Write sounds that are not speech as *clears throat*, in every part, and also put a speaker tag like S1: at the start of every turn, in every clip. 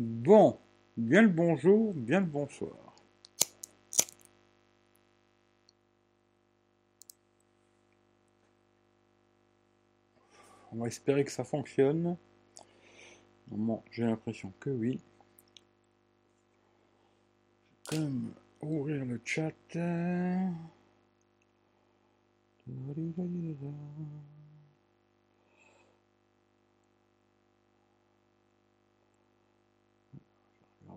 S1: Bon, bien le bonjour, bien le bonsoir. On va espérer que ça fonctionne. J'ai l'impression que oui. Je vais quand même ouvrir le chat.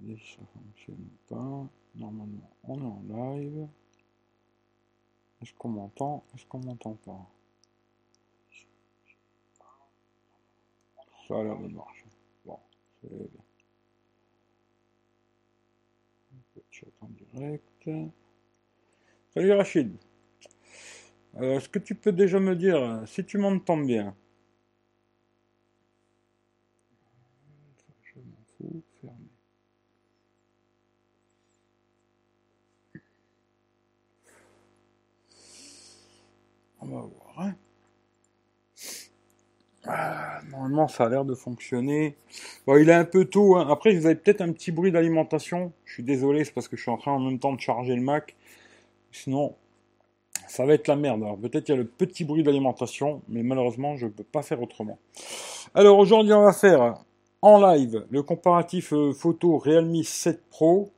S1: Ça fonctionne pas. Normalement, on est en live. Est-ce qu'on m'entend? Est-ce qu'on m'entend pas? Ça a l'air de marcher. Bon, c'est bien. Un peu chat en direct. Salut Rachid. Euh, Est-ce que tu peux déjà me dire si tu m'entends bien Je m'en fous, fermé. On va voir. hein. Ah, normalement, ça a l'air de fonctionner. Bon, il est un peu tôt. hein. Après, vous avez peut-être un petit bruit d'alimentation. Je suis désolé, c'est parce que je suis en train en même temps de charger le Mac. Sinon, ça va être la merde. Alors, peut-être il y a le petit bruit d'alimentation, mais malheureusement, je ne peux pas faire autrement. Alors, aujourd'hui, on va faire en live le comparatif euh, photo Realme 7 Pro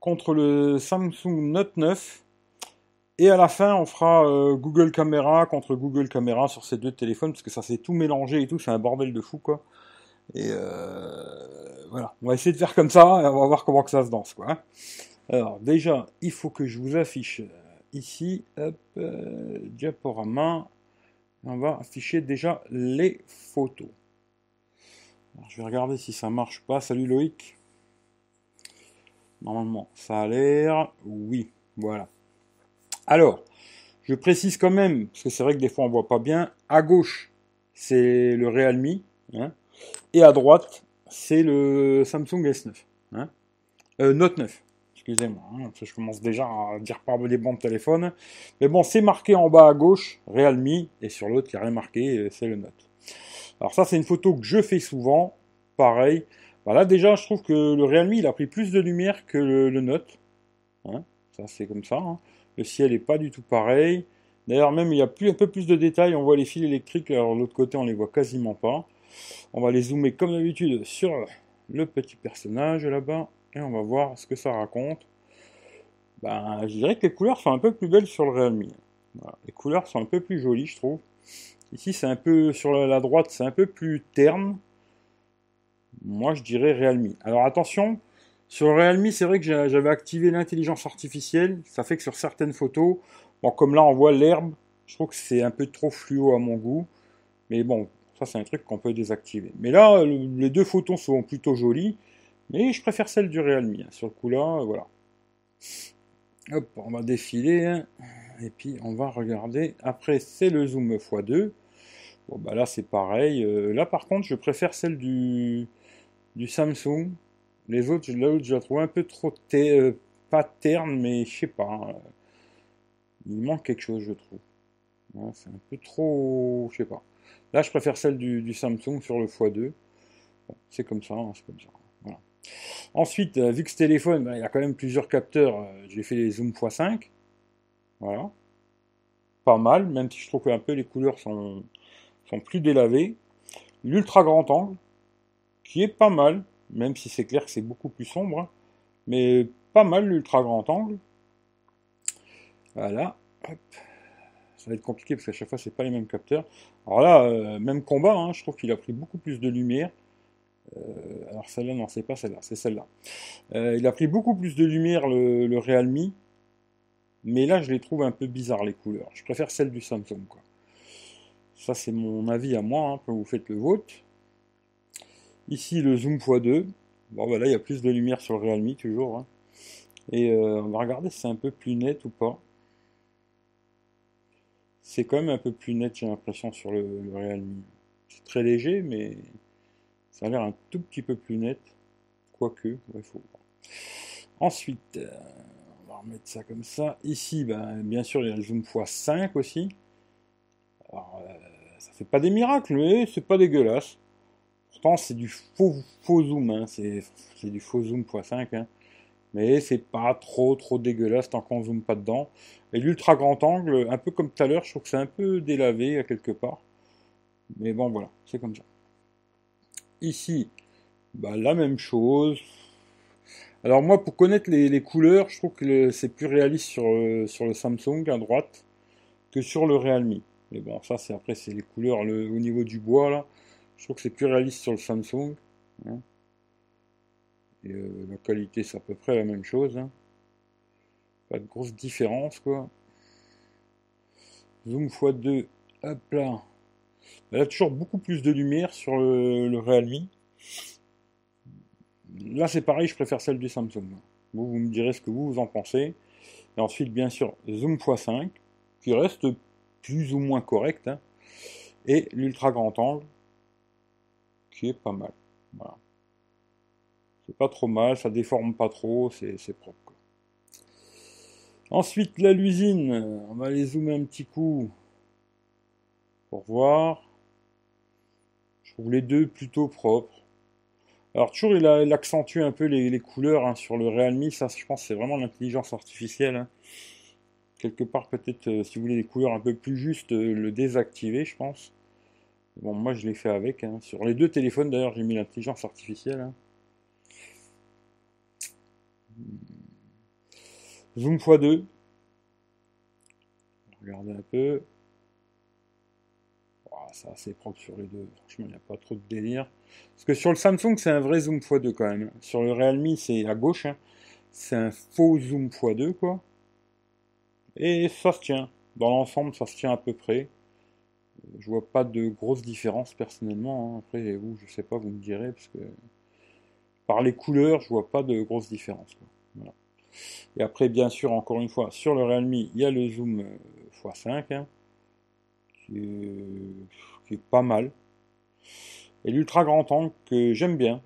S1: contre le Samsung Note 9. Et à la fin, on fera euh, Google Caméra contre Google Caméra sur ces deux téléphones, parce que ça s'est tout mélangé et tout, c'est un bordel de fou, quoi. Et euh, voilà, on va essayer de faire comme ça, et on va voir comment que ça se danse, quoi. hein. Alors, déjà, il faut que je vous affiche euh, ici, hop, diaporama. On va afficher déjà les photos. Je vais regarder si ça marche pas. Salut Loïc. Normalement, ça a l'air. Oui, voilà. Alors, je précise quand même, parce que c'est vrai que des fois on voit pas bien, à gauche, c'est le Realme, hein, et à droite, c'est le Samsung S9. hein. Euh, Note 9, excusez-moi, hein, je commence déjà à dire par des bons de téléphone. Mais bon, c'est marqué en bas à gauche, Realme, et sur l'autre, il n'y a rien marqué, euh, c'est le Note. Alors ça, c'est une photo que je fais souvent, pareil. Voilà, déjà, je trouve que le Realme, il a pris plus de lumière que le, le Note. Ça, c'est comme ça. Le ciel est pas du tout pareil. D'ailleurs, même il y a plus, un peu plus de détails. On voit les fils électriques. Alors, de l'autre côté, on les voit quasiment pas. On va les zoomer comme d'habitude sur le petit personnage là-bas. Et on va voir ce que ça raconte. Ben, je dirais que les couleurs sont un peu plus belles sur le Realme. Les couleurs sont un peu plus jolies, je trouve. Ici, c'est un peu, sur la droite, c'est un peu plus terne. Moi, je dirais Realme. Alors, attention, sur le Realme, c'est vrai que j'avais activé l'intelligence artificielle. Ça fait que sur certaines photos, bon, comme là, on voit l'herbe, je trouve que c'est un peu trop fluo à mon goût. Mais bon, ça, c'est un truc qu'on peut désactiver. Mais là, le- les deux photos sont plutôt jolies. Mais je préfère celle du Realme. hein. Sur le coup là, voilà. Hop, on va défiler. hein. Et puis, on va regarder. Après, c'est le zoom x2. Bon, bah là, c'est pareil. Euh, là, par contre, je préfère celle du, du Samsung. Les autres, l'autre, je la trouve un peu trop te- euh, pas terne, mais je sais pas. hein. Il manque quelque chose, je trouve. C'est un peu trop, je sais pas. Là, je préfère celle du, du Samsung sur le x2. Bon, c'est comme ça, hein, c'est comme ça. Voilà. Ensuite, euh, vu que ce téléphone, ben, il y a quand même plusieurs capteurs, euh, j'ai fait les zoom x5. Voilà. Pas mal, même si je trouve qu'un peu les couleurs sont, sont plus délavées. L'ultra grand angle, qui est pas mal, même si c'est clair que c'est beaucoup plus sombre, hein, mais pas mal l'ultra grand angle. Voilà. Ça va être compliqué parce qu'à chaque fois c'est pas les mêmes capteurs. Alors là, euh, même combat, hein, je trouve qu'il a pris beaucoup plus de lumière. Euh, alors celle-là, non, c'est pas celle-là, c'est celle-là. Euh, il a pris beaucoup plus de lumière le, Realme, mais là je les trouve un peu bizarres les couleurs. Je préfère celle du Samsung. Ça c'est mon avis à moi, hein, vous faites le vôtre. Ici le zoom x2. Bon bah là il y a plus de lumière sur le Realme toujours. hein. Et euh, on va regarder si c'est un peu plus net ou pas. C'est quand même un peu plus net, j'ai l'impression, sur le, Realme. C'est très léger, mais ça a l'air un tout petit peu plus net. Quoique, il faut voir. Ensuite, euh, on va remettre ça comme ça. Ici, ben, bien sûr, il y a le zoom x5 aussi. Alors, euh, ça fait pas des miracles, mais c'est pas dégueulasse. Pourtant, c'est du faux, faux zoom, hein. c'est du faux zoom x5, hein. mais c'est pas trop trop dégueulasse tant qu'on zoome pas dedans. Et l'ultra grand angle, un peu comme tout à l'heure, je trouve que c'est un peu délavé à quelque part. Mais bon, voilà, c'est comme ça. Ici, bah, la même chose. Alors moi, pour connaître les, couleurs, je trouve que c'est plus réaliste sur, euh, sur le Samsung à droite que sur le Realme. Mais bon, ça, c'est après, c'est les couleurs au niveau du bois, là. Je trouve que c'est plus réaliste sur le Samsung. Hein. Et euh, la qualité, c'est à peu près la même chose. Hein. Pas de grosse différence, quoi. Zoom x2, hop là. Elle a toujours beaucoup plus de lumière sur le, Realme. Là, c'est pareil, je préfère celle du Samsung. Vous, vous me direz ce que vous, vous en pensez. Et ensuite, bien sûr, Zoom x5, qui reste plus ou moins correct. Hein. Et l'ultra grand angle, qui est pas mal. C'est pas trop mal, ça déforme pas trop, c'est propre. Ensuite, la l'usine, on va aller zoomer un petit coup pour voir. Je trouve les deux plutôt propres. Alors toujours, il, accentue un peu les, couleurs hein, sur le Realme. Ça, je pense, c'est vraiment l'intelligence artificielle. Hein. Quelque part, peut-être, euh, si vous voulez des couleurs un peu plus justes, euh, le désactiver, je pense. Bon, moi je l'ai fait avec. Hein. Sur les deux téléphones d'ailleurs, j'ai mis l'intelligence artificielle. Hein. Zoom x2. Regardez un peu. c'est assez propre sur les deux. Franchement, il n'y a pas trop de délire. Parce que sur le Samsung, c'est un vrai zoom x2 quand même. Sur le Realme, c'est à gauche. Hein. C'est un faux zoom x2 quoi. Et ça se tient. Dans l'ensemble, ça se tient à peu près je vois pas de grosses différences personnellement. Hein. Après, vous, je sais pas, vous me direz, parce que par les couleurs, je vois pas de grosses différences. Et après, bien sûr, encore une fois, sur le Realme, il y a le zoom euh, x5, hein, qui, est, pas mal. Et l'ultra grand angle que j'aime bien.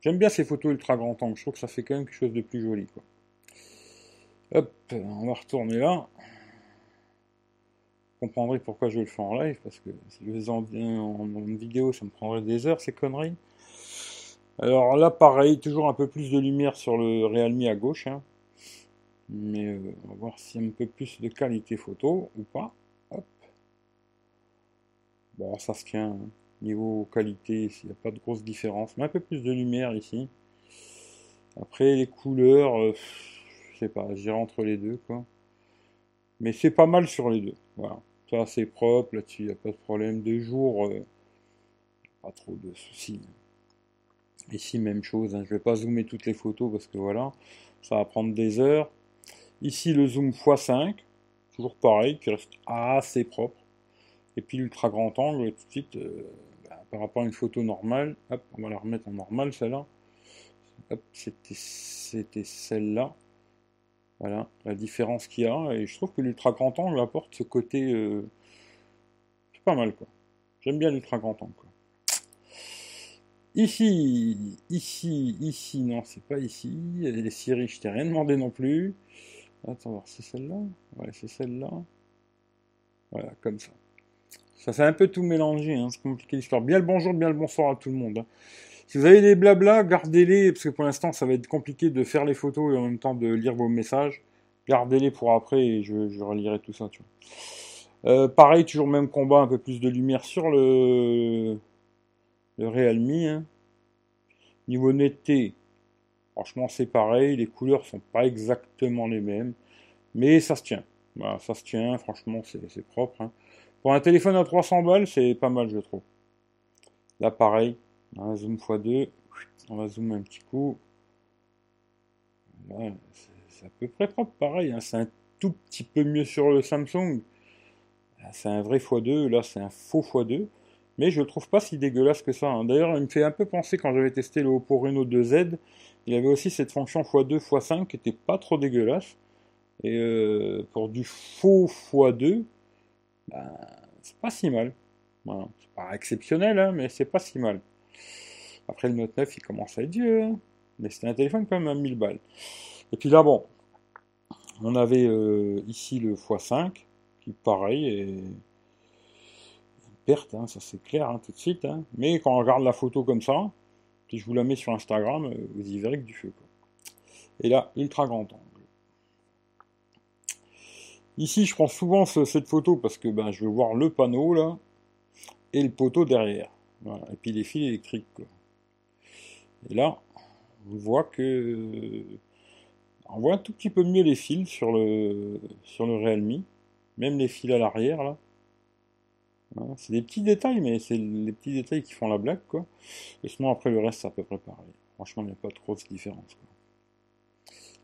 S1: J'aime bien ces photos ultra grand angle. Je trouve que ça fait quand même quelque chose de plus joli. Quoi. Hop, on va retourner là comprendrez pourquoi je le fais en live, parce que si je faisais en, vidéo, ça me prendrait des heures, ces conneries. Alors là, pareil, toujours un peu plus de lumière sur le Realme à gauche. Hein. Mais euh, on va voir s'il y a un peu plus de qualité photo ou pas. Hop. Bon, ça se tient. Hein. Niveau qualité, il n'y a pas de grosse différence. Mais un peu plus de lumière ici. Après, les couleurs, euh, je sais pas, j'irai entre les deux, quoi. Mais c'est pas mal sur les deux. Voilà. Ça, c'est propre, là-dessus, il n'y a pas de problème. Deux jours, euh, pas trop de soucis. Ici, même chose, hein. je ne vais pas zoomer toutes les photos parce que voilà, ça va prendre des heures. Ici, le zoom x5, toujours pareil, qui reste assez propre. Et puis l'ultra grand angle, tout de suite, euh, bah, par rapport à une photo normale, hop, on va la remettre en normal celle-là. C'était celle-là. Voilà la différence qu'il y a. Et je trouve que l'ultra grand angle apporte ce côté. Euh, c'est pas mal quoi. J'aime bien l'ultra grand angle. Quoi. Ici, ici, ici, non, c'est pas ici. Les Siri, je t'ai rien demandé non plus. Attends, c'est celle-là? Ouais, c'est celle-là. Voilà, comme ça. Ça fait un peu tout mélangé, hein, c'est compliqué l'histoire. Bien le bonjour, bien le bonsoir à tout le monde. Si vous avez des blabla, gardez-les, parce que pour l'instant, ça va être compliqué de faire les photos et en même temps de lire vos messages. Gardez-les pour après et je, relirai tout ça. Euh, pareil, toujours même combat, un peu plus de lumière sur le, le Realme. Hein. Niveau netteté, franchement, c'est pareil. Les couleurs sont pas exactement les mêmes, mais ça se tient. Ça se tient, franchement, c'est propre. Hein. Pour un téléphone à 300 balles, c'est pas mal, je trouve. Là, pareil, on va zoom x2. On va zoomer un petit coup. c'est à peu près propre, pareil. Hein. C'est un tout petit peu mieux sur le Samsung. C'est un vrai x2, là c'est un faux x2. Mais je le trouve pas si dégueulasse que ça. Hein. D'ailleurs, il me fait un peu penser quand j'avais testé le Oppo Reno 2Z. Il avait aussi cette fonction x2, x5 qui était pas trop dégueulasse. Et euh, pour du faux x2, ben, c'est pas si mal. Voilà. C'est pas exceptionnel, hein, mais c'est pas si mal. Après le Note 9, il commence à être vieux. Hein. Mais c'était un téléphone quand même à 1000 balles. Et puis là, bon, on avait euh, ici le x5, qui pareil est un perte, hein, ça c'est clair hein, tout de suite. Mais quand on regarde la photo comme ça, puis je vous la mets sur Instagram, euh, vous y verrez que du feu. Et là, ultra grand angle. Ici, je prends souvent cette photo parce que ben, je veux voir le panneau là et le poteau derrière. Et puis les fils électriques. Et là, on voit que on voit un tout petit peu mieux les fils sur le sur le Realme, même les fils à l'arrière là. C'est des petits détails, mais c'est les petits détails qui font la blague quoi. Et sinon après le reste c'est à peu près pareil. Franchement, il n'y a pas trop de différence.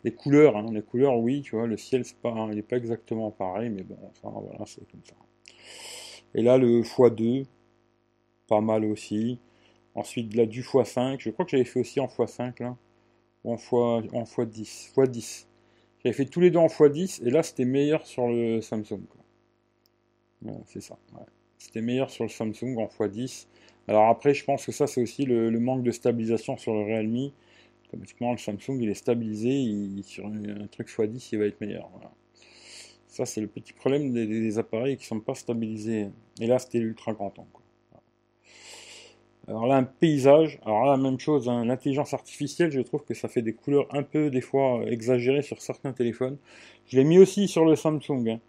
S1: Les couleurs, hein, les couleurs, oui, tu vois, le ciel, c'est pas, il n'est pas exactement pareil, mais bon, voilà, c'est comme ça. Et là, le x2, pas mal aussi. Ensuite, là, du x5, je crois que j'avais fait aussi en x5, là, ou en, x, en x10, x10. J'avais fait tous les deux en x10, et là, c'était meilleur sur le Samsung, c'est ça, C'était meilleur sur le Samsung en x10. Alors après, je pense que ça, c'est aussi le, manque de stabilisation sur le Realme automatiquement le Samsung il est stabilisé, sur un truc x10 il va être meilleur. Ça c'est le petit problème des, appareils qui ne sont pas stabilisés. Et là c'était l'ultra grand temps. Alors là un paysage, alors là la même chose, hein. l'intelligence artificielle je trouve que ça fait des couleurs un peu des fois exagérées sur certains téléphones. Je l'ai mis aussi sur le Samsung. Hein.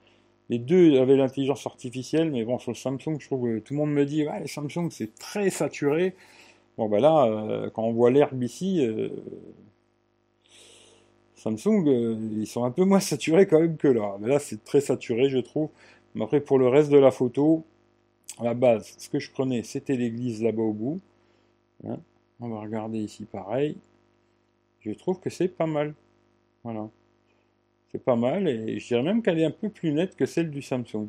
S1: Les deux avaient l'intelligence artificielle, mais bon, sur le Samsung, je trouve que tout le monde me dit, ouais, les Samsung, c'est très saturé. Bon, ben là, euh, quand on voit l'herbe ici, euh, Samsung, euh, ils sont un peu moins saturés quand même que là. Mais là, c'est très saturé, je trouve. Mais après, pour le reste de la photo, à la base, ce que je prenais, c'était l'église là-bas au bout. Hein. on va regarder ici pareil. Je trouve que c'est pas mal. Voilà. C'est pas mal, et je dirais même qu'elle est un peu plus nette que celle du Samsung.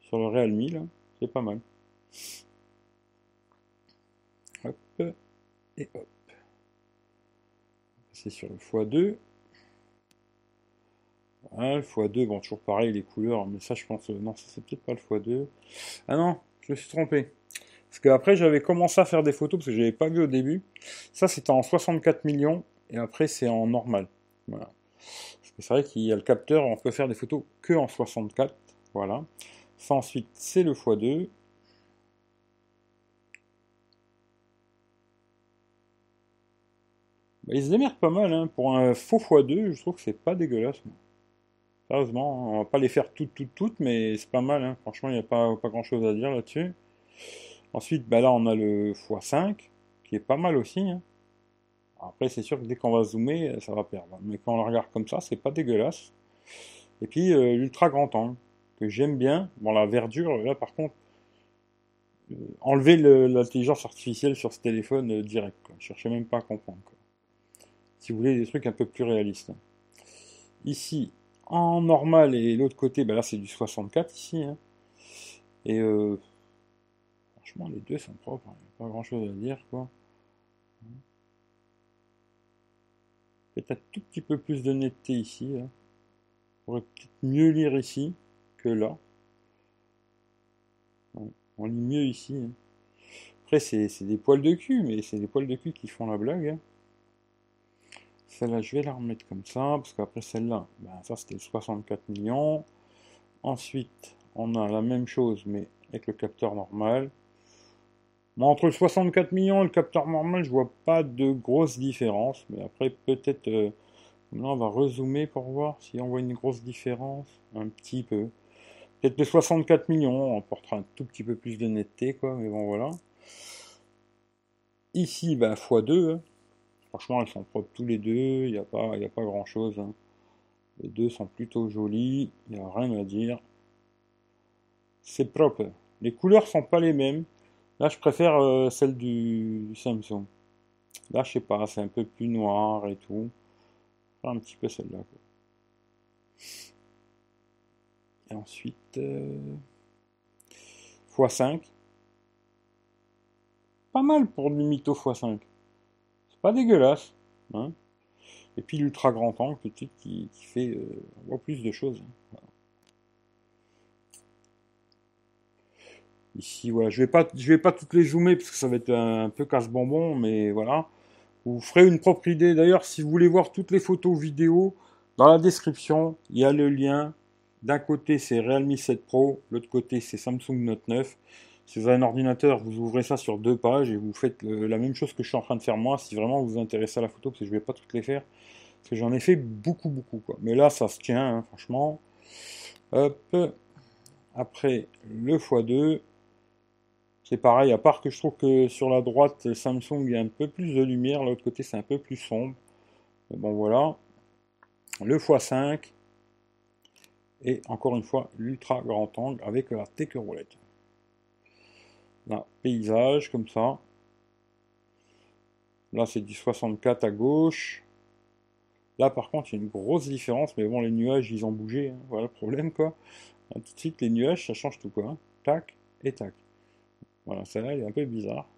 S1: Sur le Realme, là, c'est pas mal et hop. C'est sur le x2. Le x2, bon, toujours pareil, les couleurs, mais ça, je pense, euh, non, ça c'est peut-être pas le x2. Ah non, je me suis trompé. Parce qu'après, j'avais commencé à faire des photos, parce que je n'avais pas vu au début. Ça, c'était en 64 millions, et après, c'est en normal. Voilà. Parce que c'est vrai qu'il y a le capteur, on peut faire des photos que en 64. Voilà. Ça, ensuite, c'est le x2. Bah, ils se démerdent pas mal, hein. Pour un faux x2, je trouve que c'est pas dégueulasse. Sérieusement, on va pas les faire toutes, toutes, toutes, mais c'est pas mal, hein. Franchement, il n'y a pas, pas grand chose à dire là-dessus. Ensuite, bah là, on a le x5, qui est pas mal aussi, hein. Après, c'est sûr que dès qu'on va zoomer, ça va perdre. Mais quand on le regarde comme ça, c'est pas dégueulasse. Et puis, euh, l'ultra grand angle, que j'aime bien. Bon, la verdure, là, par contre, euh, enlever l'intelligence artificielle sur ce téléphone euh, direct. Je cherchais même pas à comprendre si vous voulez des trucs un peu plus réalistes. Ici, en normal et l'autre côté, ben là c'est du 64 ici. Hein. Et euh, franchement, les deux sont propres, hein. pas grand chose à dire quoi. Peut-être un tout petit peu plus de netteté ici. Hein. On pourrait peut-être mieux lire ici que là. On lit mieux ici. Après, c'est des poils de cul, mais c'est des poils de cul qui font la blague. Celle-là, je vais la remettre comme ça, parce qu'après celle-là, ben, ça c'était 64 millions. Ensuite, on a la même chose, mais avec le capteur normal. entre le 64 millions et le capteur normal, je vois pas de grosse différence. Mais après, peut-être... Euh, là, on va rezoomer pour voir si on voit une grosse différence. Un petit peu. Peut-être le 64 millions, on portera un tout petit peu plus de netteté, quoi. Mais bon, voilà. Ici, ben, x2. Franchement, elles sont propres tous les deux, il n'y a pas, a pas grand chose. Hein. Les deux sont plutôt jolis, il n'y a rien à dire. C'est propre. Les couleurs sont pas les mêmes. Là, je préfère euh, celle du, Samsung. Là, je sais pas, c'est un peu plus noir et tout. un petit peu celle-là. Et ensuite, x5. Euh, pas mal pour du mytho x5 pas dégueulasse. Hein. Et puis l'ultra grand angle, petit, qui, fait euh, plus de choses. Ici, voilà, je vais pas, je vais pas toutes les zoomer parce que ça va être un, peu casse-bonbon, mais voilà. Vous ferez une propre idée. D'ailleurs, si vous voulez voir toutes les photos vidéo, dans la description, il y a le lien. D'un côté, c'est Realme 7 Pro, l'autre côté, c'est Samsung Note 9. Si vous avez un ordinateur, vous ouvrez ça sur deux pages et vous faites la même chose que je suis en train de faire moi, si vraiment vous vous intéressez à la photo, parce que je ne vais pas toutes les faire, parce que j'en ai fait beaucoup, beaucoup. Mais là, ça se tient, hein, franchement. Après, le x2. C'est pareil, à part que je trouve que sur la droite, Samsung, il y a un peu plus de lumière, l'autre côté, c'est un peu plus sombre. Mais bon, voilà. Le x5. Et encore une fois, l'ultra grand angle avec la tech roulette. Là, paysage, comme ça. Là, c'est du 64 à gauche. Là, par contre, il y a une grosse différence, mais bon, les nuages, ils ont bougé. Hein. Voilà le problème, quoi. tout de suite, les nuages, ça change tout, quoi. Hein. Tac et tac. Voilà, celle-là, elle est un peu bizarre.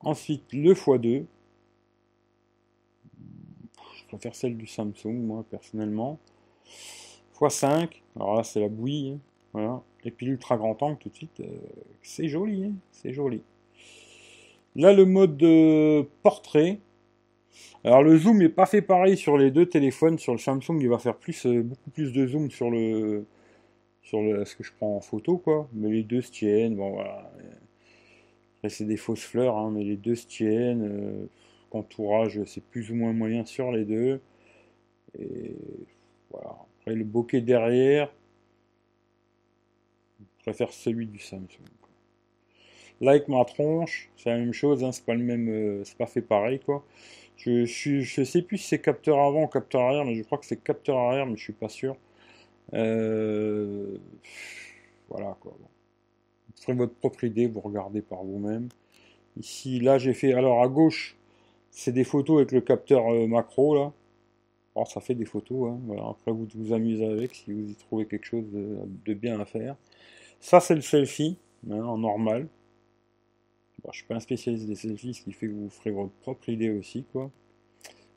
S1: Ensuite, le x2. Je préfère celle du Samsung, moi, personnellement. x5. Alors là, c'est la bouillie. Hein. Voilà. Et puis l'ultra grand angle, tout de suite, euh, c'est joli. c'est joli. Là, le mode de portrait. Alors le zoom n'est pas fait pareil sur les deux téléphones. Sur le Samsung, il va faire plus, euh, beaucoup plus de zoom sur le sur ce que je prends en photo, quoi. Mais les deux se tiennent. Bon voilà. Après c'est des fausses fleurs, hein, mais les deux se tiennent. Euh, entourage, c'est plus ou moins moyen sur les deux. Et voilà. Après le bokeh derrière, je préfère celui du Samsung. Like ma tronche, c'est la même chose, hein, c'est pas le même, euh, c'est pas fait pareil quoi. Je, je, sais plus si c'est capteur avant ou capteur arrière, mais je crois que c'est capteur arrière, mais je suis pas sûr. Euh, voilà quoi. Vous ferez votre propre idée, vous regardez par vous-même. Ici, là j'ai fait, alors à gauche, c'est des photos avec le capteur euh, macro là. Alors, ça fait des photos, hein, voilà. après vous vous amusez avec si vous y trouvez quelque chose de, bien à faire. Ça c'est le selfie, hein, en normal. Je je suis pas un spécialiste des selfies, ce qui fait que vous ferez votre propre idée aussi, quoi.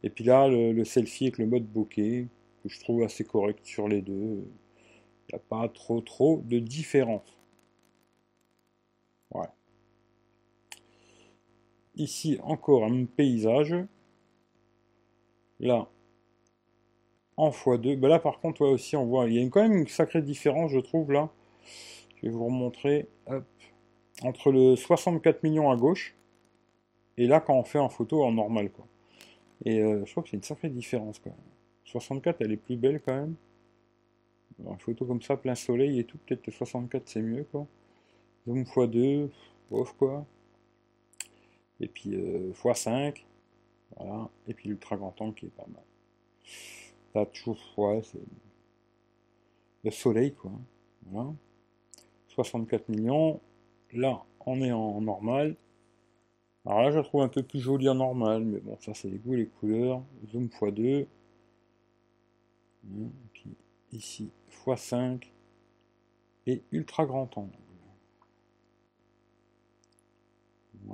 S1: Et puis là, le, selfie avec le mode bokeh, que je trouve assez correct sur les deux. Il n'y a pas trop trop de différence. Ouais. Ici, encore un paysage. Là, en x2. Ben là, par contre, aussi, on voit, il y a quand même une sacrée différence, je trouve, là. Je vais vous remontrer. Entre le 64 millions à gauche et là quand on fait en photo en normal quoi. Et euh, je crois que c'est une sacrée différence quand même. 64 elle est plus belle quand même. En photo comme ça, plein soleil et tout, peut-être que 64 c'est mieux quoi. Zoom x2, off quoi. Et puis euh, x5, voilà. Et puis l'ultra grand angle qui est pas mal. Là toujours, ouais, c'est le soleil quoi. Voilà. 64 millions, Là, on est en normal. Alors là, je trouve un peu plus jolie en normal, mais bon, ça c'est les goûts et les couleurs. Zoom x2. Puis ici, x5. Et ultra grand angle.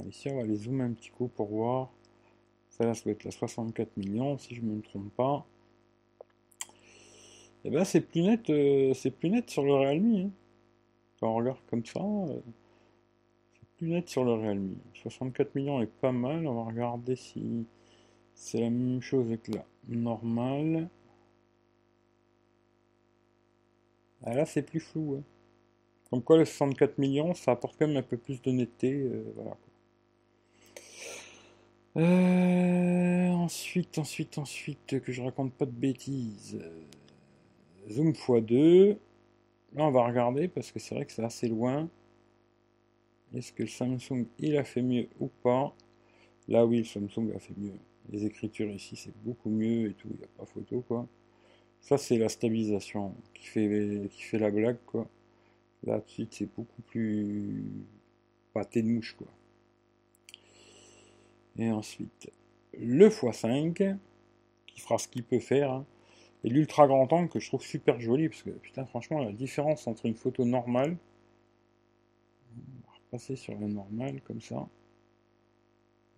S1: ici, on va les zoomer un petit coup pour voir. Ça là, ça doit être la 64 millions, si je ne me trompe pas. Et eh ben c'est plus net, euh, c'est plus net sur le Realme. Hein. Quand on regarde comme ça, euh, net sur le Realme. 64 millions est pas mal. On va regarder si c'est la même chose avec la normale. Ah, là, c'est plus flou. Hein. Comme quoi, le 64 millions, ça apporte quand même un peu plus de netteté. Euh, voilà. Euh, ensuite, ensuite, ensuite, que je raconte pas de bêtises. Zoom x2. Là, on va regarder parce que c'est vrai que c'est assez loin. Est-ce que le Samsung il a fait mieux ou pas? Là oui, le Samsung a fait mieux. Les écritures ici c'est beaucoup mieux et tout, il n'y a pas photo quoi. Ça c'est la stabilisation qui fait, la blague quoi. Là dessus c'est beaucoup plus pâté de mouche quoi. Et ensuite le x5 qui fera ce qu'il peut faire. Hein. Et l'ultra grand angle que je trouve super joli parce que putain franchement la différence entre une photo normale passer sur le normal comme ça.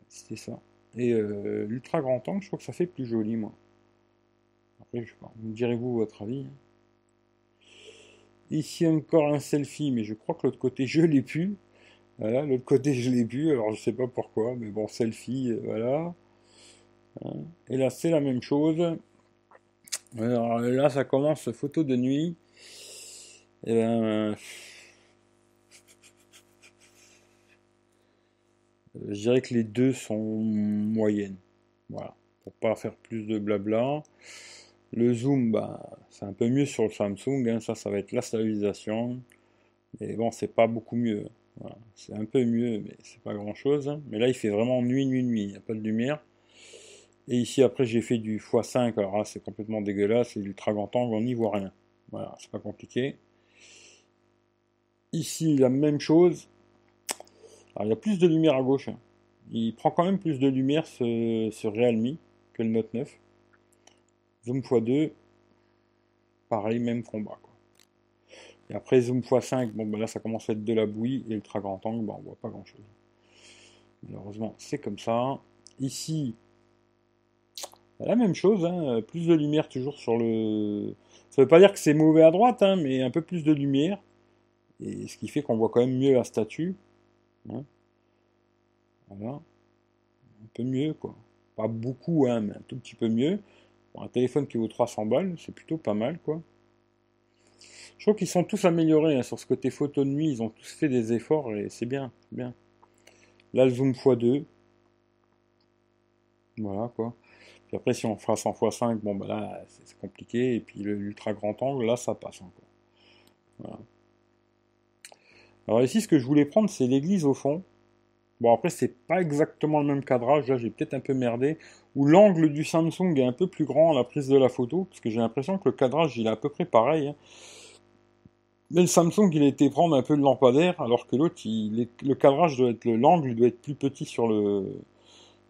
S1: C'était ça. Et euh, l'ultra grand angle, je crois que ça fait plus joli, moi. Après, je sais pas. Vous direz-vous votre avis. Hein. Ici encore un selfie, mais je crois que l'autre côté, je l'ai pu. Voilà, l'autre côté, je l'ai pu. Alors, je sais pas pourquoi, mais bon, selfie, euh, voilà. Hein. Et là, c'est la même chose. Alors euh, là, ça commence photo de nuit. Et ben, euh, je dirais que les deux sont moyennes. Voilà, pour pas faire plus de blabla. Le zoom, bah, c'est un peu mieux sur le Samsung. Hein. Ça, ça va être la stabilisation. Mais bon, c'est pas beaucoup mieux. C'est un peu mieux, mais c'est pas grand chose. Hein. Mais là, il fait vraiment nuit, nuit, nuit. Il n'y a pas de lumière. Et ici, après, j'ai fait du x5, alors là, c'est complètement dégueulasse, c'est ultra grand angle, on n'y voit rien. Voilà, c'est pas compliqué. Ici, la même chose. Alors, il y a plus de lumière à gauche. Hein. Il prend quand même plus de lumière ce, ce Realme que le Note 9. Zoom x2, pareil, même combat. Quoi. Et après, zoom x5, bon, ben là, ça commence à être de la bouillie. Et ultra grand angle, ben, on voit pas grand chose. Malheureusement, c'est comme ça. Ici, la même chose, hein, plus de lumière toujours sur le. Ça veut pas dire que c'est mauvais à droite, hein, mais un peu plus de lumière. Et ce qui fait qu'on voit quand même mieux la statue. Hein. Voilà. Un peu mieux, quoi. Pas beaucoup, mais un tout petit peu mieux. un téléphone qui vaut 300 balles, c'est plutôt pas mal, quoi. Je trouve qu'ils sont tous améliorés sur ce côté photo de nuit. Ils ont tous fait des efforts et c'est bien, bien. Là, le zoom x2. Voilà, quoi. Puis après, si on fera 100 x 5, bon, bah là, c'est compliqué. Et puis l'ultra grand angle, là, ça passe encore. Voilà. Alors ici, ce que je voulais prendre, c'est l'église au fond. Bon, après, c'est pas exactement le même cadrage. Là, j'ai peut-être un peu merdé. Ou l'angle du Samsung est un peu plus grand à la prise de la photo. Parce que j'ai l'impression que le cadrage, il est à peu près pareil. Hein. Mais le Samsung, il a été prendre un peu de lampadaire, alors que l'autre, le cadrage doit être, l'angle doit être plus petit sur le,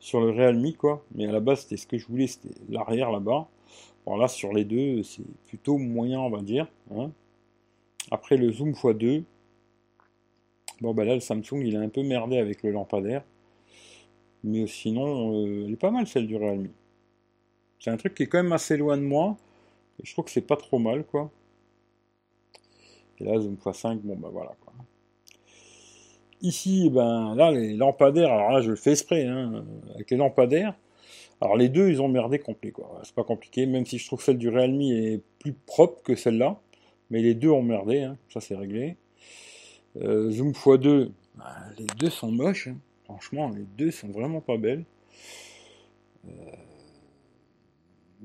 S1: sur le Realme, quoi. Mais à la base, c'était ce que je voulais, c'était l'arrière là-bas. Bon, là, sur les deux, c'est plutôt moyen, on va dire. Hein. Après, le zoom x2. Bon, bah là, le Samsung, il est un peu merdé avec le lampadaire. Mais sinon, euh, elle est pas mal, celle du Realme. C'est un truc qui est quand même assez loin de moi. Et je trouve que c'est pas trop mal, quoi. Et là, zoom x5, bon ben voilà quoi. Ici, ben là, les lampadaires, alors là je le fais exprès, hein, avec les lampadaires. Alors les deux, ils ont merdé complet quoi. C'est pas compliqué, même si je trouve celle du Realme est plus propre que celle-là. Mais les deux ont merdé, hein. ça c'est réglé. Euh, zoom x2, ben, les deux sont moches. Hein. Franchement, les deux sont vraiment pas belles. Euh,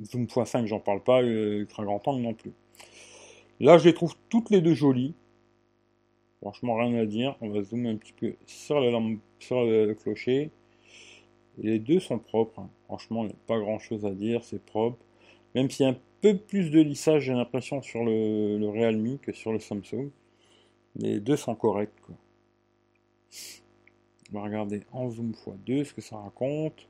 S1: zoom x5, j'en parle pas, euh, ultra grand angle non plus. Là, je les trouve toutes les deux jolies. Franchement, rien à dire. On va zoomer un petit peu sur, le, clocher. Les deux sont propres. Hein. Franchement, il n'y a pas grand chose à dire. C'est propre. Même s'il y a un peu plus de lissage, j'ai l'impression, sur le, le, Realme que sur le Samsung. Les deux sont corrects. On va regarder en zoom x2 ce que ça raconte.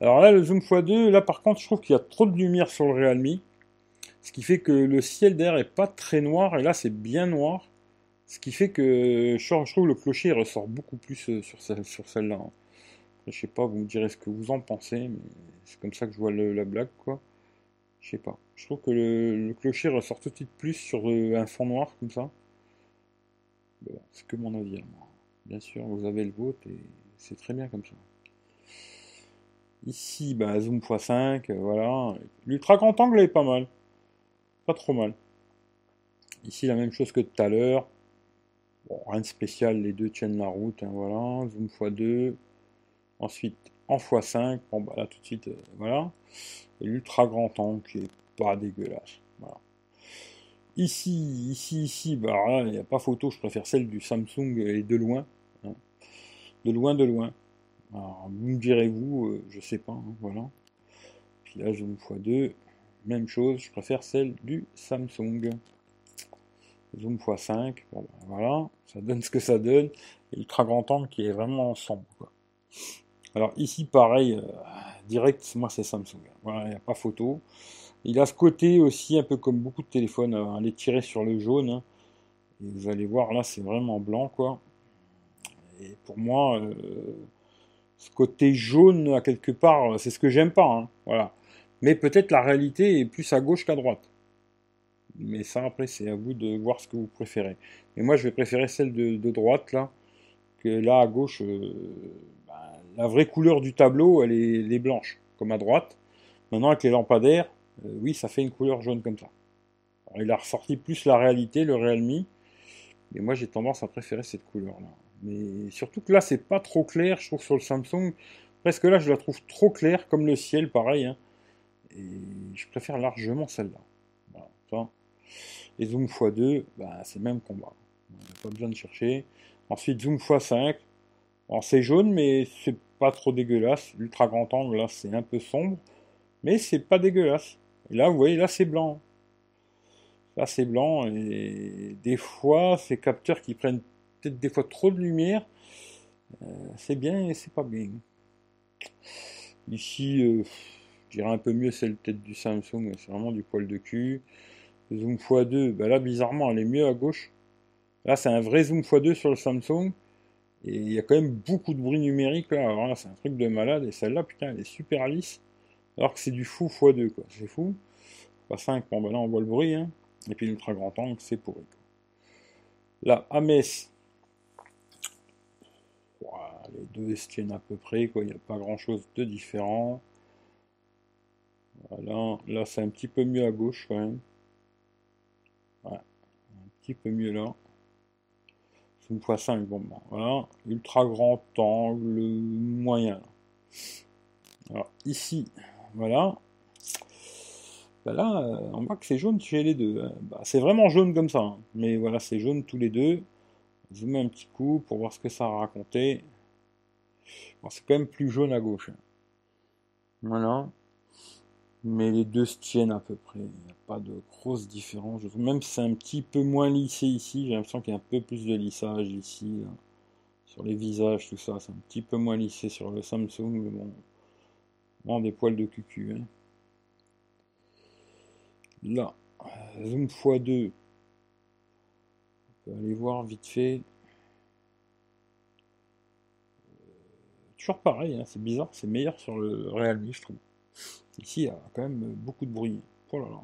S1: Alors là, le zoom x2, là par contre, je trouve qu'il y a trop de lumière sur le Realme. Ce qui fait que le ciel d'air est pas très noir, et là c'est bien noir. Ce qui fait que je trouve le clocher ressort beaucoup plus euh, sur, celle, sur celle-là. Hein. Je sais pas, vous me direz ce que vous en pensez, mais c'est comme ça que je vois la blague, quoi. Je sais pas. Je trouve que le, clocher ressort tout de suite plus sur euh, un fond noir, comme ça. c'est que mon avis, Bien sûr, vous avez le vôtre, et c'est très bien comme ça. Ici, bah, zoom x5, euh, voilà. L'ultra grand angle est pas mal. Pas trop mal. Ici, la même chose que tout à l'heure. Rien de spécial, les deux tiennent la route, hein, voilà. Zoom x2. Ensuite, en x5. Bon, bah là, tout de suite, euh, voilà. Et l'ultra grand angle qui est pas dégueulasse. Voilà. Ici, ici, ici, bah il n'y a pas photo, je préfère celle du Samsung et de loin. Hein. De loin, de loin. Alors, vous me direz-vous, euh, je sais pas, hein, voilà. Puis là, zoom x2, même chose, je préfère celle du Samsung. Zoom x5, bon, ben, voilà, ça donne ce que ça donne. Et ultra grand angle qui est vraiment ensemble. Alors ici, pareil, euh, direct, moi c'est Samsung. Voilà, il n'y a pas photo. Il a ce côté aussi, un peu comme beaucoup de téléphones, à aller tirer sur le jaune. Hein. Et vous allez voir, là, c'est vraiment blanc, quoi. Et pour moi, euh, ce côté jaune à quelque part, c'est ce que j'aime pas. Hein, voilà. Mais peut-être la réalité est plus à gauche qu'à droite. Mais ça, après, c'est à vous de voir ce que vous préférez. Mais moi, je vais préférer celle de, droite, là, que là, à gauche, euh, ben, la vraie couleur du tableau, elle est, blanche, comme à droite. Maintenant, avec les lampadaires, euh, oui, ça fait une couleur jaune comme ça. il a ressorti plus la réalité, le Realme. Mais moi, j'ai tendance à préférer cette couleur-là. Mais surtout que là, c'est pas trop clair, je trouve, sur le Samsung. Presque là, je la trouve trop claire, comme le ciel, pareil. Hein. Et je préfère largement celle-là. Voilà, Et zoom x2, bah, c'est le même combat. On n'a pas besoin de chercher. Ensuite, zoom x5. Alors, c'est jaune, mais c'est pas trop dégueulasse. L'ultra grand angle, là, c'est un peu sombre. Mais c'est pas dégueulasse. Et là, vous voyez, là, c'est blanc. Là, c'est blanc. Et des fois, ces capteurs qui prennent peut-être des fois trop de lumière, euh, c'est bien et c'est pas bien. Ici, euh, je dirais un peu mieux celle peut-être du Samsung, c'est vraiment du poil de cul. Zoom x2, bah là bizarrement elle est mieux à gauche. Là c'est un vrai zoom x2 sur le Samsung. Et il y a quand même beaucoup de bruit numérique là. Alors là c'est un truc de malade. Et celle-là, putain, elle est super lisse. Alors que c'est du fou x2 quoi. C'est fou. Pas 5, bon bah là on voit le bruit. Hein. Et puis l'ultra grand angle, c'est pourri. Là, Ames, les deux se tiennent à peu près, quoi. Il n'y a pas grand chose de différent. Voilà, là c'est un petit peu mieux à gauche quand même. un petit peu mieux là. C'est une fois 5, bon, voilà. Ultra grand angle moyen. Alors ici, voilà. Bah, là, euh, on voit que c'est jaune chez les deux. Hein. Bah, c'est vraiment jaune comme ça. Hein. Mais voilà, c'est jaune tous les deux. Zoom un petit coup pour voir ce que ça a raconté c'est quand même plus jaune à gauche. Voilà. Mais les deux se tiennent à peu près. Il n'y a pas de grosse différence. Même si c'est un petit peu moins lissé ici, j'ai l'impression qu'il y a un peu plus de lissage ici. Sur les visages, tout ça. C'est un petit peu moins lissé sur le Samsung. Mais bon. Non, des poils de cucu. Hein. Là. Zoom x2. On peut aller voir vite fait. Toujours pareil, hein, c'est bizarre, c'est meilleur sur le Realme, je trouve. Ici, il y a quand même beaucoup de bruit. Oh là là.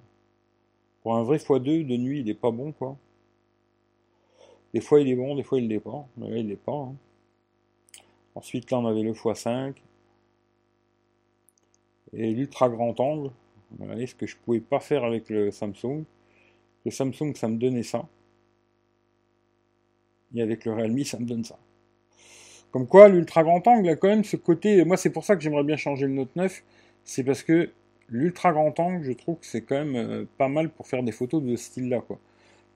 S1: Pour un vrai x2 de nuit, il est pas bon, quoi. Des fois, il est bon, des fois, il l'est pas. Mais il l'est pas. Hein. Ensuite, là, on avait le x5. Et l'ultra grand angle. Ce que je pouvais pas faire avec le Samsung. Le Samsung, ça me donnait ça. Et avec le Realme, ça me donne ça. Comme quoi, l'ultra grand angle a quand même ce côté. Moi, c'est pour ça que j'aimerais bien changer le Note 9. C'est parce que l'ultra grand angle, je trouve que c'est quand même euh, pas mal pour faire des photos de ce style-là, quoi.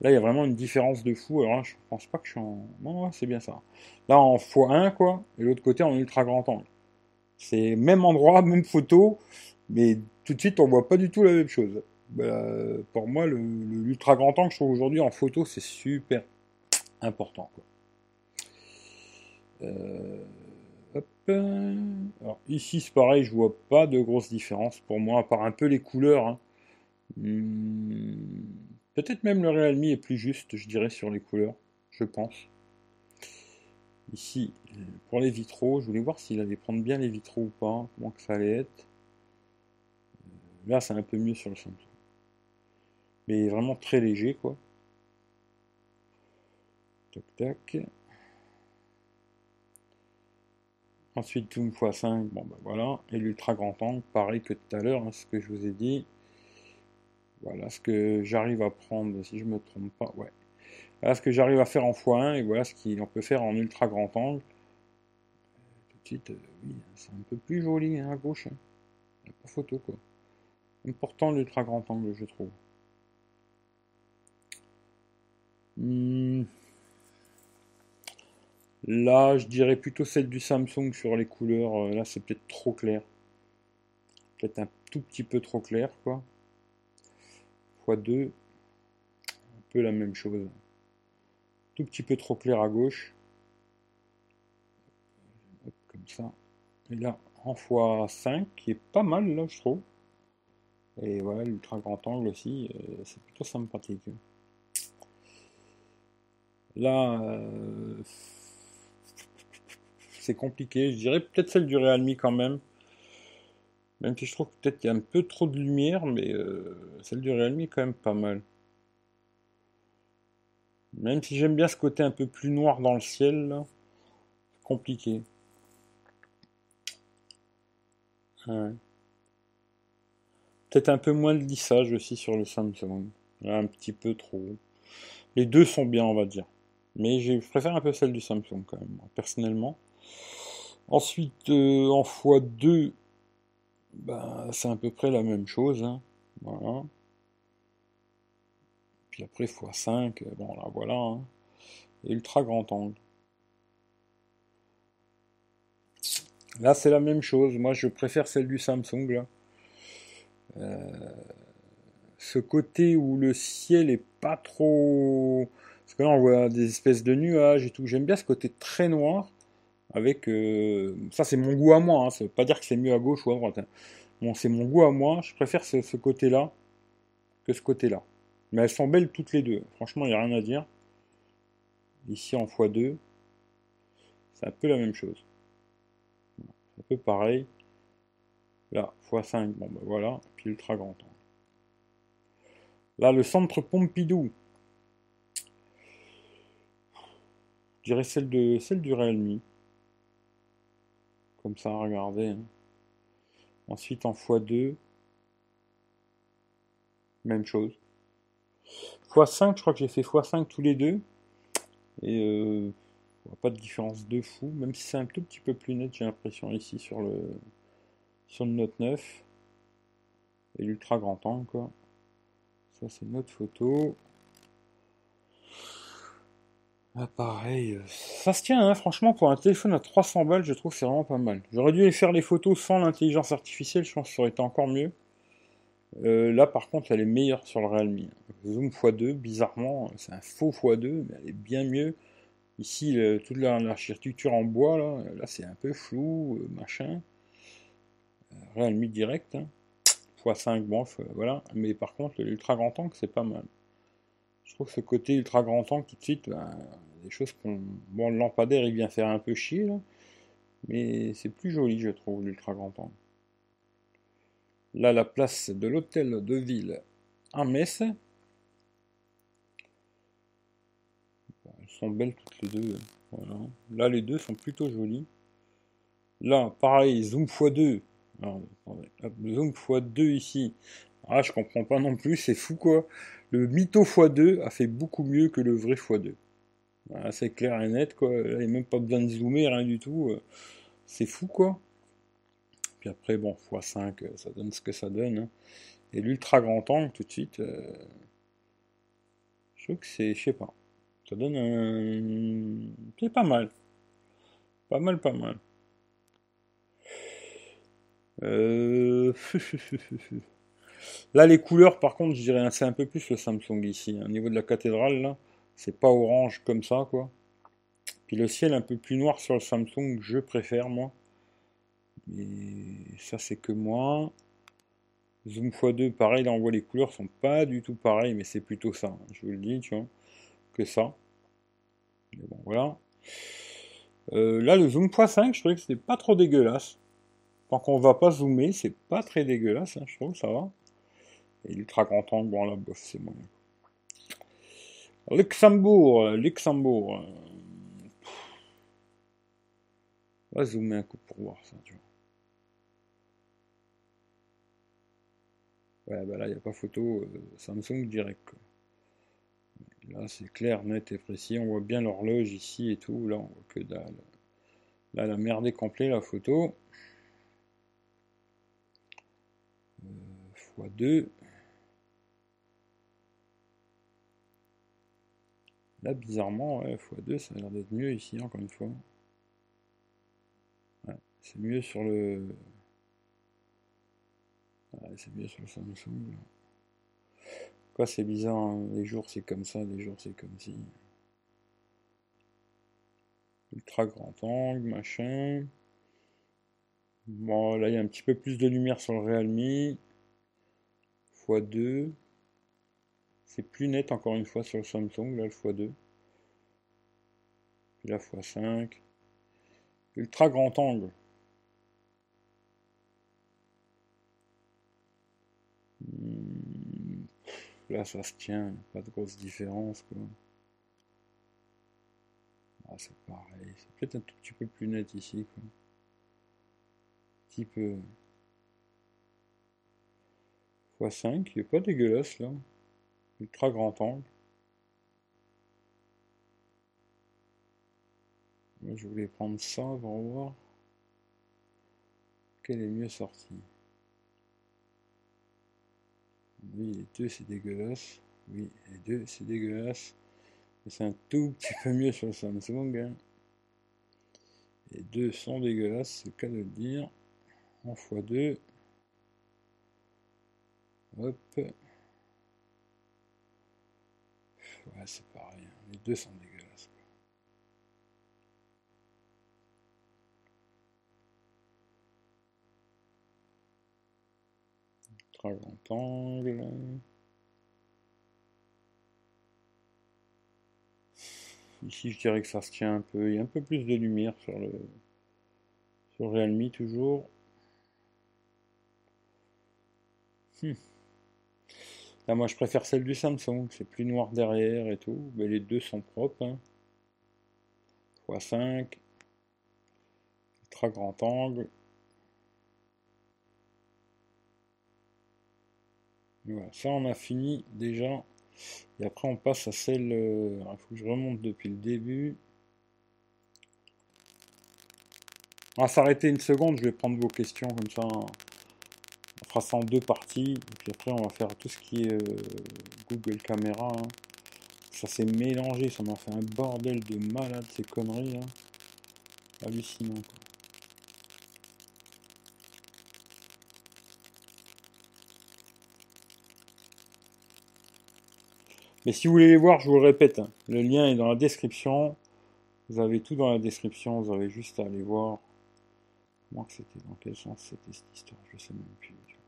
S1: Là, il y a vraiment une différence de fou. Alors là, je pense pas que je suis en. Non, c'est bien ça. Là, en x1, quoi. Et l'autre côté, en ultra grand angle. C'est même endroit, *laughs* même photo. Mais tout de suite, on voit pas du tout la même chose. Bah, pour moi, l'ultra grand angle, je trouve aujourd'hui en photo, c'est super important, quoi. Euh, Alors ici c'est pareil, je vois pas de grosse différence pour moi, à part un peu les couleurs. Hein. Hmm, peut-être même le Realme est plus juste, je dirais, sur les couleurs, je pense. Ici, pour les vitraux, je voulais voir s'il allait prendre bien les vitraux ou pas, comment que ça allait être. Là, c'est un peu mieux sur le Samsung. Mais vraiment très léger, quoi. Tac, tac. Ensuite, zoom x5, bon ben voilà. Et l'ultra grand angle, pareil que tout à l'heure, hein, ce que je vous ai dit. Voilà ce que j'arrive à prendre, si je me trompe pas, ouais. Voilà ce que j'arrive à faire en x1 et voilà ce qu'on peut faire en ultra grand angle. Tout de suite, euh, oui, c'est un peu plus joli hein, à gauche. Hein. Il a pas photo quoi. Important l'ultra grand angle, je trouve. Hmm. Là, je dirais plutôt celle du Samsung sur les couleurs. Euh, là, c'est peut-être trop clair. Peut-être un tout petit peu trop clair, quoi. x2, un peu la même chose. Tout petit peu trop clair à gauche. comme ça. Et là, en x5, qui est pas mal, là, je trouve. Et voilà, l'ultra grand angle aussi, euh, c'est plutôt sympathique. Là, euh, c'est compliqué. Je dirais peut-être celle du Realme quand même. Même si je trouve peut-être qu'il y a un peu trop de lumière, mais euh, celle du Realme quand même pas mal. Même si j'aime bien ce côté un peu plus noir dans le ciel, compliqué. Peut-être un peu moins de lissage aussi sur le Samsung. un petit peu trop. Les deux sont bien, on va dire. Mais je préfère un peu celle du Samsung quand même, personnellement. Ensuite, euh, en x2, bah, c'est à peu près la même chose. Hein. Puis après, x5, bon là voilà. Hein. Ultra grand angle. Là, c'est la même chose. Moi, je préfère celle du Samsung. Euh, ce côté où le ciel est pas trop... Parce que là, on voit des espèces de nuages et tout. J'aime bien ce côté très noir. Avec... Euh, ça, c'est mon goût à moi. Hein. Ça veut pas dire que c'est mieux à gauche ou à droite. Hein. Bon, c'est mon goût à moi. Je préfère ce, côté-là que ce côté-là. Mais elles sont belles toutes les deux. Franchement, il n'y a rien à dire. Ici, en x2, c'est un peu la même chose. C'est un peu pareil. Là, x5, bon ben voilà, puis ultra grand angle. Là, le centre Pompidou. Je dirais celle, de, celle du Realme. Comme ça, regardez. Hein. Ensuite, en x2. Même chose. x5, je crois que j'ai fait x5 tous les deux. Et euh, pas de différence de fou, même si c'est un tout petit peu plus net, j'ai l'impression ici sur le sur le Note 9. Et l'ultra grand angle. Ça c'est notre photo. Ah, pareil, euh, ça se tient, hein, franchement, pour un téléphone à 300 balles, je trouve que c'est vraiment pas mal. J'aurais dû faire les photos sans l'intelligence artificielle, je pense que ça aurait été encore mieux. Euh, là, par contre, elle est meilleure sur le Realme. Zoom x2, bizarrement, c'est un faux x2, mais elle est bien mieux. Ici, toute l'architecture en bois, là, là c'est un peu flou, euh, machin. Realme direct, hein. x5, bon, voilà. Mais par contre, l'ultra grand angle, c'est pas mal. Je trouve que ce côté ultra grand angle, tout de suite, ben, des choses qu'on. Bon, le lampadaire, il vient faire un peu chier. Mais c'est plus joli, je trouve, l'ultra grand angle. Là, la place de l'hôtel de ville à Metz. Elles sont belles toutes les deux. Voilà. Là, les deux sont plutôt jolies. Là, pareil, zoom x2. zoom x2 ici. Ah, je comprends pas non plus, c'est fou quoi. Le mytho x2 a fait beaucoup mieux que le vrai x2. C'est clair et net quoi. il n'y a même pas besoin de zoomer, rien du tout. C'est fou quoi. Puis après, bon, x5, euh, ça donne ce que ça donne. Hein. Et l'ultra grand angle, tout de suite, euh, je trouve que c'est, je sais pas, ça donne un... C'est pas mal. Pas mal, pas mal. Euh, *laughs* là, les couleurs, par contre, je dirais, c'est un peu plus le Samsung ici. Hein. Au niveau de la cathédrale, là, c'est pas orange comme ça, quoi. Puis le ciel un peu plus noir sur le Samsung, je préfère, moi. Et ça, c'est que moi. Zoom x2, pareil, là on voit les couleurs sont pas du tout pareilles, mais c'est plutôt ça, hein, je vous le dis, tu vois, que ça. Mais bon, voilà. Euh, là, le zoom x5, je trouvais que c'était pas trop dégueulasse. Tant qu'on va pas zoomer, c'est pas très dégueulasse, hein, je trouve, ça va. Et l'ultra grand angle, bon là, bof, c'est moyen. Luxembourg, Luxembourg. On va zoomer un coup pour voir ça. Ouais, bah là, il n'y a pas photo euh, Samsung direct. Là, c'est clair, net et précis. On voit bien l'horloge ici et tout. Là, on voit que dalle. Là, la merde est complète, la photo. Euh, x2. Là, bizarrement, ouais, x2, ça a l'air d'être mieux ici, encore une fois. c'est mieux sur le c'est bien sur le Samsung. Quoi, c'est bizarre, hein. les jours c'est comme ça, les jours c'est comme si. Ultra grand angle, machin. Bon, là il y a un petit peu plus de lumière sur le Realme. x2. C'est plus net encore une fois sur le Samsung, là le x2. Puis là x5. Ultra grand angle. Hmm. Là, ça se tient, pas de grosse différence, quoi. Ah, c'est pareil, c'est peut-être un tout petit peu plus net ici, quoi. Un petit peu. x5, il est pas dégueulasse, là. Ultra grand angle. je voulais prendre ça pour voir quel est mieux sorti. Oui, les deux c'est dégueulasse. Oui, les deux c'est dégueulasse. C'est un tout petit peu mieux sur le Samsung. Hein. Les deux sont dégueulasses, c'est le cas de le dire. En x2. Hop. Ouais, c'est pareil. Hein. Les deux sont dégueulasses. Très grand angle. Ici, je dirais que ça se tient un peu. Il y a un peu plus de lumière sur le sur Realme toujours. Hmm. Là, moi, je préfère celle du Samsung. C'est plus noir derrière et tout. Mais les deux sont propres. Hein. x5. Très grand angle. Voilà, ça on a fini déjà. Et après, on passe à celle. Euh, il faut que je remonte depuis le début. On va s'arrêter une seconde. Je vais prendre vos questions comme ça. Fera ça en deux parties. Et puis après, on va faire tout ce qui est euh, Google Caméra. Hein. Ça s'est mélangé. Ça m'a fait un bordel de malade, ces conneries. Hein. Hallucinant. Mais si vous voulez les voir, je vous le répète, hein, le lien est dans la description. Vous avez tout dans la description, vous avez juste à aller voir. Moi, c'était dans quel sens c'était cette histoire, je sais même plus.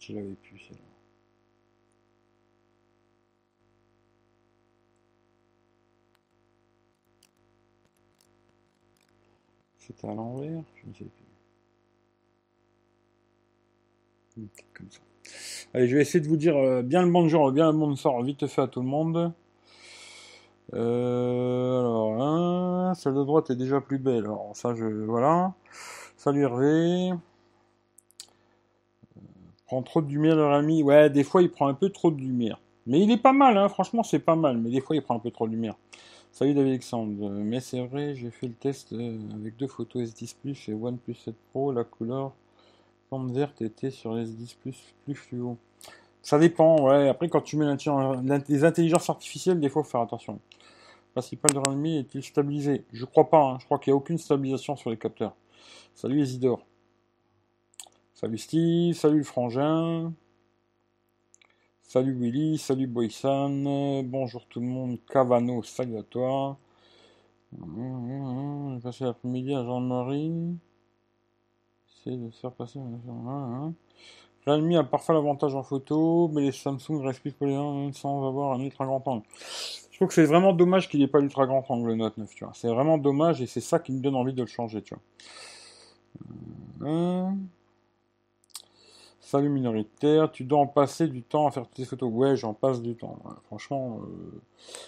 S1: Je l'avais plus celle-là. C'était à l'envers, je ne sais plus. Comme ça. Allez, je vais essayer de vous dire euh, bien le bonjour, bien le bonsoir, vite fait à tout le monde. Euh, alors là, celle de droite est déjà plus belle. Alors ça, je voilà. Salut Hervé. Euh, prend trop de lumière leur ami. Ouais, des fois il prend un peu trop de lumière. Mais il est pas mal, hein. franchement c'est pas mal. Mais des fois il prend un peu trop de lumière. Salut David Alexandre. Mais c'est vrai, j'ai fait le test avec deux photos S10 Plus et OnePlus 7 Pro. La couleur Forme verte était sur les S10 plus, plus fluo. Ça dépend, ouais. Après, quand tu mets les intelligences artificielles, des fois, faut faire attention. Le principal de Realme est-il stabilisé? Je crois pas. Hein. Je crois qu'il n'y a aucune stabilisation sur les capteurs. Salut Isidore. Salut Steve. Salut le frangin. Salut Willy. Salut Boysan. Bonjour tout le monde. Cavano, salut à toi. J'ai passé l'après-midi à Jean-Marie de faire passer. Hein. Realme a parfois l'avantage en photo, mais les Samsung restent plus polyvalents sans avoir un ultra grand angle. Je trouve que c'est vraiment dommage qu'il n'ait pas l'ultra grand angle le Note 9, tu vois. C'est vraiment dommage et c'est ça qui me donne envie de le changer, tu. Euh, salut minoritaire, tu dois en passer du temps à faire tes photos. Ouais, j'en passe du temps. Franchement, euh,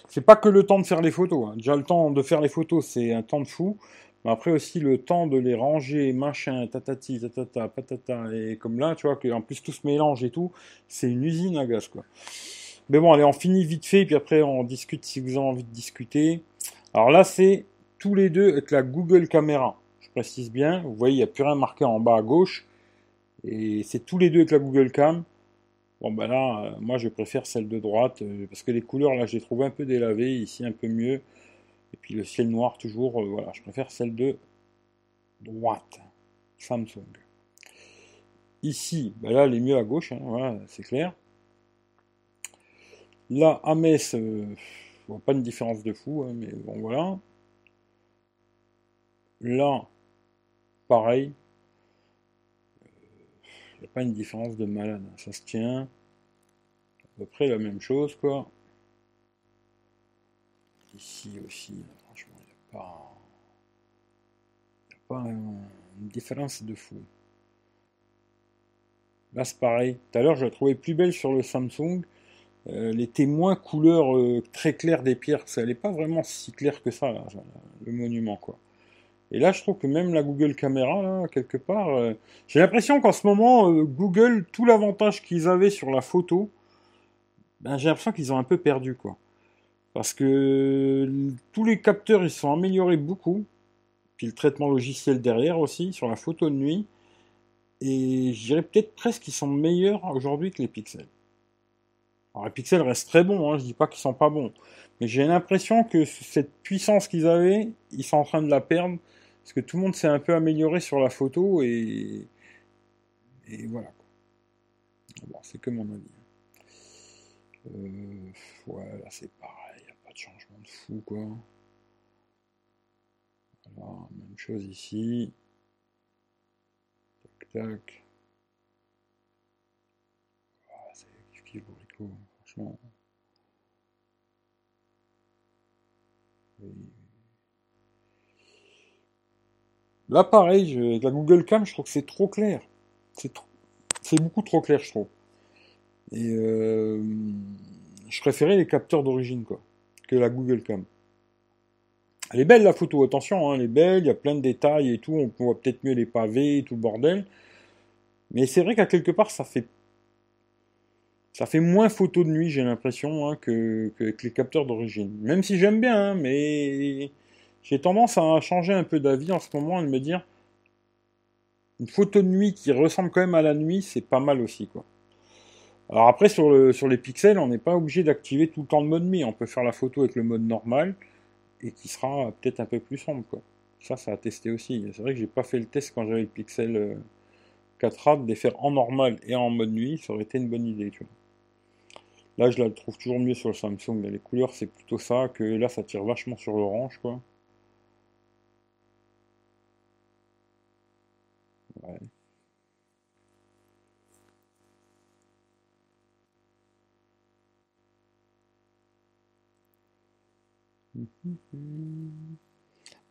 S1: c'est pas que le temps de faire les photos. Hein. Déjà, le temps de faire les photos, c'est un temps de fou. Mais après aussi le temps de les ranger, machin, tatati, tatata, patata, et comme là, tu vois, qu'en plus tout se mélange et tout, c'est une usine à gaz, quoi. Mais bon, allez, on finit vite fait, puis après on discute si vous avez envie de discuter. Alors là, c'est tous les deux avec la Google Caméra. Je précise bien, vous voyez, il n'y a plus rien marqué en bas à gauche. Et c'est tous les deux avec la Google Cam. Bon, ben là, euh, moi je préfère celle de droite, euh, parce que les couleurs, là, je les trouve un peu délavées, ici un peu mieux. Et puis le ciel noir, toujours, euh, voilà, je préfère celle de droite, Samsung. Ici, ben là, elle est mieux à gauche, hein, voilà, c'est clair. Là, à Metz, je vois pas une différence de fou, hein, mais bon, voilà. Là, pareil. Il n'y a pas une différence de malade, ça se tient. À peu près la même chose, quoi. Ici aussi, franchement, il n'y a pas, pas une différence de fou. Là, c'est pareil. Tout à l'heure, je la trouvais plus belle sur le Samsung. Euh, elle était moins couleur euh, très claire des pierres. Ça n'est pas vraiment si clair que ça, le monument, quoi. Et là, je trouve que même la Google Caméra, quelque part, euh, j'ai l'impression qu'en ce moment, Google, tout l'avantage qu'ils avaient sur la photo, ben, j'ai l'impression qu'ils ont un peu perdu, quoi. Parce que tous les capteurs, ils sont améliorés beaucoup. Puis le traitement logiciel derrière aussi, sur la photo de nuit. Et je dirais peut-être presque qu'ils sont meilleurs aujourd'hui que les pixels. Alors les pixels restent très bons, hein, je dis pas qu'ils sont pas bons. Mais j'ai l'impression que cette puissance qu'ils avaient, ils sont en train de la perdre. Parce que tout le monde s'est un peu amélioré sur la photo et, et voilà. Bon, c'est que mon avis. Euh, ouais, c'est pareil, il a pas de changement de fou quoi. Voilà, même chose ici. Tac tac. Ah, c'est kiff franchement. Là, pareil, avec la Google Cam, je trouve que c'est trop clair. C'est beaucoup trop clair, je trouve. Et euh, je préférais les capteurs d'origine, quoi, que la Google Cam. Elle est belle la photo, attention, hein, elle est belle, il y a plein de détails et tout, on voit peut-être mieux les pavés et tout le bordel. Mais c'est vrai qu'à quelque part, ça fait moins photo de nuit, j'ai l'impression, hein, que, que, les capteurs d'origine. Même si j'aime bien, hein, mais j'ai tendance à changer un peu d'avis en ce moment et de me dire une photo de nuit qui ressemble quand même à la nuit, c'est pas mal aussi, quoi. Alors après, sur, le, sur les pixels, on n'est pas obligé d'activer tout le temps le mode nuit. On peut faire la photo avec le mode normal et qui sera peut-être un peu plus sombre, quoi. Ça, ça a testé aussi. C'est vrai que j'ai pas fait le test quand j'avais le Pixel 4A, euh, de les faire en normal et en mode nuit, ça aurait été une bonne idée. Là, je la trouve toujours mieux sur le Samsung. les couleurs, c'est plutôt ça, que là, ça tire vachement sur l'orange, quoi. Ouais.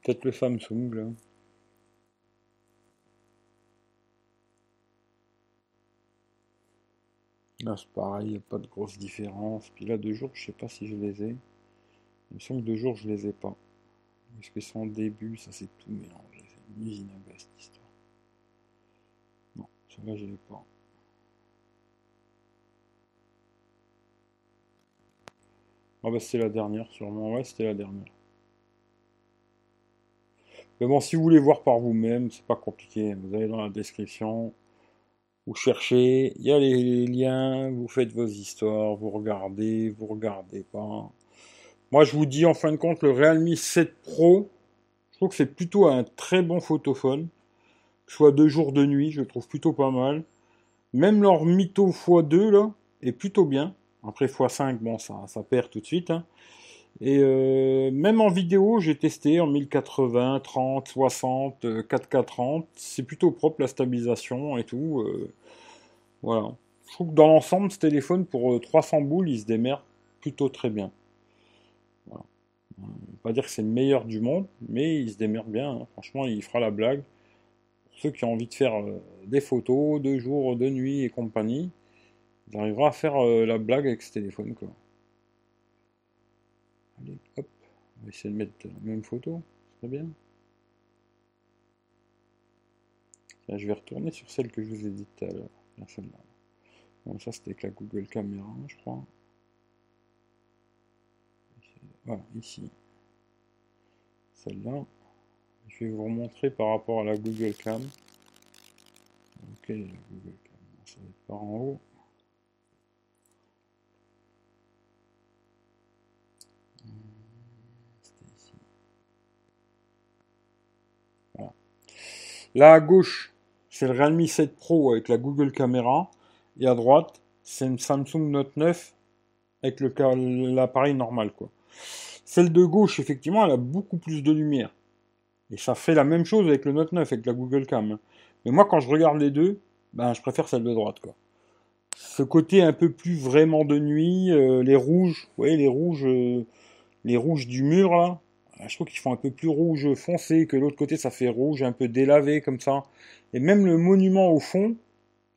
S1: Peut-être le Samsung, là. Là, c'est pareil, il n'y a pas de grosse différence. Puis là, deux jours, je sais pas si je les ai. Il me semble que deux jours, je les ai pas. Est-ce que c'est en début Ça, c'est tout mélangé. C'est une usine à cette histoire. L'ai pas. Ah bah c'était la dernière sûrement, ouais c'était la dernière. Mais bon, si vous voulez voir par vous-même, c'est pas compliqué. Vous allez dans la description, vous cherchez, il y a les liens, vous faites vos histoires, vous regardez, vous regardez pas. Moi, je vous dis en fin de compte, le Realme 7 Pro, je trouve que c'est plutôt un très bon photophone. Soit de jour, de nuit, je trouve plutôt pas mal. Même leur Mytho x2, là, est plutôt bien. Après x5, bon, ça, ça perd tout de suite. Hein. Et euh, même en vidéo, j'ai testé en 1080, 30, 60, 4K 30. C'est plutôt propre la stabilisation et tout. Euh, voilà. Je trouve que dans l'ensemble, ce téléphone, pour 300 euh, boules, il se démerde plutôt très bien. Voilà. pas dire que c'est le meilleur du monde, mais il se démerde bien. Hein. Franchement, il fera la blague. Ceux qui ont envie de faire des photos de jour, de nuit et compagnie, il arrivera à faire la blague avec ce téléphone. Quoi. Allez, hop, on va essayer de mettre la même photo, très bien. Là, je vais retourner sur celle que je vous ai dit tout à l'heure, celle-là. Bon, ça c'était avec la Google Caméra, je crois. Voilà, ici. Celle-là. Je vais vous remontrer par rapport à la Google Cam. Ok, la Google Cam, ça en haut. Là à gauche, c'est le Realme 7 Pro avec la Google Caméra. Et à droite, c'est une Samsung Note 9 avec l'appareil normal. Quoi. Celle de gauche, effectivement, elle a beaucoup plus de lumière. Et ça fait la même chose avec le Note 9, avec la Google Cam. Mais moi, quand je regarde les deux, ben, je préfère celle de droite. Quoi. Ce côté un peu plus vraiment de nuit, euh, les rouges, vous voyez, les rouges, euh, les rouges du mur, là, je trouve qu'ils font un peu plus rouge foncé que l'autre côté, ça fait rouge, un peu délavé comme ça. Et même le monument au fond,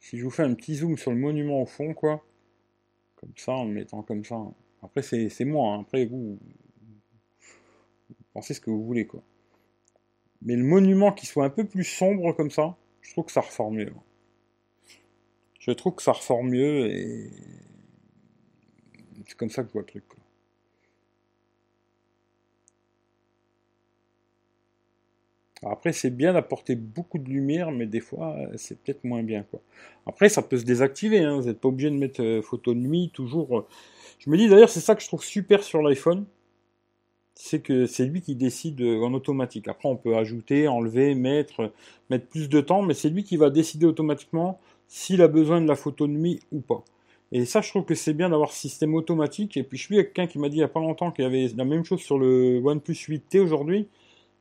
S1: si je vous fais un petit zoom sur le monument au fond, quoi, comme ça, en le mettant comme ça. Après, c'est moi, hein. après, vous, vous pensez ce que vous voulez, quoi. Mais le monument qui soit un peu plus sombre comme ça, je trouve que ça ressort mieux. Je trouve que ça ressort mieux et c'est comme ça que je vois le truc. Après, c'est bien d'apporter beaucoup de lumière, mais des fois, c'est peut-être moins bien. Après, ça peut se désactiver, hein. vous n'êtes pas obligé de mettre euh, photo de nuit, toujours. Euh. Je me dis d'ailleurs, c'est ça que je trouve super sur l'iPhone, c'est que c'est lui qui décide euh, en automatique. Après, on peut ajouter, enlever, mettre, mettre plus de temps, mais c'est lui qui va décider automatiquement s'il a besoin de la photo de nuit ou pas. Et ça, je trouve que c'est bien d'avoir ce système automatique. Et puis, je suis avec quelqu'un qui m'a dit il n'y a pas longtemps qu'il y avait la même chose sur le OnePlus 8T aujourd'hui.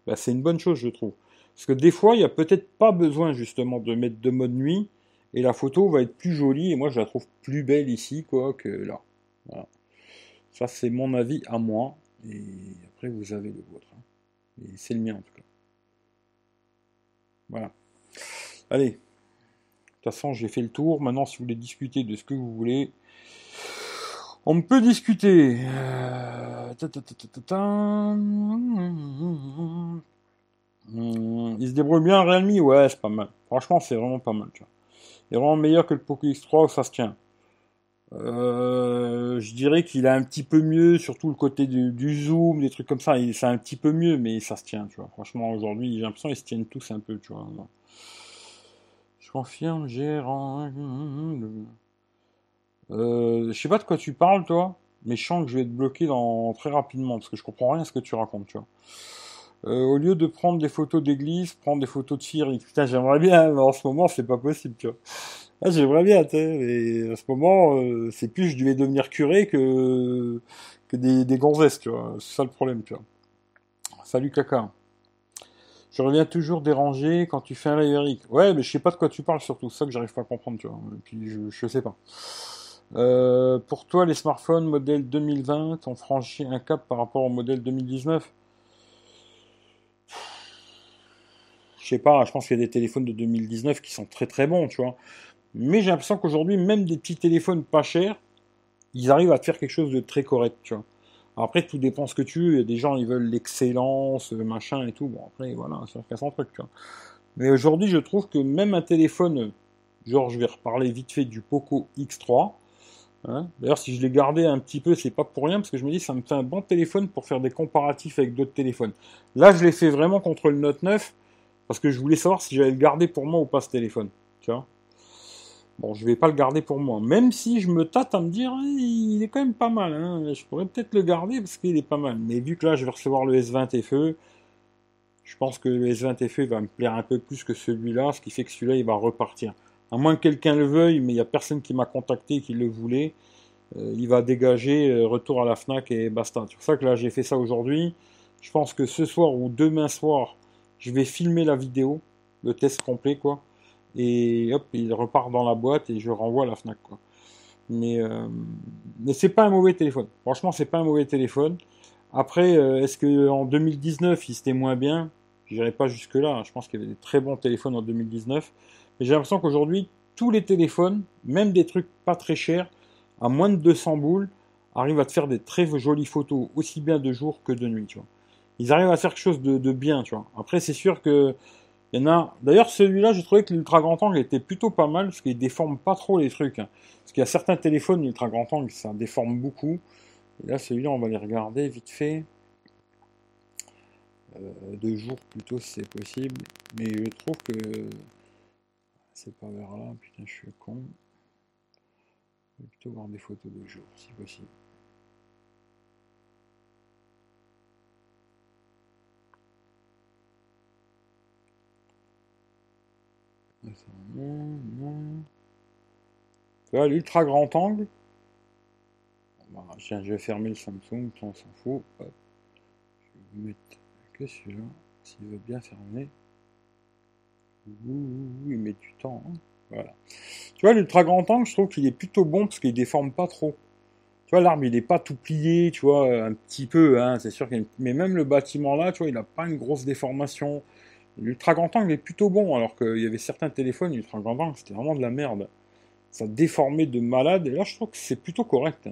S1: Bah, c'est une bonne chose, je trouve. Parce que des fois, il n'y a peut-être pas besoin justement de mettre de mode nuit, et la photo va être plus jolie, et moi je la trouve plus belle ici, quoi, que là. Voilà. Ça, c'est mon avis à moi, et après vous avez le vôtre. Hein. Et c'est le mien en tout cas. Voilà. Allez. De toute façon, j'ai fait le tour. Maintenant, si vous voulez discuter de ce que vous voulez, on peut discuter. Euh, il se débrouille bien Realme, ouais, c'est pas mal. Franchement, c'est vraiment pas mal, tu vois. Il est vraiment meilleur que le Poco X3 ça se tient. Euh, je dirais qu'il a un petit peu mieux, surtout le côté du, zoom, des trucs comme ça. C'est un petit peu mieux, mais ça se tient, tu vois. Franchement, aujourd'hui, j'ai l'impression qu'ils se tiennent tous un peu, tu vois. Je confirme, j'ai... Euh, je sais pas de quoi tu parles, toi, mais je sens que je vais te bloquer dans, très rapidement, parce que je comprends rien à ce que tu racontes, tu vois. Euh, au lieu de prendre des photos d'église, prendre des photos de filles. Putain, j'aimerais bien, mais en ce moment, c'est pas possible, tu vois. Ah, j'aimerais bien, tu sais, mais en ce moment, euh, c'est plus je devais devenir curé que, que des, gonzesses, tu vois. C'est ça le problème, tu vois. Salut, caca. Je reviens toujours déranger quand tu fais un live Eric. Ouais, mais je sais pas de quoi tu parles surtout, ça que j'arrive pas à comprendre, tu vois. Et puis, je, je sais pas. Euh, pour toi, les smartphones modèle 2020 ont franchi un cap par rapport au modèle 2019 Je sais pas, je pense qu'il y a des téléphones de 2019 qui sont très très bons, tu vois. Mais j'ai l'impression qu'aujourd'hui, même des petits téléphones pas chers, ils arrivent à te faire quelque chose de très correct, tu vois. après, tout dépend ce que tu veux. Il y a des gens, ils veulent l'excellence, machin et tout. Bon, après, voilà, c'est son truc, tu vois. Mais aujourd'hui, je trouve que même un téléphone, genre, je vais reparler vite fait du Poco X3, Hein. D'ailleurs, si je l'ai gardé un petit peu, c'est pas pour rien, parce que je me dis, ça me fait un bon téléphone pour faire des comparatifs avec d'autres téléphones. Là, je l'ai fait vraiment contre le Note 9, parce que je voulais savoir si j'allais le garder pour moi ou pas ce téléphone. Tu vois Bon, je vais pas le garder pour moi. Même si je me tâte à me dire, hein, il est quand même pas mal. Hein. Je pourrais peut-être le garder parce qu'il est pas mal. Mais vu que là, je vais recevoir le S20 FE, je pense que le S20 FE va me plaire un peu plus que celui-là, ce qui fait que celui-là, il va repartir. À moins que quelqu'un le veuille, mais il n'y a personne qui m'a contacté qui le voulait. Euh, il va dégager euh, retour à la FNAC et basta. C'est pour ça que là j'ai fait ça aujourd'hui. Je pense que ce soir ou demain soir, je vais filmer la vidéo, le test complet quoi. Et hop, il repart dans la boîte et je renvoie la FNAC. Mais, euh, mais c'est pas un mauvais téléphone. Franchement, c'est pas un mauvais téléphone. Après, euh, est-ce que en 2019 il c'était moins bien? Je n'irai pas jusque là. Je pense qu'il y avait des très bons téléphones en 2019 j'ai l'impression qu'aujourd'hui, tous les téléphones, même des trucs pas très chers, à moins de 200 boules, arrivent à te faire des très jolies photos, aussi bien de jour que de nuit, tu vois. Ils arrivent à faire quelque chose de, bien, tu vois. Après, c'est sûr que il y en a. D'ailleurs, celui-là, j'ai trouvé que l'ultra grand angle était plutôt pas mal parce qu'il déforme pas trop les trucs. Hein. Parce qu'il y a certains téléphones ultra grand angle, ça déforme beaucoup. Et là, celui-là, on va les regarder vite fait. Euh, de jour plutôt, si c'est possible. Mais je trouve que c'est pas vers là, putain, je suis con. Je vais plutôt voir des photos de jour, si possible. Tu vois, l'ultra grand angle. Bah, je vais fermer le Samsung, on s'en fout. Je vais mettre que celui-là, s'il veut bien fermer il met du temps. Hein. Tu vois, l'ultra grand angle, je trouve qu'il est plutôt bon parce qu'il déforme pas trop. Tu vois, l'arbre, il n'est pas tout plié, tu vois, un petit peu, hein, c'est sûr. Mais même le bâtiment là, tu vois, il n'a pas une grosse déformation. L'ultra grand angle est plutôt bon, alors qu'il y avait certains téléphones, l'ultra grand angle, c'était vraiment de la merde. Ça déformait de malade, et là, je trouve que c'est plutôt correct.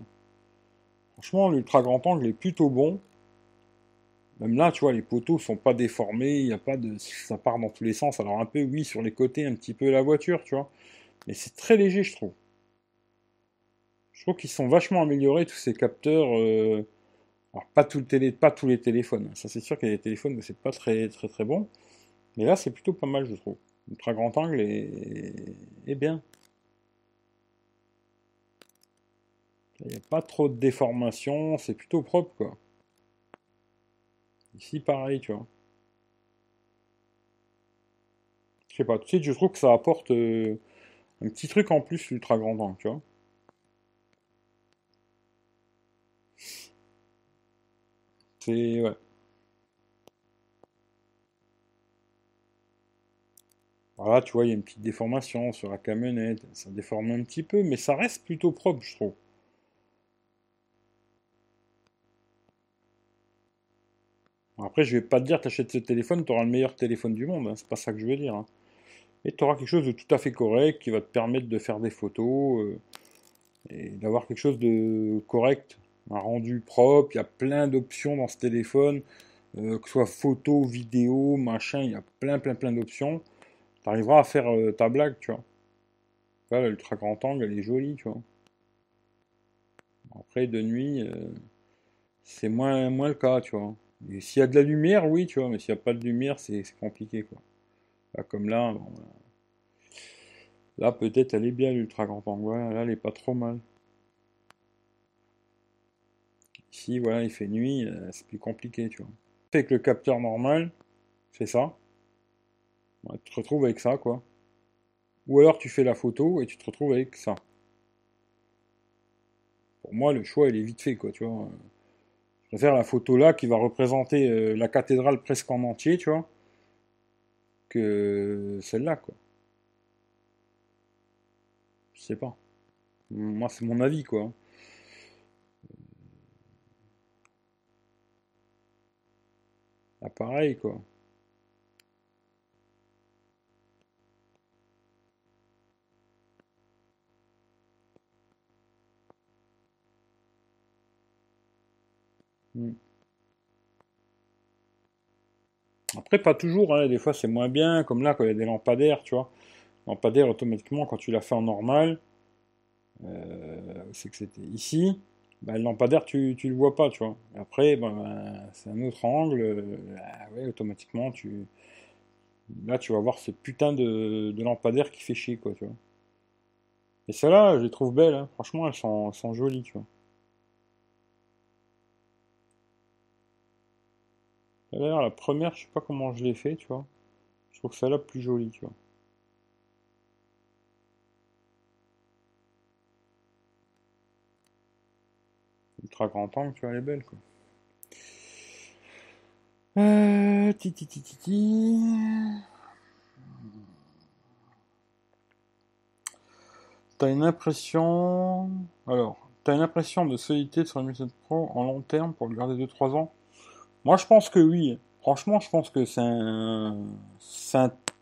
S1: Franchement, l'ultra grand angle est plutôt bon. Même là, tu vois, les poteaux sont pas déformés, il a pas de, ça part dans tous les sens. Alors un peu, oui, sur les côtés, un petit peu la voiture, tu vois. Mais c'est très léger, je trouve. Je trouve qu'ils sont vachement améliorés tous ces capteurs. Euh, alors pas, tous les téléphones. Ça c'est sûr qu'il y a des téléphones où c'est pas très très très bon. Mais là, c'est plutôt pas mal, je trouve. Ultra grand angle est, bien. Il n'y a pas trop de déformation, c'est plutôt propre, quoi. Ici, pareil, tu vois. Je sais pas, tu sais, je trouve que ça apporte euh, un petit truc en plus, l'ultra grand angle, tu vois. C'est, ouais. Voilà, tu vois, il y a une petite déformation sur la camionnette. Ça déforme un petit peu, mais ça reste plutôt propre, je trouve. Après, je vais pas te dire, t'achètes ce téléphone, tu auras le meilleur téléphone du monde. Hein, c'est pas ça que je veux dire. Hein. Et tu auras quelque chose de tout à fait correct qui va te permettre de faire des photos euh, et d'avoir quelque chose de correct, un rendu propre. Il y a plein d'options dans ce téléphone, euh, que ce soit photo, vidéo, machin. Il y a plein, plein, plein d'options arriveras à faire euh, ta blague, tu vois. Là, l'ultra grand angle, elle est jolie, tu vois. Après, de nuit, euh, c'est moins, moins le cas, tu vois. s'il y a de la lumière, oui, tu vois, mais s'il n'y a pas de lumière, c'est compliqué, quoi. Là, comme là, là, peut-être elle est bien, l'ultra grand angle. Là, elle est pas trop mal. Ici, voilà, il fait nuit, euh, c'est plus compliqué, tu vois. Avec le capteur normal, c'est ça tu te retrouves avec ça, quoi. Ou alors tu fais la photo et tu te retrouves avec ça. Pour moi, le choix, il est vite fait, quoi, tu vois. Je préfère la photo là qui va représenter euh, la cathédrale presque en entier, tu vois, que celle-là, quoi. Je sais pas. Moi, c'est mon avis, quoi. Là, pareil, quoi. Après, pas toujours, hein. des fois c'est moins bien, comme là quand il y a des lampadaires, tu vois. Lampadaire automatiquement quand tu l'as fait en normal, euh, c'est que c'était ici, bah, le lampadaire tu, tu le vois pas, tu vois. après, bah, c'est un autre angle, euh, automatiquement tu. Là tu vas voir ce putain de, lampadaire qui fait chier, quoi, tu vois. Et celles-là, je les trouve belles, hein. franchement elles sont jolies, tu vois. D'ailleurs, la première, je sais pas comment je l'ai fait, tu vois. Je trouve que celle-là plus jolie, tu vois. Ultra grand angle, tu vois, elle est belle, quoi. Euh, ti, ti, ti, T'as une impression... Alors, t'as une impression de solidité sur le Mi Pro en long terme pour le garder 2-3 ans? Moi, je pense que oui. Franchement, je pense que c'est un,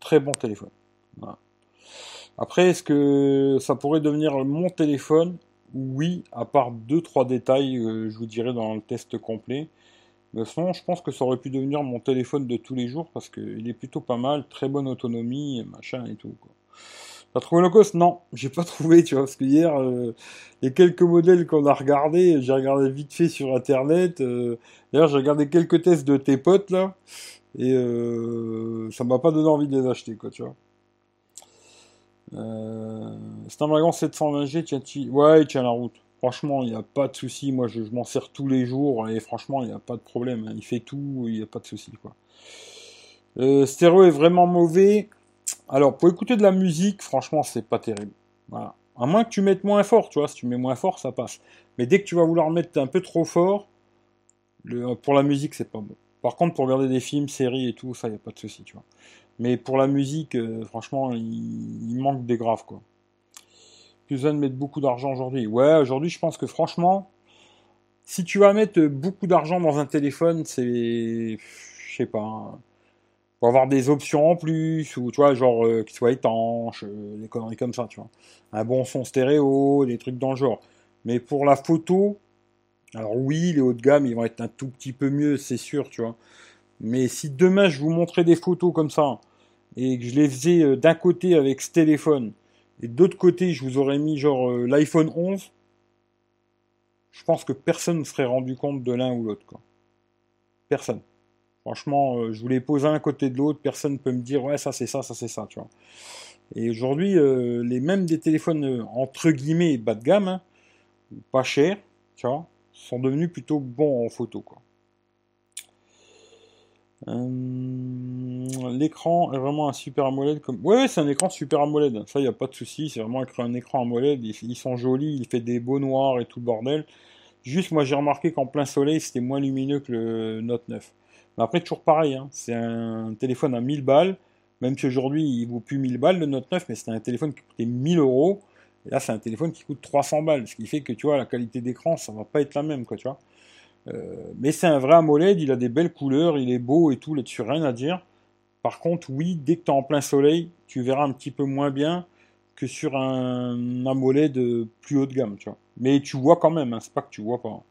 S1: très bon téléphone. Après, est-ce que ça pourrait devenir mon téléphone? Oui, à part deux trois détails, euh, je vous dirai dans le test complet. Mais sinon, je pense que ça aurait pu devenir mon téléphone de tous les jours parce qu'il est plutôt pas mal, très bonne autonomie, machin et tout. T'as trouvé le cost Non, j'ai pas *laughs* trouvé, tu vois, parce que hier, euh, les quelques modèles qu'on a regardés, j'ai regardé vite fait sur internet. Euh, d'ailleurs, j'ai regardé quelques tests de tes potes là, et euh, ça m'a pas donné envie de les acheter, quoi, tu vois. c'est un wagon 720G, tiens, ouais, il tient la route. Franchement, il n'y a pas de souci. Moi, je, m'en sers tous les jours et franchement, il n'y a pas de problème. Hein. Il fait tout, il n'y a pas de souci, quoi. stéréo est vraiment mauvais. Alors, pour écouter de la musique, franchement, c'est pas terrible. Voilà. À moins que tu mettes moins fort, tu vois, si tu mets moins fort, ça passe. Mais dès que tu vas vouloir mettre un peu trop fort, pour la musique, c'est pas bon. Par contre, pour regarder des films, séries et tout, ça, y a pas de souci, tu vois. Mais pour la musique, euh, franchement, il, manque des graves, quoi. Tu besoin de mettre beaucoup d'argent aujourd'hui. Ouais, aujourd'hui, je pense que franchement, si tu vas mettre beaucoup d'argent dans un téléphone, c'est, je sais pas, hein pour avoir des options en plus, ou tu vois, genre euh, qui soit étanche, euh, des conneries comme ça, tu vois. Un bon son stéréo, des trucs dans le genre. Mais pour la photo, alors oui, les hauts de gamme, ils vont être un tout petit peu mieux, c'est sûr, tu vois. Mais si demain je vous montrais des photos comme ça, et que je les faisais euh, d'un côté avec ce téléphone, et de l'autre côté je vous aurais mis genre l'iPhone 11, je pense que personne ne serait rendu compte de l'un ou l'autre, quoi. Personne. Franchement, euh, je vous les pose un à côté de l'autre, personne ne peut me dire ouais ça c'est ça, ça c'est ça, tu vois. Et aujourd'hui, euh, les mêmes des téléphones euh, entre guillemets bas de gamme, hein, pas chers, tu vois, sont devenus plutôt bons en photo, quoi. L'écran est vraiment un super AMOLED comme. Ouais, c'est un écran super AMOLED. Ça, il n'y a pas de souci. C'est vraiment un écran AMOLED. Ils, sont jolis. Il fait des beaux noirs et tout le bordel. Juste, moi, j'ai remarqué qu'en plein soleil, c'était moins lumineux que le Note 9. Mais après, toujours pareil. Hein. C'est un téléphone à 1000 balles. Même si aujourd'hui, il vaut plus 1000 balles, le Note 9, mais c'était un téléphone qui coûtait 1000 euros. Et là, c'est un téléphone qui coûte 300 balles. Ce qui fait que, tu vois, la qualité d'écran, ça va pas être la même, quoi, tu. Euh, mais c'est un vrai AMOLED, il a des belles couleurs, il est beau et tout, là-dessus, rien à dire. Par contre, oui, dès que tu es en plein soleil, tu verras un petit peu moins bien que sur un AMOLED plus haut de gamme. Mais tu vois quand même, hein, c'est pas que tu vois pas.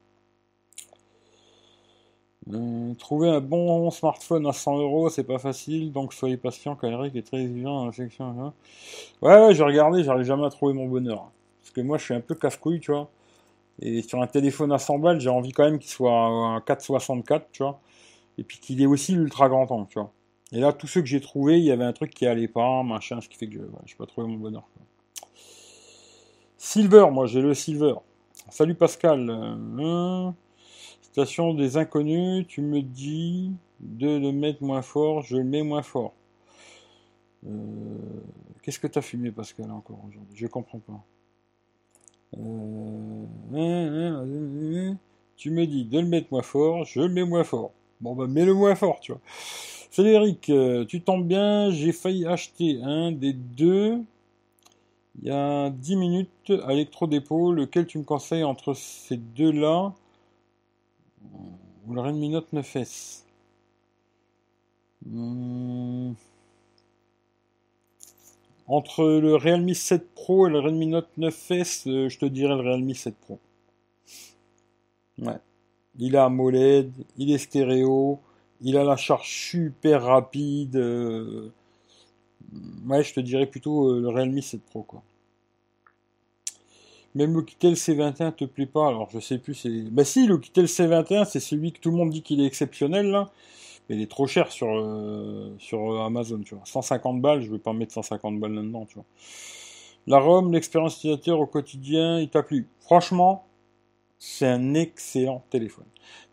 S1: Trouver un bon smartphone à 100 euros, c'est pas facile, donc soyez patient, car Eric est très exigeant dans la section. Hein. Ouais, ouais, j'ai regardé, j'arrive jamais à trouver mon bonheur. Parce que moi, je suis un peu casse-couille, tu vois. Et sur un téléphone à 100 balles, j'ai envie quand même qu'il soit un 4,64, tu vois. Et puis qu'il ait aussi l'ultra grand angle, tu vois. Et là, tous ceux que j'ai trouvés, il y avait un truc qui allait pas, machin, ce qui fait que je n'ai pas trouvé mon bonheur. Silver, moi j'ai le Silver. Salut Pascal. Euh, station des inconnus, tu me dis de le mettre moins fort, je le mets moins fort. Euh, qu'est-ce que tu as fumé Pascal encore aujourd'hui? Je comprends pas. Euh, tu me dis de le mettre moins fort, je le mets moins fort. Bon bah mets-le moins fort, tu vois. Euh, tu tombes bien, j'ai failli acheter un des deux il y a 10 minutes à l'électro-dépôt. Lequel tu me conseilles entre ces deux-là? Ou le Redmi Note 9S entre le Realme 7 Pro et le Redmi Note 9S, euh, je te dirais le Realme 7 Pro. Ouais. Il a AMOLED, il est stéréo, il a la charge super rapide. Euh, ouais, je te dirais plutôt euh, le Realme 7 Pro, quoi. Même le Kitel C21 te plaît pas, alors je sais plus, c'est... Bah si, le Kitel C21, c'est celui que tout le monde dit qu'il est exceptionnel, là il est trop cher sur, euh, sur Amazon, tu vois. 150 balles, je vais pas mettre 150 balles là-dedans, tu vois. La ROM, l'expérience utilisateur au quotidien, il t'a plu. Franchement, c'est un excellent téléphone.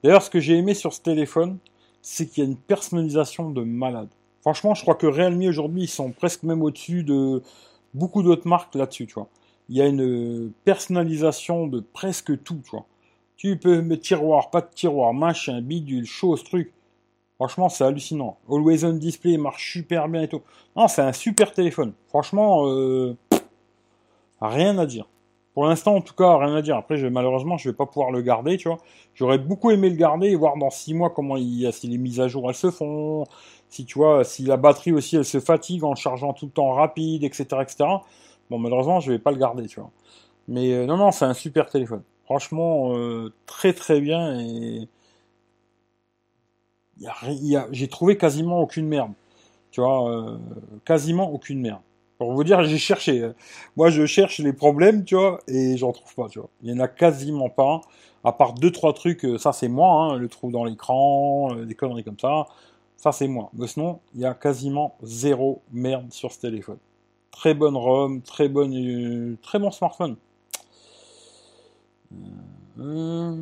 S1: D'ailleurs, ce que j'ai aimé sur ce téléphone, c'est qu'il y a une personnalisation de malade. Franchement, je crois que Realme aujourd'hui, ils sont presque même au-dessus de beaucoup d'autres marques là-dessus, tu vois. Il y a une personnalisation de presque tout, tu. Tu peux mettre tiroir, pas de tiroir, machin, bidule, chose, truc. Franchement, c'est hallucinant. Always on display marche super bien et tout. Non, c'est un super téléphone. Franchement, euh, rien à dire. Pour l'instant, en tout cas, rien à dire. Après, malheureusement, je vais pas pouvoir le garder, tu vois. J'aurais beaucoup aimé le garder et voir dans six mois comment il, si les mises à jour elles se font, si tu vois, si la batterie aussi elle se fatigue en chargeant tout le temps rapide, etc., etc. Bon, malheureusement, je vais pas le garder, tu vois. Mais euh, non, non, c'est un super téléphone. Franchement, euh, très très bien et j'ai trouvé quasiment aucune merde. Tu vois, euh, quasiment aucune merde. Pour vous dire, j'ai cherché. Moi, je cherche les problèmes, tu vois, et j'en trouve pas, tu vois. Il y en a quasiment pas, à part deux, trois trucs. Ça, c'est moi, hein, le trou dans l'écran, des conneries comme ça. Ça, c'est moi. Mais sinon, il y a quasiment zéro merde sur ce téléphone. Très bonne ROM, très bonne, très bon smartphone. Euh,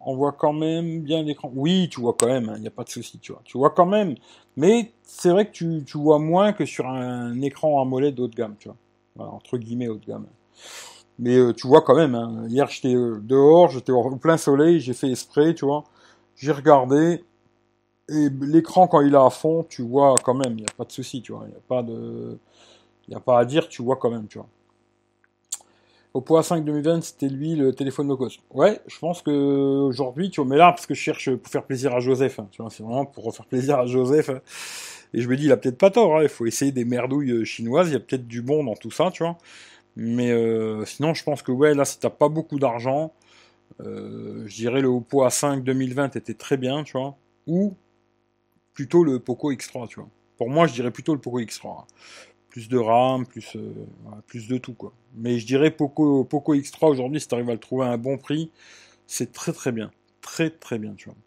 S1: on voit quand même bien l'écran. Oui, tu vois quand même, il hein, n'y a pas de souci, tu vois. Tu vois quand même, mais c'est vrai que tu, vois moins que sur un écran AMOLED haut de gamme, tu vois. entre guillemets haut de gamme. Mais euh, tu vois quand même, hein. hier j'étais euh, dehors, j'étais au plein soleil, j'ai fait esprit, tu vois. J'ai regardé, et l'écran quand il est à fond, tu vois quand même, il n'y a pas de souci, tu vois. Il n'y a pas de... Il n'y a pas à dire, tu vois quand même, tu vois. Oppo A5 2020, c'était lui le téléphone low cost. Ouais, je pense que aujourd'hui, tu vois, mais là, parce que je cherche pour faire plaisir à Joseph, hein, tu vois, c'est vraiment pour faire plaisir à Joseph. Hein. Et je me dis, il a peut-être pas tort, hein, il faut essayer des merdouilles euh, chinoises, il y a peut-être du bon dans tout ça, tu vois. Mais euh, sinon, je pense que ouais, là, si t'as pas beaucoup d'argent, euh, je dirais le Oppo A5 2020 était très bien, tu vois. Ou plutôt le Poco X3, tu vois. Pour moi, je dirais plutôt le Poco X3 plus de RAM, plus, euh, plus de tout quoi. Mais je dirais Poco, Poco X3 aujourd'hui, si tu arrives à le trouver à un bon prix, c'est très très bien. Très très bien, tu vois.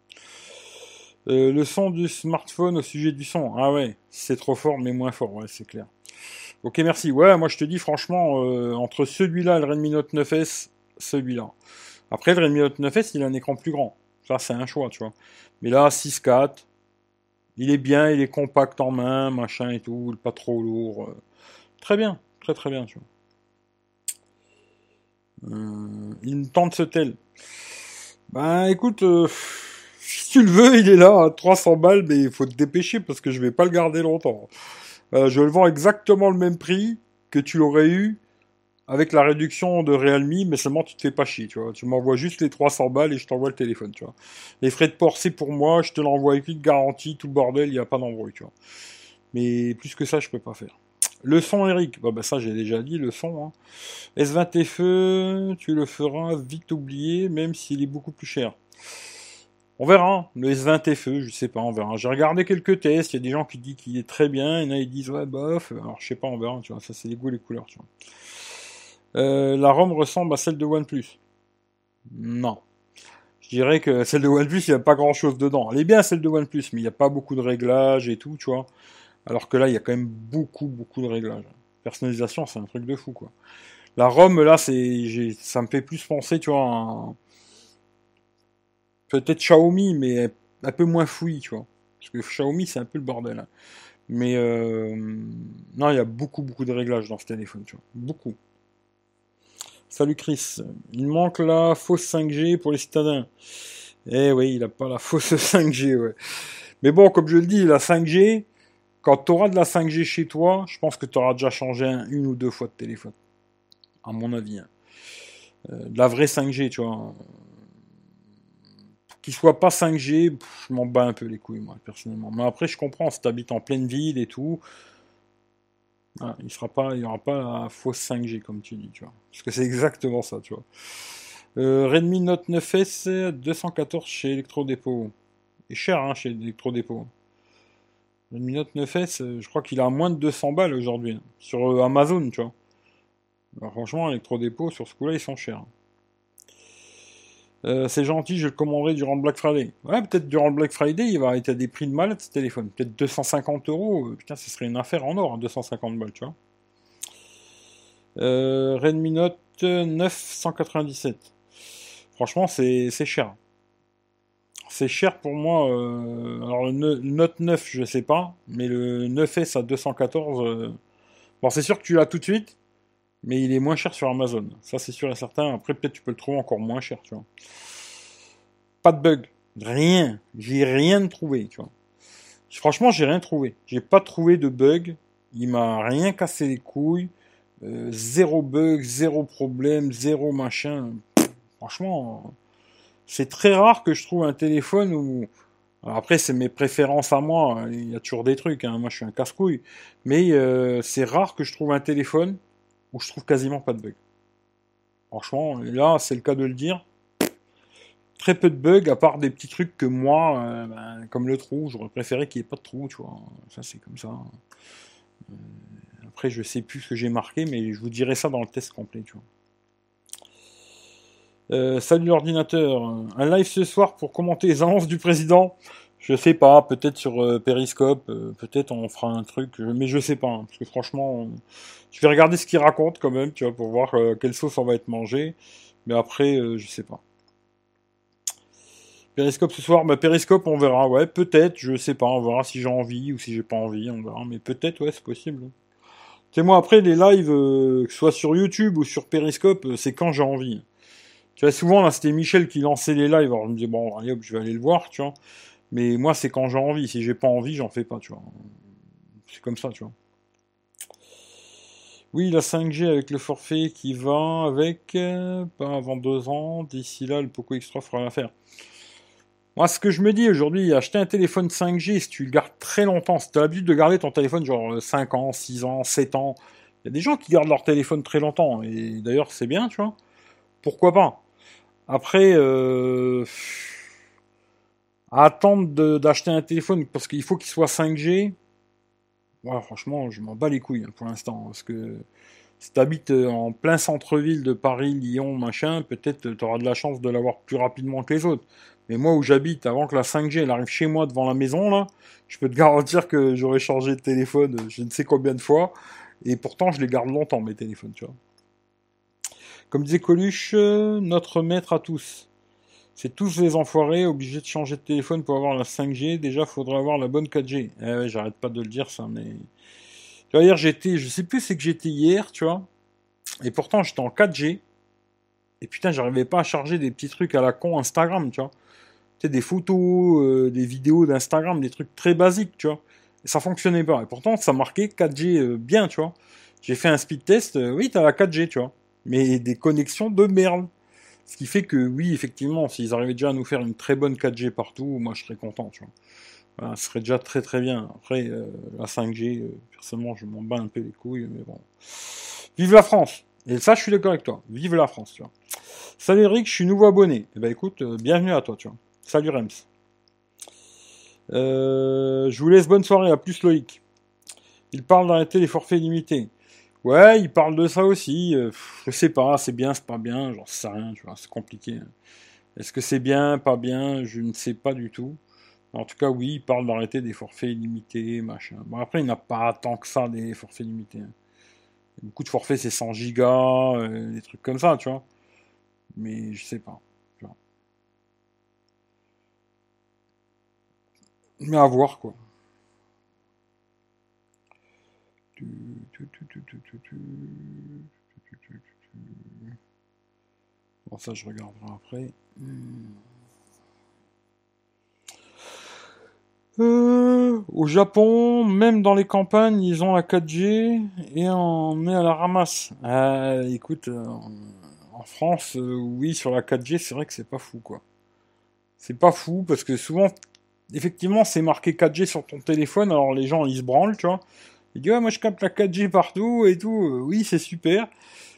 S1: Euh, le son du smartphone au sujet du son. Ah ouais, c'est trop fort, mais moins fort, ouais, c'est clair. Ok, merci. Ouais, moi je te dis franchement, euh, entre celui-là et le Redmi Note 9S, celui-là. Après, le Redmi Note 9S, il a un écran plus grand. Ça, c'est un choix, tu vois. Mais là, 6.4, il est bien, il est compact en main, machin et tout, pas trop lourd. Euh. Très bien, très très bien, tu vois. Euh, tente ce tel. Ben écoute, euh, si tu le veux, il est là à 300 balles, mais il faut te dépêcher parce que je vais pas le garder longtemps. je le vends exactement le même prix que tu l'aurais eu avec la réduction de Realme, mais seulement tu te fais pas chier, tu vois. Tu m'envoies juste les 300 balles et je t'envoie le téléphone, tu vois. Les frais de port, c'est pour moi, je te l'envoie avec garantie, tout le bordel, il n'y a pas d'embrouille, tu vois. Mais plus que ça, je peux pas faire. Le son, Eric, bon, bah, ça j'ai déjà dit, le son. Hein. S20 FE, tu le feras vite oublier, même s'il est beaucoup plus cher. On verra, le S20 FE, je sais pas, on verra. J'ai regardé quelques tests, il y a des gens qui disent qu'il est très bien, il y en a qui disent ouais bof, alors je sais pas, on verra, tu vois, ça c'est les goûts et les couleurs, tu vois. Euh, la ROM ressemble à celle de OnePlus. Non. Je dirais que celle de OnePlus, il n'y a pas grand chose dedans. Elle est bien celle de OnePlus, mais il n'y a pas beaucoup de réglages et tout, tu vois. Alors que là, il y a quand même beaucoup, beaucoup de réglages. Personnalisation, c'est un truc de fou, quoi. La ROM, là, c'est, ça me fait plus penser, tu vois, peut-être Xiaomi, mais un peu moins fouillis, tu vois. Parce que Xiaomi, c'est un peu le bordel. Hein. Mais euh... non, il y a beaucoup, beaucoup de réglages dans ce téléphone, tu vois. Beaucoup. Salut Chris. Il manque la fausse 5G pour les citadins. Eh oui, il n'a pas la fausse *laughs* 5G, ouais. Mais bon, comme je le dis, la 5G, quand tu auras de la 5G chez toi, je pense que tu auras déjà changé une ou deux fois de téléphone. À mon avis. Hein. Euh, de la vraie 5G, tu vois. Qu'il soit pas 5G, je m'en bats un peu les couilles, moi, personnellement. Mais après, je comprends, si tu habites en pleine ville et tout, ah, il sera pas, il n'y aura pas la fausse 5G comme tu dis, tu vois. Parce que c'est exactement ça, tu vois. Euh, Redmi Note 9S 214 chez Electrodépôt. est cher hein, chez Electrodépôt. Redmi Note 9S, euh, je crois qu'il a moins de 200 balles aujourd'hui hein, sur euh, Amazon, tu vois. Alors, franchement, Electrodépôt sur ce coup-là, ils sont chers. Euh, c'est gentil, je le commanderai durant le Black Friday. Ouais, peut-être durant le Black Friday, il va être à des prix de malade ce téléphone. Peut-être 250 euros. Putain, ce serait une affaire en or, 250 hein, balles, tu vois. Euh, Redmi Note 997. Franchement, c'est cher. C'est cher pour moi. Euh, alors, le Note 9, je sais pas. Mais le 9S à 214. Bon, c'est sûr que tu l'as tout de suite mais il est moins cher sur Amazon. Ça, c'est sûr et certain. Après, peut-être tu peux le trouver encore moins cher, tu vois. Pas de bug. Rien. J'ai rien trouvé, tu vois. Franchement, j'ai rien trouvé. J'ai pas trouvé de bug. Il m'a rien cassé les couilles. Euh, zéro bug, zéro problème, zéro machin. franchement, c'est très rare que je trouve un téléphone où. après, c'est mes préférences à moi. Il y a toujours des trucs. Hein. Moi, je suis un casse-couille. Mais euh, c'est rare que je trouve un téléphone où je trouve quasiment pas de bugs. Franchement, là, c'est le cas de le dire. Très peu de bugs, à part des petits trucs que moi, euh, ben, comme le trou, j'aurais préféré qu'il n'y ait pas de trou, tu vois. Ça, c'est comme ça. Euh, après, je sais plus ce que j'ai marqué, mais je vous dirai ça dans le test complet, tu vois. Euh, salut l'ordinateur. Un live ce soir pour commenter les annonces du président. Je sais pas, peut-être sur euh, Periscope, euh, peut-être on fera un truc, mais je sais pas, hein, parce que franchement, je vais regarder ce qu'il raconte quand même, tu vois, pour voir euh, quelle sauce on va être mangé, mais après, je sais pas. Periscope ce soir, bah Periscope on verra, ouais, peut-être, je sais pas, on verra si j'ai envie ou si j'ai pas envie, on verra, mais peut-être, ouais, c'est possible. Tu sais, moi après, les lives, que ce soit sur YouTube ou sur Periscope, c'est quand j'ai envie. Tu vois, souvent là, c'était Michel qui lançait les lives, alors je me disais, bon, allez hop, je vais aller le voir, tu vois. Mais moi, c'est quand j'ai envie. Si j'ai pas envie, j'en fais pas, tu vois. C'est comme ça, tu vois. Oui, la 5G avec le forfait qui va avec, euh, pas avant deux ans. D'ici là, le Poco X3 fera l'affaire. Moi, ce que je me dis aujourd'hui, acheter un téléphone 5G, si tu le gardes très longtemps, si tu as l'habitude de garder ton téléphone genre 5 ans, 6 ans, 7 ans, il y a des gens qui gardent leur téléphone très longtemps. Et d'ailleurs, c'est bien, tu vois. Pourquoi pas? Après, euh, attendre d'acheter un téléphone parce qu'il faut qu'il soit 5G, ouais, franchement, je m'en bats les couilles hein, pour l'instant. Parce que si tu euh, en plein centre-ville de Paris, Lyon, machin, peut-être tu auras de la chance de l'avoir plus rapidement que les autres. Mais moi où j'habite, avant que la 5G elle arrive chez moi devant la maison, là, je peux te *laughs* garantir que j'aurais changé de téléphone je ne sais combien de fois. Et pourtant, je les garde longtemps, mes téléphones, tu vois. Comme disait Coluche, euh, notre maître à tous. C'est tous les enfoirés obligés de changer de téléphone pour avoir la 5G. Déjà, faudrait avoir la bonne 4G. Eh ouais, j'arrête pas de le dire, ça, mais... Tu vois, hier, j'étais... Je sais plus c'est que j'étais hier, tu vois. Et pourtant, j'étais en 4G. Et putain, j'arrivais pas à charger des petits trucs à la con Instagram, tu vois. Tu sais, des photos, euh, des vidéos d'Instagram, des trucs très basiques, tu vois. Ça fonctionnait pas. Et pourtant, ça marquait 4G euh, bien, tu vois. J'ai fait un speed test, euh, oui, t'as la 4G, tu vois. Mais des connexions de merde. Ce qui fait que, oui, effectivement, s'ils arrivaient déjà à nous faire une très bonne 4G partout, moi, je serais content, tu vois. Voilà, ce serait déjà très très bien. Après, la 5G, personnellement, je m'en bats un peu les couilles, mais bon. Vive la France Et ça, je suis d'accord avec toi. Vive la France, tu vois. Salut Eric, je suis nouveau abonné. Eh ben écoute, bienvenue à toi, tu vois. Salut Rems. Euh, je vous laisse bonne soirée, à plus Loïc. Il parle d'arrêter les forfaits limités. Ouais, il parle de ça aussi. Euh, je sais pas, c'est bien, c'est pas bien, j'en sais rien, tu vois, c'est compliqué. Est-ce que c'est bien, pas bien Je ne sais pas du tout. En tout cas, oui, il parle d'arrêter des forfaits illimités, machin. Bon, après, il n'a pas tant que ça des forfaits limités. Hein. Beaucoup de forfaits, c'est 100 gigas, euh, des trucs comme ça, tu vois. Mais je sais pas. Mais à voir, quoi. Bon, ça, je regarderai après. Euh, au Japon, même dans les campagnes, ils ont la 4G et on met à la ramasse. Euh, écoute, euh, en France, oui, sur la 4G, c'est vrai que c'est pas fou, quoi. C'est pas fou parce que souvent, effectivement, c'est marqué 4G sur ton téléphone, alors les gens, ils se branlent, tu vois. Ils disent, ouais, moi, je capte la 4G partout et tout. Euh, oui, c'est super.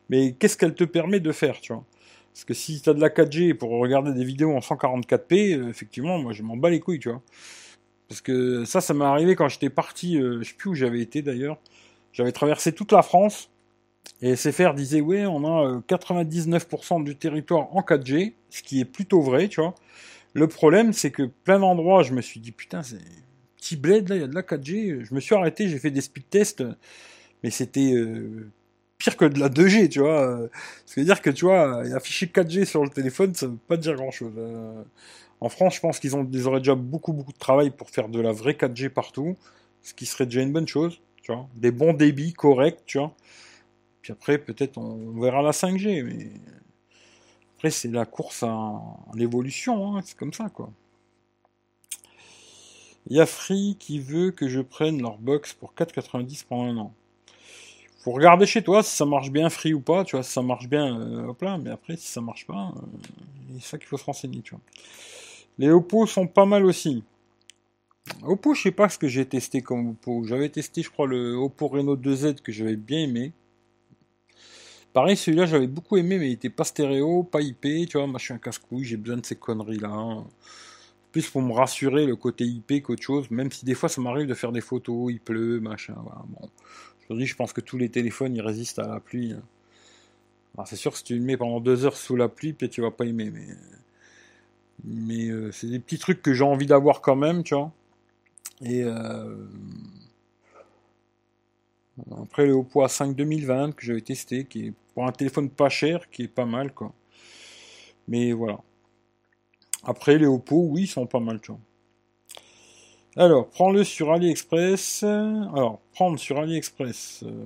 S1: Mais qu'est-ce qu'elle te permet de faire, tu vois? Parce que si t'as de la 4G pour regarder des vidéos en 144p, euh, effectivement, moi, je m'en bats les couilles, tu vois. Parce que ça, ça m'est arrivé quand j'étais parti, euh, je sais plus où j'avais été d'ailleurs. J'avais traversé toute la France. Et SFR disait, ouais, on a 99% du territoire en 4G, ce qui est plutôt vrai, tu vois. Le problème, c'est que plein d'endroits, je me suis dit, putain, c'est petit bled, là, il y a de la 4G. Je me suis arrêté, j'ai fait des speed tests, mais c'était euh, pire que de la 2G, tu vois. Ça veut dire que, tu vois, afficher 4G sur le téléphone, ça veut pas dire grand-chose. Euh. En France, je pense qu'ils ont, ils auraient déjà beaucoup, beaucoup de travail pour faire de la vraie 4G partout, ce qui serait déjà une bonne chose, tu vois. Des bons débits corrects, tu vois. Puis après, peut-être on verra la 5G, mais après, c'est la course à, l'évolution, hein, c'est comme ça, quoi. Il y a Free qui veut que je prenne leur box pour 4,90 pendant un an. Faut regarder chez toi si ça marche bien Free ou pas, tu vois, si ça marche bien, euh, hop là, mais après, si ça marche pas, euh, c'est ça qu'il faut se renseigner, tu vois. Les Oppo sont pas mal aussi. Oppo, je sais pas ce que j'ai testé comme Oppo. J'avais testé, je crois, le Oppo Reno 2Z que j'avais bien aimé. Pareil, celui-là, j'avais beaucoup aimé, mais il était pas stéréo, pas IP, tu vois, moi je suis un casse-couille, j'ai besoin de ces conneries-là. Plus pour me rassurer le côté IP qu'autre chose, même si des fois ça m'arrive de faire des photos, il pleut, machin. Aujourd'hui, je pense que tous les téléphones, ils résistent à la pluie. Hein. c'est sûr que si tu le mets pendant deux heures sous la pluie, peut-être tu vas pas aimer, mais... Mais euh, c'est des petits trucs que j'ai envie d'avoir quand même, tu vois. Et... Euh après le Oppo A5 2020 que j'avais testé, qui est pour un téléphone pas cher, qui est pas mal quoi. Mais voilà. Après les Oppo, oui, ils sont pas mal. Alors, prends-le sur AliExpress. Alors, prendre sur AliExpress. Euh,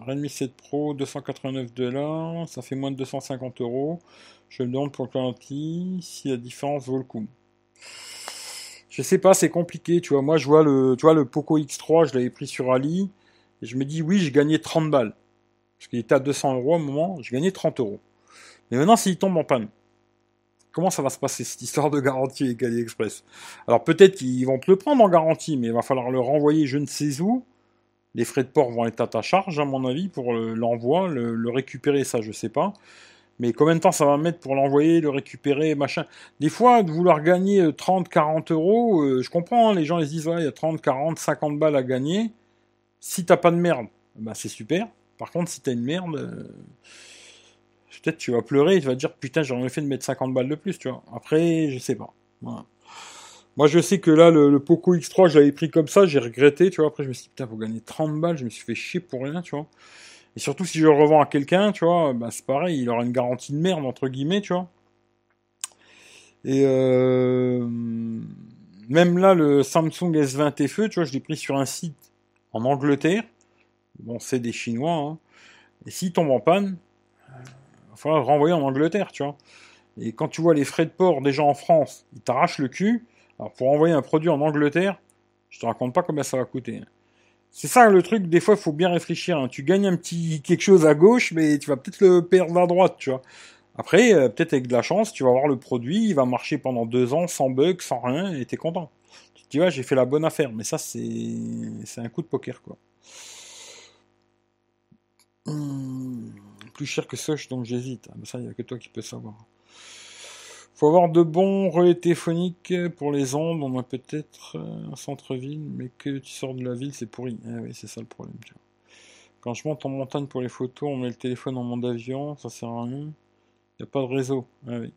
S1: Redmi 7 Pro, 289 dollars. Ça fait moins de 250 euros. Je me demande pour garantie si la différence vaut le coup. Je sais pas, c'est compliqué, tu vois. Moi, je vois le, tu vois, le Poco X3, je l'avais pris sur Ali. Et je me dis, oui, j'ai gagné 30 balles. Parce qu'il était à 200 euros au moment, j'ai gagné 30 euros. Mais maintenant, s'il tombe en panne, comment ça va se passer cette histoire de garantie avec AliExpress? Alors peut-être qu'ils vont te le prendre en garantie, mais il va falloir le renvoyer je ne sais où. Les frais de port vont être à ta charge, à mon avis, pour l'envoi, le, récupérer, ça, je sais pas. Mais combien de temps ça va mettre pour l'envoyer, le récupérer, machin? Des fois, de vouloir gagner 30, 40 euros, euh, je comprends, hein, les gens ils se disent, ouais, il y a 30, 40, 50 balles à gagner. Si t'as pas de merde, bah c'est super. Par contre, si t'as une merde, euh, peut-être tu vas pleurer, tu vas te dire putain, j'aurais fait de mettre 50 balles de plus, tu vois. Après, je sais pas. Moi, je sais que là, le, Poco X3, je l'avais pris comme ça, j'ai regretté, tu vois. Après, je me suis dit, putain, faut gagner 30 balles, je me suis fait chier pour rien, tu vois. Et surtout, si je le revends à quelqu'un, tu vois, bah, c'est pareil, il aura une garantie de merde, entre guillemets, tu vois. Et euh, même là, le Samsung S20 FE, tu vois, je l'ai pris sur un site en Angleterre. Bon, c'est des Chinois, hein. Et s'il tombe en panne, va falloir le renvoyer en Angleterre, tu vois. Et quand tu vois les frais de port déjà en France, ils t'arrachent le cul. Alors pour envoyer un produit en Angleterre, je te raconte pas combien ça va coûter. C'est ça le truc, des fois il faut bien réfléchir. Hein. Tu gagnes un petit quelque chose à gauche, mais tu vas peut-être le perdre à droite, tu vois. Après, euh, peut-être avec de la chance, tu vas avoir le produit, il va marcher pendant deux ans sans bug, sans rien, et t'es content. Tu vois, j'ai fait la bonne affaire, mais ça c'est c'est un coup de poker quoi. Hmm, plus cher que Soch, donc j'hésite. Ah, ça, il n'y a que toi qui peux savoir faut avoir de bons relais téléphoniques pour les ondes. On a peut-être euh, un centre-ville, mais que tu sors de la ville, c'est pourri. Ah oui, c'est ça le problème. Quand je monte en montagne pour les photos, on met le téléphone en mode avion, ça sert à rien. Il n'y a pas de réseau. Ah oui.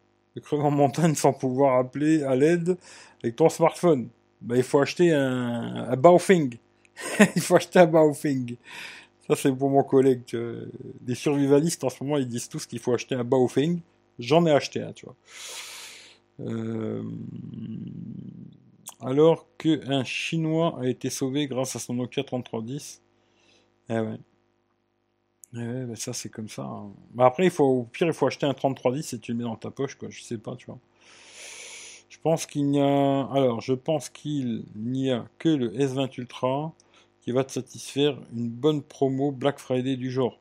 S1: En montagne sans pouvoir appeler à l'aide avec ton smartphone. Bah, il faut acheter un, un Baofeng. *laughs* il faut acheter un Baofeng. Ça, c'est pour mon collègue. Les survivalistes, en ce moment, ils disent tous qu'il faut acheter un Baofeng. J'en ai acheté un, tu vois. Euh, alors qu'un Chinois a été sauvé grâce à son Nokia 3310. Eh ouais. Eh bah ça c'est comme ça. Hein. Bah après, il faut, au pire, il faut acheter un 3310 et tu le mets dans ta poche, quoi. Je sais pas, tu vois. Je pense qu'il n'y a, alors, je pense qu'il n'y a que le S20 Ultra va te satisfaire une bonne promo Black Friday du genre.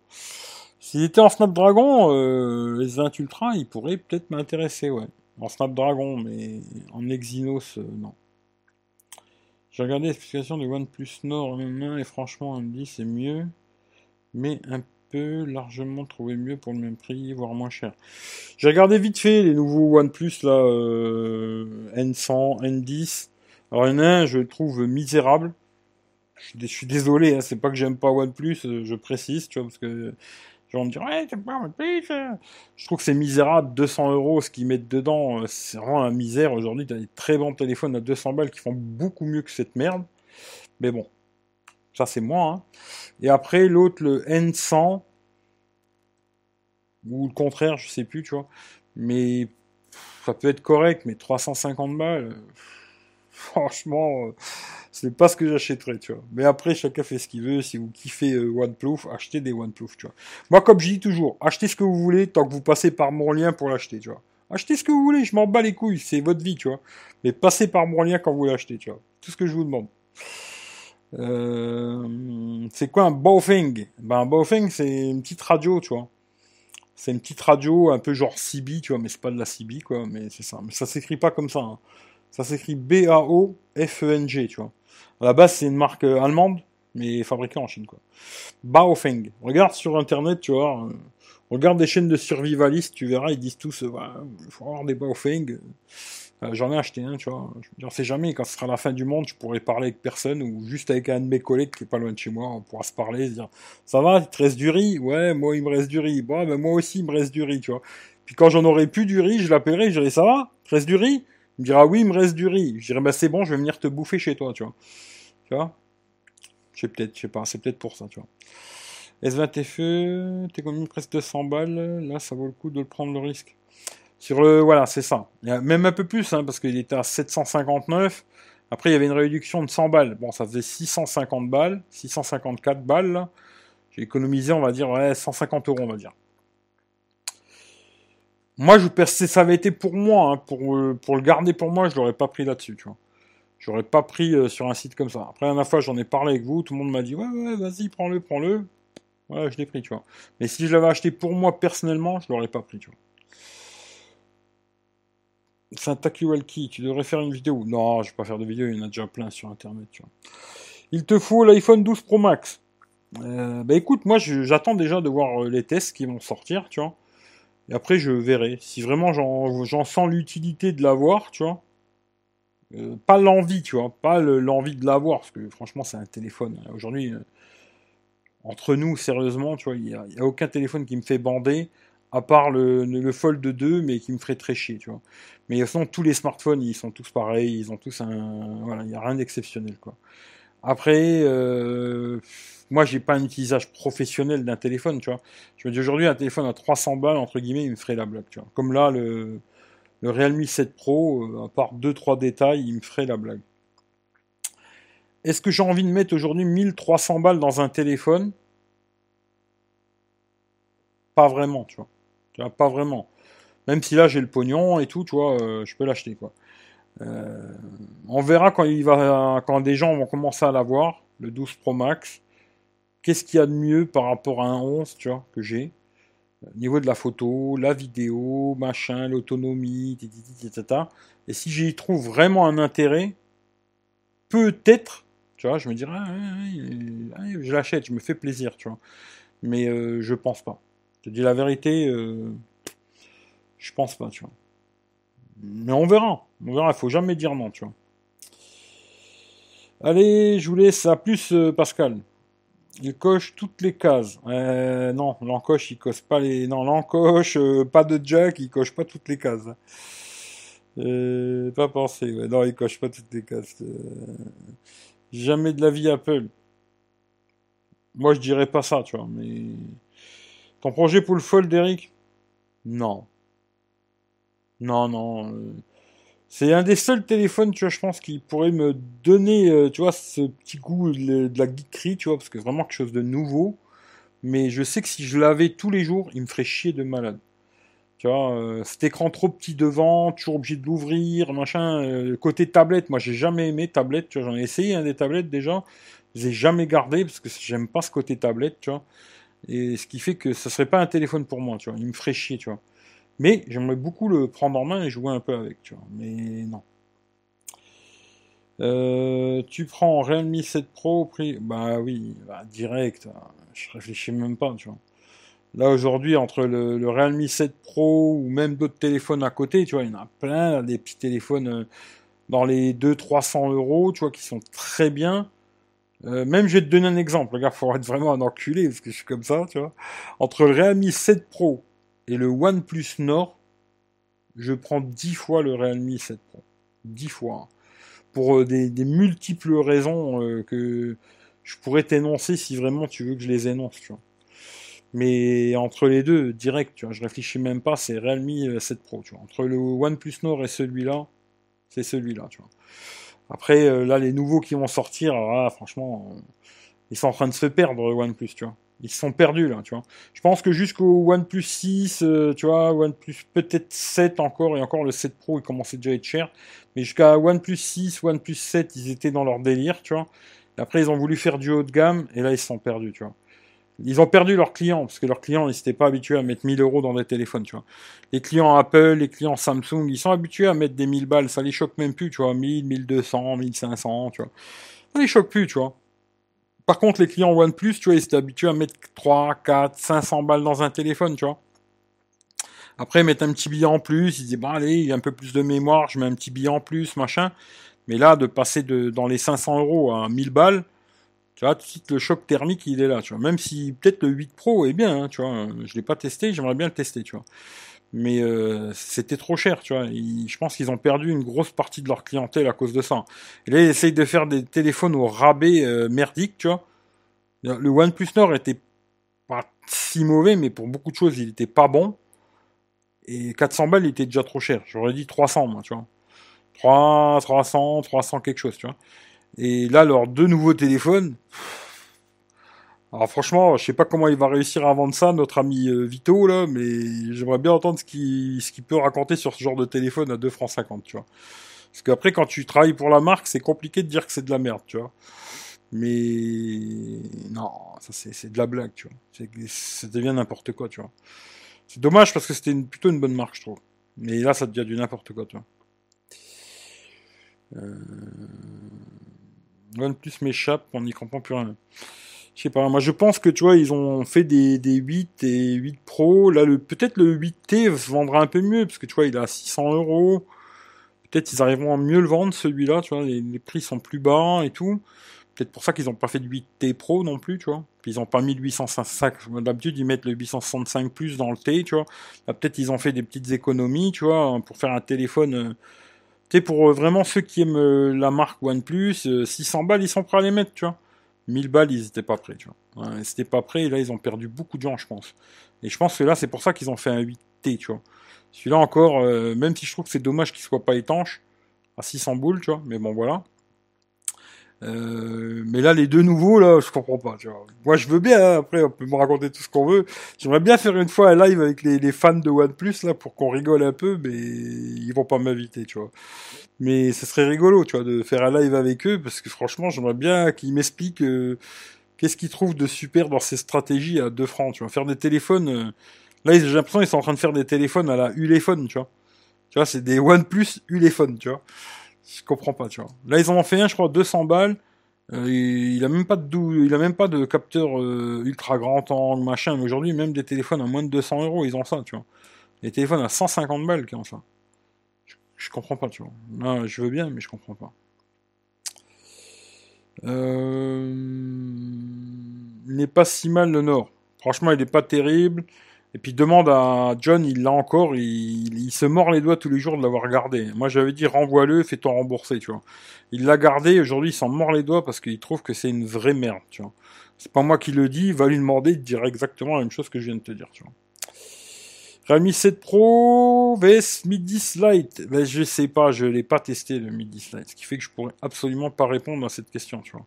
S1: S'il était en Snapdragon, euh, S20 Ultra, il pourrait peut-être m'intéresser, ouais en Snapdragon, mais en Exynos, euh, non. J'ai regardé l'explication du OnePlus Nord et franchement, on me dit c'est mieux, mais un peu largement trouvé mieux pour le même prix, voire moins cher. J'ai regardé vite fait les nouveaux OnePlus là, euh, N100, N10. Alors il y en a un, je le trouve misérable. Je suis, désolé, hein, c'est pas que j'aime pas OnePlus, euh, je précise, tu vois, parce que Genre, me dit, ouais, c'est pas Je trouve que c'est misérable, 200 euros, ce qu'ils mettent dedans, euh, c'est vraiment la misère. Aujourd'hui, tu as des très bons téléphones à 200 balles qui font beaucoup mieux que cette merde. Mais bon, ça c'est moi. Hein. Et après, l'autre, le N100, ou le contraire, je sais plus, tu vois. Mais ça peut être correct, mais 350 balles, euh, *laughs* franchement, euh, c'est pas ce que j'achèterais, tu vois. Mais après, chacun fait ce qu'il veut. Si vous kiffez euh, achetez des OnePlus, tu vois. Moi, comme je dis toujours, achetez ce que vous voulez tant que vous passez par mon lien pour l'acheter, tu vois. Achetez ce que vous voulez, je m'en bats les couilles, c'est votre vie, tu vois. Mais passez par mon lien quand vous l'achetez, tu vois. Tout ce que je vous demande. Euh, c'est quoi un Baofeng? Ben un Baofeng, c'est une petite radio, tu vois. C'est une petite radio un peu genre CB, tu vois, mais c'est pas de la CB, quoi, mais c'est ça. Mais ça s'écrit pas comme ça. Hein. Ça s'écrit B-A-O-F-E-N-G, tu vois. À la base, c'est une marque euh, allemande, mais fabriquée en Chine, quoi. Baofeng. Regarde sur Internet, tu vois. Euh, regarde des chaînes de survivalistes, tu verras, ils disent tous, euh, il faut avoir des Baofeng. J'en ai acheté un, tu vois. Je ne sais jamais, quand ce sera la fin du monde, je pourrai parler avec personne ou juste avec un de mes collègues qui est pas loin de chez moi, on pourra se parler, se dire, ça va, il te reste du riz? Ouais, moi, il me reste du riz. Bon, ben, moi aussi, il me reste du riz, tu vois. Puis quand j'en aurai plus du riz, je l'appellerai, je dirai, ça va? Il te reste du riz? Il me dira oui, il me reste du riz. Je dirais bah c'est bon, je vais venir te bouffer chez toi, tu vois. Tu vois? Je sais peut-être, je sais pas, c'est peut-être pour ça, tu vois. S20 FE, t'économises presque 200 balles, là ça vaut le coup de le prendre le risque. Sur le, voilà, c'est ça. Même un peu plus, hein, parce qu'il était à 759. Après, il y avait une réduction de 100 balles. Bon, ça faisait 650 balles, 654 balles. J'ai économisé, on va dire, ouais, 150 euros, on va dire. Moi, je ça avait été pour moi, hein, pour, euh, pour le garder pour moi, je l'aurais pas pris là-dessus, tu vois. J'aurais pas pris euh, sur un site comme ça. Après, la dernière fois, j'en ai parlé avec vous, tout le monde m'a dit, ouais, ouais, vas-y, prends-le, prends-le. Voilà, je l'ai pris, tu vois. Mais si je l'avais acheté pour moi personnellement, je l'aurais pas pris, tu vois. C'est un tu devrais faire une vidéo. Non, je vais pas faire de vidéo, il y en a déjà plein sur internet, tu vois. Il te faut l'iPhone 12 Pro Max. Euh, bah écoute, moi j'attends déjà de voir les tests qui vont sortir, tu vois. Et après, je verrai. Si vraiment j'en sens l'utilité de l'avoir, tu vois. Euh, pas l'envie, tu vois. Pas l'envie de l'avoir. Parce que franchement, c'est un téléphone. Aujourd'hui, euh, entre nous, sérieusement, tu vois, il n'y a, aucun téléphone qui me fait bander. À part le, le Fold 2, mais qui me ferait très chier, tu vois. Mais façon, tous les smartphones, ils sont tous pareils, ils ont tous un... Voilà, il n'y a rien d'exceptionnel, quoi. Après, euh, moi, j'ai pas un utilisation professionnel d'un téléphone, tu vois. Je me dis aujourd'hui, un téléphone à 300 balles, entre guillemets, il me ferait la blague, tu vois. Comme là, le, le Realme 7 Pro, euh, à part 2-3 détails, il me ferait la blague. Est-ce que j'ai envie de mettre aujourd'hui 1300 balles dans un téléphone? Pas vraiment, tu vois. Tu vois pas vraiment. Même si là j'ai le pognon et tout, tu vois, euh, je peux l'acheter, quoi. Euh, on verra quand des gens vont commencer à l'avoir, le 12 Pro Max. Qu'est-ce qu'il y a de mieux par rapport à un 11, tu vois, que j'ai? Au niveau de la photo, la vidéo, machin, l'autonomie, etc. Et si j'y trouve vraiment un intérêt, peut-être, tu vois, je me dirais, ah, ah, ah, je l'achète, je me fais plaisir, tu vois. Mais euh, je pense pas. Je te dis la vérité, euh, je pense pas, tu vois. Mais on verra. On verra, il faut jamais dire non, tu vois. Allez, je vous laisse à plus, euh, Pascal. Il coche toutes les cases. Euh, non, l'encoche, il coche pas les. Non, l'encoche, euh, pas de jack, il coche pas toutes les cases. Pas pensé. Non, il coche pas toutes les cases. Jamais de la vie Apple. Moi, je dirais pas ça, tu vois. Mais ton projet pour le fold, Eric Non. Non, non. Euh, c'est un des seuls téléphones, tu vois, je pense, qui pourrait me donner, euh, tu vois, ce petit goût de la geekerie, tu vois, parce que c'est vraiment quelque chose de nouveau. Mais je sais que si je l'avais tous les jours, il me ferait chier de malade. Tu vois, euh, cet écran trop petit devant, toujours obligé de l'ouvrir, machin. côté tablette, moi j'ai jamais aimé tablette, tu vois, j'en ai essayé un des tablettes déjà. Je les ai jamais gardé parce que j'aime pas ce côté tablette, tu vois. Et ce qui fait que ce serait pas un téléphone pour moi, tu vois. Il me ferait chier, tu vois. Mais j'aimerais beaucoup le prendre en main et jouer un peu avec, tu vois. Mais non. Euh, tu prends Realme 7 Pro au prix Bah oui, bah, direct. Hein. Je réfléchis même pas, tu vois. Là aujourd'hui, entre le, Realme 7 Pro ou même d'autres téléphones à côté, tu vois, il y en a plein, des petits téléphones euh, dans les 200-300 euros, tu vois, qui sont très bien. Euh, même je vais te donner un exemple, regarde, faut être vraiment un enculé parce que je suis comme ça, tu vois. Entre le Realme 7 Pro et le OnePlus Nord, je prends 10 fois le Realme 7 Pro. 10 fois. Pour euh, des, multiples raisons euh, que je pourrais t'énoncer si vraiment tu veux que je les énonce, tu vois. Mais entre les deux, direct, tu vois, je réfléchis même pas, c'est Realme 7 Pro, tu vois. Entre le OnePlus Nord et celui-là, c'est celui-là. Après, euh, là, les nouveaux qui vont sortir, franchement, ils sont en train de se perdre, OnePlus, tu vois. Ils sont perdus là, tu vois. Je pense que jusqu'au OnePlus 6, euh, tu vois, OnePlus peut-être 7 encore, et encore le 7 Pro, il commençait déjà à être cher. Mais jusqu'à OnePlus 6, OnePlus 7, ils étaient dans leur délire, tu vois. Après, ils ont voulu faire du haut de gamme, et là, ils se sont perdus, tu vois. Ils ont perdu leurs clients, parce que leurs clients, ils s'étaient pas habitués à mettre 1000 euros dans des téléphones, tu vois. Les clients Apple, les clients Samsung, ils sont habitués à mettre des 1000 balles, ça les choque même plus, tu vois. 1000, 1200, 1500, tu vois. Ça les choque plus, tu vois. Par contre, les clients OnePlus, tu vois, ils étaient habitués à mettre 3, 4, 500 balles dans un téléphone, tu vois. Après, mettre un petit billet en plus, ils disaient, bon, allez, il y a un peu plus de mémoire, je mets un petit billet en plus, machin. Mais là, de passer de, dans les 500 euros à 1000 balles, tu vois, tout de suite, le choc thermique, il est là, tu vois. Même si, peut-être le 8 Pro est bien, hein, tu vois. Je l'ai pas testé, j'aimerais bien le tester, tu vois mais euh, c'était trop cher, tu vois. je pense qu'ils ont perdu une grosse partie de leur clientèle à cause de ça. Et là, ils essayent de faire des téléphones au rabais euh, merdique, tu vois. Le OnePlus Nord était pas si mauvais, mais pour beaucoup de choses, il était pas bon. Et 400 balles, il était déjà trop cher. J'aurais dit 300, moi, tu vois. 3, 300, 300 quelque chose, tu vois. Et là, leurs deux nouveaux téléphones, alors franchement, je sais pas comment il va réussir à vendre ça, notre ami euh, Vito, là, mais j'aimerais bien entendre ce qu'il peut raconter sur ce genre de téléphone à 2 francs 50, tu vois. Parce qu'après, quand tu travailles pour la marque, c'est compliqué de dire que c'est de la merde, tu vois. Mais non, ça c'est de la blague, tu vois. Ça devient n'importe quoi, tu vois. C'est dommage parce que c'était plutôt une bonne marque, je trouve. Mais là, ça devient du n'importe quoi, tu vois. Euh... OnePlus m'échappe, on n'y comprend plus rien. Je sais pas, moi je pense que tu vois, ils ont fait des, des 8 et 8 Pro. Là, peut-être le 8T se vendra un peu mieux, parce que tu vois, il est à 600 euros. Peut-être ils arriveront à mieux le vendre celui-là, tu vois, les, prix sont plus bas et tout. peut-être pour ça qu'ils n'ont pas fait de 8T Pro non plus, tu vois. Puis ils n'ont pas mis le 865. D'habitude, ils mettent le 865 Plus dans le T, tu vois. peut-être ils ont fait des petites économies, tu vois, pour faire un téléphone. Euh, tu sais, pour euh, vraiment ceux qui aiment euh, la marque OnePlus, 600 balles, ils sont prêts à les mettre, tu vois. 1000 balles, ils n'étaient pas prêts, tu vois. Ils pas prêts, et là, ils ont perdu beaucoup de gens, je pense. Et je pense que là, c'est pour ça qu'ils ont fait un 8T, tu vois. Celui-là encore, même si je trouve que c'est dommage qu'il soit pas étanche, à 600 boules, tu vois, mais bon, voilà. Euh, mais là, les deux nouveaux, là, je comprends pas. Tu vois. Moi, je veux bien. Hein, après, on peut me raconter tout ce qu'on veut. J'aimerais bien faire une fois un live avec les, les fans de OnePlus là pour qu'on rigole un peu, mais ils vont pas m'inviter, tu vois. Mais ce serait rigolo, tu vois, de faire un live avec eux parce que franchement, j'aimerais bien qu'ils m'expliquent euh, qu'est-ce qu'ils trouvent de super dans ces stratégies à 2 francs. Tu vois, faire des téléphones. Euh, là, j'ai l'impression qu'ils sont en train de faire des téléphones à la Uléphone, tu vois. Tu vois, c'est des OnePlus Uléphone, tu vois. Je comprends pas, tu vois. Là, ils en ont fait un, je crois, 200 balles. Euh, il a même pas de il a même pas de capteur euh, ultra grand angle machin. Aujourd'hui, même des téléphones à moins de 200 euros, ils ont ça, tu vois. Les téléphones à 150 balles qui ont ça. Je, comprends pas, tu vois. Je veux bien, mais je comprends pas. Euh... Il n'est pas si mal le Nord. Franchement, il n'est pas terrible. Et puis demande à John, il l'a encore, il, se mord les doigts tous les jours de l'avoir gardé. Moi j'avais dit renvoie-le, fais-toi rembourser, tu vois. Il l'a gardé, aujourd'hui il s'en mord les doigts parce qu'il trouve que c'est une vraie merde, tu vois. C'est pas moi qui le dis, va lui demander, il dirait exactement la même chose que je viens de te dire, tu vois. Realme 7 Pro vs Mi 10 Lite. Ben, je sais pas, je l'ai pas testé le Mi 10 Lite, ce qui fait que je pourrais absolument pas répondre à cette question, tu vois.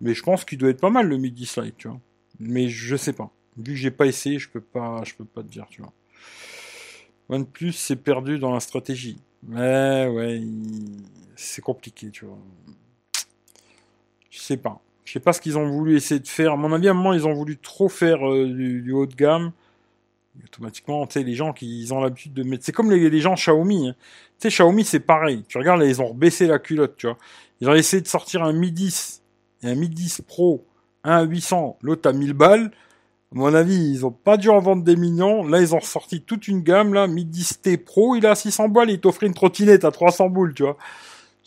S1: Mais je pense qu'il doit être pas mal le Mi 10 Lite, tu vois. Mais je sais pas. Vu que j'ai pas essayé, je peux pas, je peux pas te dire, tu vois. OnePlus s'est perdu dans la stratégie. Mais ouais, c'est compliqué, tu vois. Je sais pas. Je sais pas ce qu'ils ont voulu essayer de faire. À mon avis, à un moment, ils ont voulu trop faire euh, du, haut de gamme. Automatiquement, tu sais, les gens qui ont l'habitude de mettre. C'est comme les, gens Xiaomi. Hein. Tu sais, Xiaomi, c'est pareil. Tu regardes, là, ils ont rebaissé la culotte, tu vois. Ils ont essayé de sortir un Mi 10 et un Mi 10 Pro, un à 800, l'autre à 1000 balles. À mon avis, ils ont pas dû en vendre des millions. Là, ils ont ressorti toute une gamme, là. Midi T Pro, il à 600 balles, il t'offre une trottinette à 300 boules, tu vois.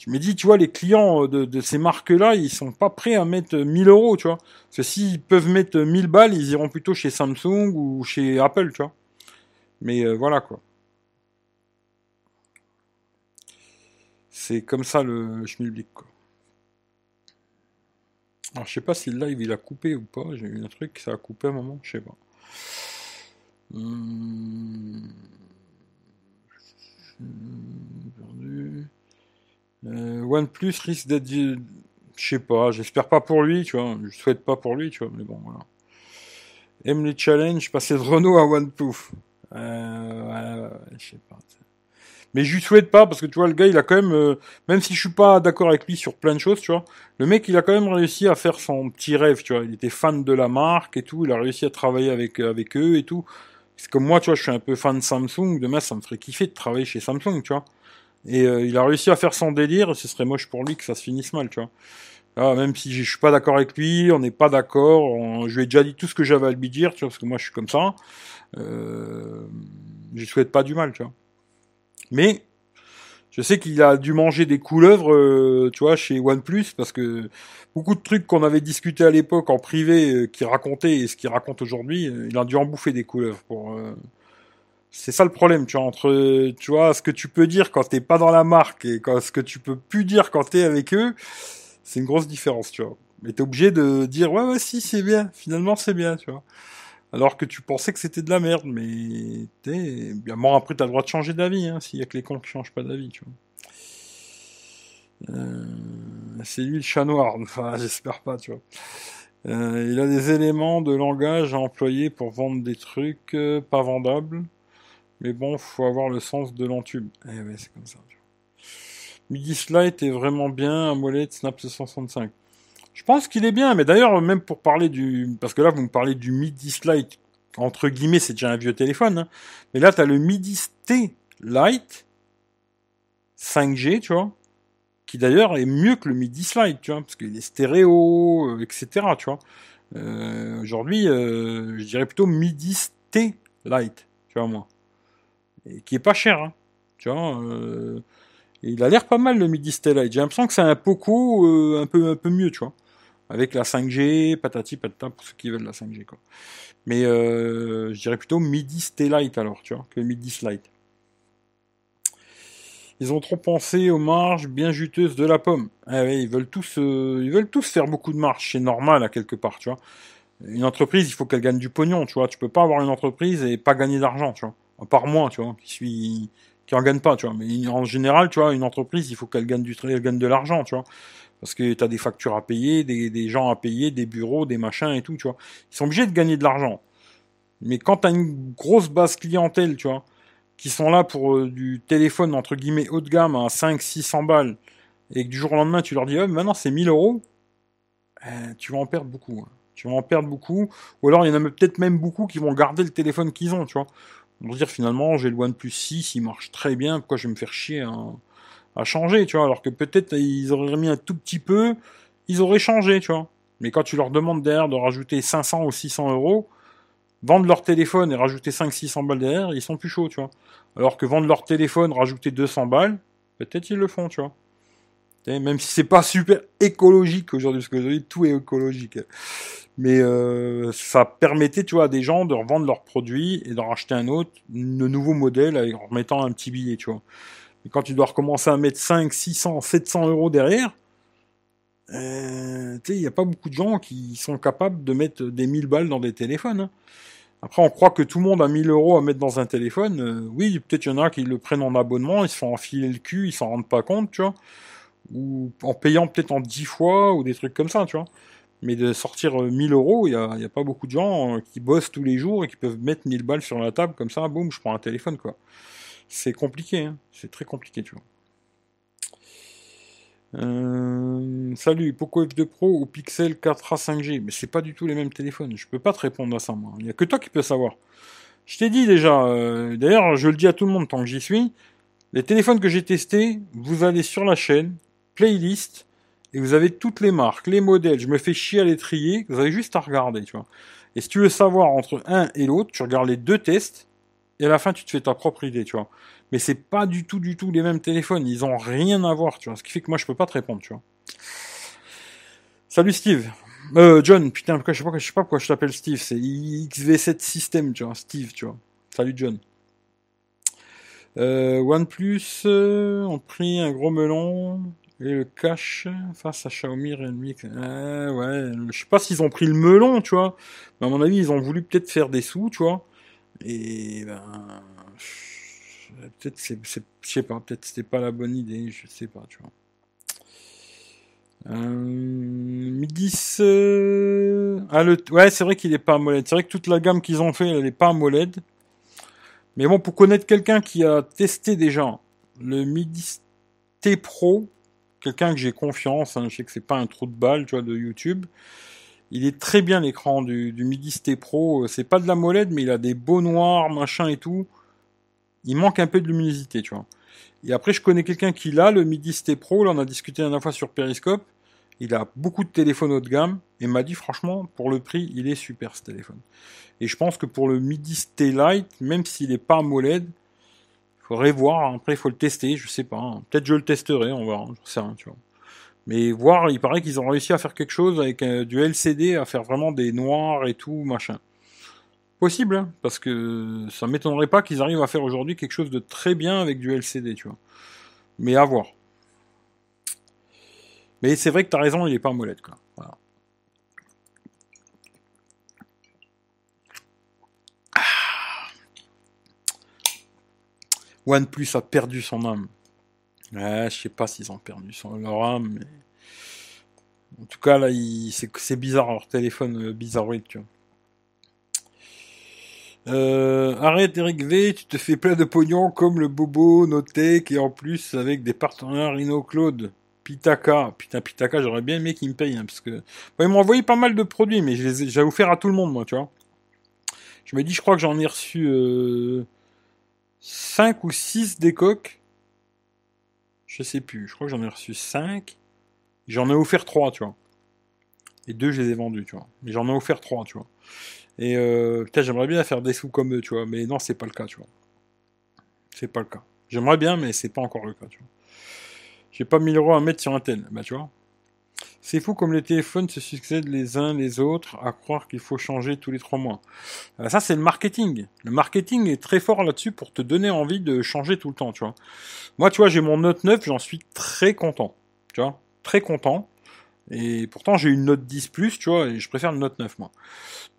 S1: Je me dis, tu vois, les clients de, ces marques-là, ils sont pas prêts à mettre 1000 euros, tu vois. Parce que s'ils peuvent mettre 1000 balles, ils iront plutôt chez Samsung ou chez Apple, tu vois. Mais euh, voilà, quoi. C'est comme ça le schmilblick, quoi. Alors, je sais pas si le live il a coupé ou pas. J'ai eu un truc, ça a coupé un moment, je sais pas. Hum... Euh, OnePlus risque d'être. Je sais pas, j'espère pas pour lui, tu vois. Je souhaite pas pour lui, tu vois, mais bon, voilà. Aime les challenges, passer de Renault à OnePlus. Euh, je sais pas. Mais je lui souhaite pas parce que tu vois le gars il a quand même euh, même si je suis pas d'accord avec lui sur plein de choses, tu vois. Le mec il a quand même réussi à faire son petit rêve, tu vois. Il était fan de la marque et tout, il a réussi à travailler avec euh, avec eux et tout. C'est comme moi, tu vois, je suis un peu fan de Samsung, demain ça me ferait kiffer de travailler chez Samsung, tu vois. Et euh, il a réussi à faire son délire, ce serait moche pour lui que ça se finisse mal, tu vois. Ah, même si je suis pas d'accord avec lui, on n'est pas d'accord, je lui ai déjà dit tout ce que j'avais à lui dire, tu vois, parce que moi je suis comme ça. Euh, je souhaite pas du mal, tu vois. Mais je sais qu'il a dû manger des couleuvres, euh, tu vois, chez OnePlus, parce que beaucoup de trucs qu'on avait discuté à l'époque en privé, euh, qui racontait et ce qu'il raconte aujourd'hui, euh, il a dû en bouffer des couleuvres. Pour, C'est ça le problème, tu vois, entre, tu vois, ce que tu peux dire quand t'es pas dans la marque et quand, ce que tu peux plus dire quand t'es avec eux, c'est une grosse différence, tu vois. Mais t'es obligé de dire, ouais, ouais, si, c'est bien, finalement, c'est bien, tu vois alors que tu pensais que c'était de la merde, mais t'es bien mort après t'as le droit de changer d'avis, hein, s'il y a que les cons qui changent pas d'avis, tu vois. Euh, c'est lui le chat noir, *laughs* enfin j'espère pas, tu vois. Euh, il a des éléments de langage à employer pour vendre des trucs euh, pas vendables, mais bon, faut avoir le sens de l'entube. Eh ouais, c'est comme ça. Midi Slide est vraiment bien, à molette Snap 265. Je pense qu'il est bien, mais d'ailleurs, même pour parler du... Parce que là, vous me parlez du Midi Lite, entre guillemets, c'est déjà un vieux téléphone, hein. mais là, tu as le Midi T Lite 5G, tu vois, qui d'ailleurs est mieux que le Midi Slide, tu vois, parce qu'il est stéréo, euh, etc., tu vois. Euh, Aujourd'hui, euh, je dirais plutôt Midi T Lite, tu vois, moi. Et qui est pas cher, hein, tu vois. Euh, il a l'air pas mal le Midi Lite. J'ai l'impression que c'est un Poco euh, un peu un peu mieux, tu vois. avec la 5G, patati patata pour ceux qui veulent la 5G quoi. Mais euh, je dirais plutôt Midi Light alors, tu vois, que Midi Light. Ils ont trop pensé aux marges bien juteuses de la pomme. Ah ils veulent tous, euh, ils veulent tous faire beaucoup de marges. C'est normal à quelque part, tu vois. Une entreprise, il faut qu'elle gagne du pognon, tu vois. Tu peux pas avoir une entreprise et pas gagner d'argent, tu vois. À part moi, tu vois, qui suis, qui en gagne pas, tu vois. Mais en général, tu vois, une entreprise, il faut qu'elle gagne du, elle gagne de l'argent, tu vois. Parce que tu as des factures à payer, des, gens à payer, des bureaux, des machins et tout, tu vois. Ils sont obligés de gagner de l'argent. Mais quand tu as une grosse base clientèle, tu vois, qui sont là pour euh, du téléphone entre guillemets haut de gamme à 5 600 balles et que du jour au lendemain tu leur dis oh, maintenant c'est 1000 euros eh, tu vas en perdre beaucoup hein. tu vas en perdre beaucoup ou alors il y en a peut-être même beaucoup qui vont garder le téléphone qu'ils ont tu vois on va dire finalement j'ai le OnePlus 6 il marche très bien pourquoi je vais me faire chier à, changer tu vois? Alors que peut-être ils auraient mis un tout petit peu ils auraient changé tu vois? Mais quand tu leur demandes derrière de rajouter 500 ou 600 euros vendre leur téléphone et rajouter 500-600 balles derrière, ils sont plus chauds, tu vois? Alors que vendre leur téléphone, rajouter 200 balles, peut-être ils le font, tu vois? même si c'est pas super écologique aujourd'hui, parce que aujourd'hui tout est écologique. Mais euh, ça permettait, tu vois, à des gens de revendre leurs produits et d'en racheter un autre, de nouveau modèle, en remettant un petit billet, tu vois. Et quand tu dois recommencer à mettre 5, 600, 700 euros derrière, euh, tu sais, il n'y a pas beaucoup de gens qui sont capables de mettre des 1000 balles dans des téléphones. Hein. Après, on croit que tout le monde a 1000 euros à mettre dans un téléphone. Euh, oui, peut-être il y en a qui le prennent en abonnement, ils se font enfiler le cul, ils s'en rendent pas compte, tu vois. Ou en payant peut-être en 10 fois, ou des trucs comme ça, tu vois. Mais de sortir 1000 euh, euros, il n'y a, a, pas beaucoup de gens euh, qui bossent tous les jours et qui peuvent mettre 1000 balles sur la table comme ça, boum, je prends un téléphone, quoi. C'est compliqué, hein. c'est très compliqué, tu vois. Euh, salut, Poco F2 Pro ou Pixel 4A 5G Mais c'est pas du tout les mêmes téléphones. Je peux pas te répondre à ça, moi. Il y a que toi qui peux savoir. Je t'ai dit déjà, d'ailleurs, je le dis à tout le monde tant que j'y suis. Les téléphones que j'ai testés, vous allez sur la chaîne, playlist, et vous avez toutes les marques, les modèles. Je me fais chier à les trier. Vous avez juste à regarder, tu vois. Et si tu veux savoir entre un et l'autre, tu regardes les deux tests, et à la fin, tu te fais ta propre idée, tu vois mais c'est pas du tout, du tout les mêmes téléphones. Ils ont rien à voir, tu vois. Ce qui fait que moi, je peux pas te répondre, tu vois. Salut Steve. Euh, John, putain, pourquoi, je sais pas, je sais pas pourquoi je t'appelle Steve. C'est XV7 System, tu vois. Steve, tu vois. Salut John. Euh, OnePlus euh, ont pris un gros melon et le cache face à Xiaomi Redmi. Euh, ouais, je sais pas s'ils ont pris le melon, tu vois. Mais à mon avis, ils ont voulu peut-être faire des sous, tu vois. Et ben, peut-être c'est, je sais pas, peut-être c'était pas la bonne idée, je sais pas, tu vois. Euh, 10 euh, ah, le... ouais, c'est vrai qu'il est pas AMOLED. C'est vrai que toute la gamme qu'ils ont fait, elle est pas AMOLED. Mais bon, pour connaître quelqu'un qui a testé déjà le Midi T Pro, quelqu'un que j'ai confiance, hein, je sais que c'est pas un trou de balle, tu vois, de YouTube. Il est très bien l'écran du, Midi T Pro. C'est pas de la molette, mais il a des beaux noirs, machin et tout il manque un peu de luminosité, tu vois. Et après, je connais quelqu'un qui l'a, le Midi Pro, là on a discuté la dernière fois sur Periscope, il a beaucoup de téléphones haut de gamme, et m'a dit franchement, pour le prix, il est super ce téléphone. Et je pense que pour le Midi Stay Light, même s'il n'est pas AMOLED, après il faut le tester, je sais pas, peut-être je le testerai, on verra, je sais rien. Mais voir, il paraît qu'ils ont réussi à faire quelque chose avec euh, du LCD, à faire vraiment des noirs et tout, machin. Possible, hein, parce que ça m'étonnerait pas qu'ils arrivent à faire aujourd'hui quelque chose de très bien avec du LCD, tu vois. Mais à voir. Mais c'est vrai que tu as raison, il est pas molette, quoi. Voilà. Ah. OnePlus a perdu son âme. Ouais, je sais pas s'ils ont perdu son, leur âme, mais. En tout cas, là, c'est bizarre, leur téléphone euh, bizarroïde, tu vois. Euh, arrête Eric V, tu te fais plein de pognon comme le Bobo, Notech et en plus avec des partenaires Claude, Pitaka. Putain, Pitaka, j'aurais bien aimé qu'il me paye, hein, parce que. ils m'ont envoyé pas mal de produits, mais j'ai offert à tout le monde, moi, tu vois. Je me dis, je crois que j'en ai reçu euh, 5 ou 6 décoques. Je sais plus, je crois que j'en ai reçu 5. J'en ai offert 3, tu vois. Et deux, je les ai vendus, tu vois. Mais j'en ai offert 3, tu vois. Et euh, putain, j'aimerais bien faire des sous comme eux, tu vois. Mais non, c'est pas le cas, tu vois. C'est pas le cas. J'aimerais bien, mais c'est pas encore le cas, tu vois. J'ai pas 1000 euros à mettre sur un tel, bah tu vois. C'est fou comme les téléphones se succèdent les uns les autres à croire qu'il faut changer tous les trois mois. Euh, ça, c'est le marketing. Le marketing est très fort là-dessus pour te donner envie de changer tout le temps, tu vois. Moi, tu vois, j'ai mon Note 9, j'en suis très content. Tu vois, très content. Et pourtant, j'ai une Note 10 Plus, tu vois, et je préfère le Note 9, moi.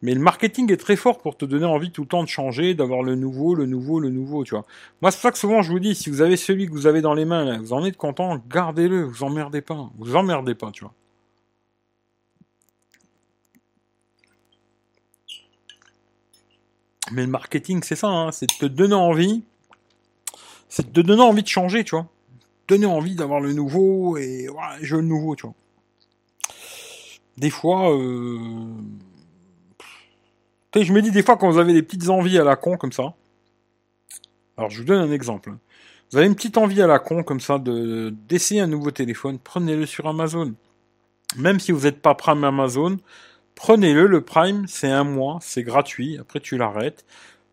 S1: Mais le marketing est très fort pour te donner envie tout le temps de changer, d'avoir le nouveau, le nouveau, le nouveau, tu vois. Moi, c'est ça que souvent, je vous dis, si vous avez celui que vous avez dans les mains, vous en êtes content, gardez-le, vous emmerdez pas. Vous emmerdez pas, tu vois. Mais le marketing, c'est ça, hein, c'est de te donner envie, c'est de te donner envie de changer, tu vois. Donner envie d'avoir le nouveau, et je veux le nouveau, tu vois des fois, euh... je me dis des fois quand vous avez des petites envies à la con comme ça. Alors je vous donne un exemple. Vous avez une petite envie à la con comme ça de d'essayer un nouveau téléphone, prenez-le sur Amazon. Même si vous n'êtes pas Prime Amazon, prenez-le. Le Prime, c'est un mois, c'est gratuit. Après, tu l'arrêtes.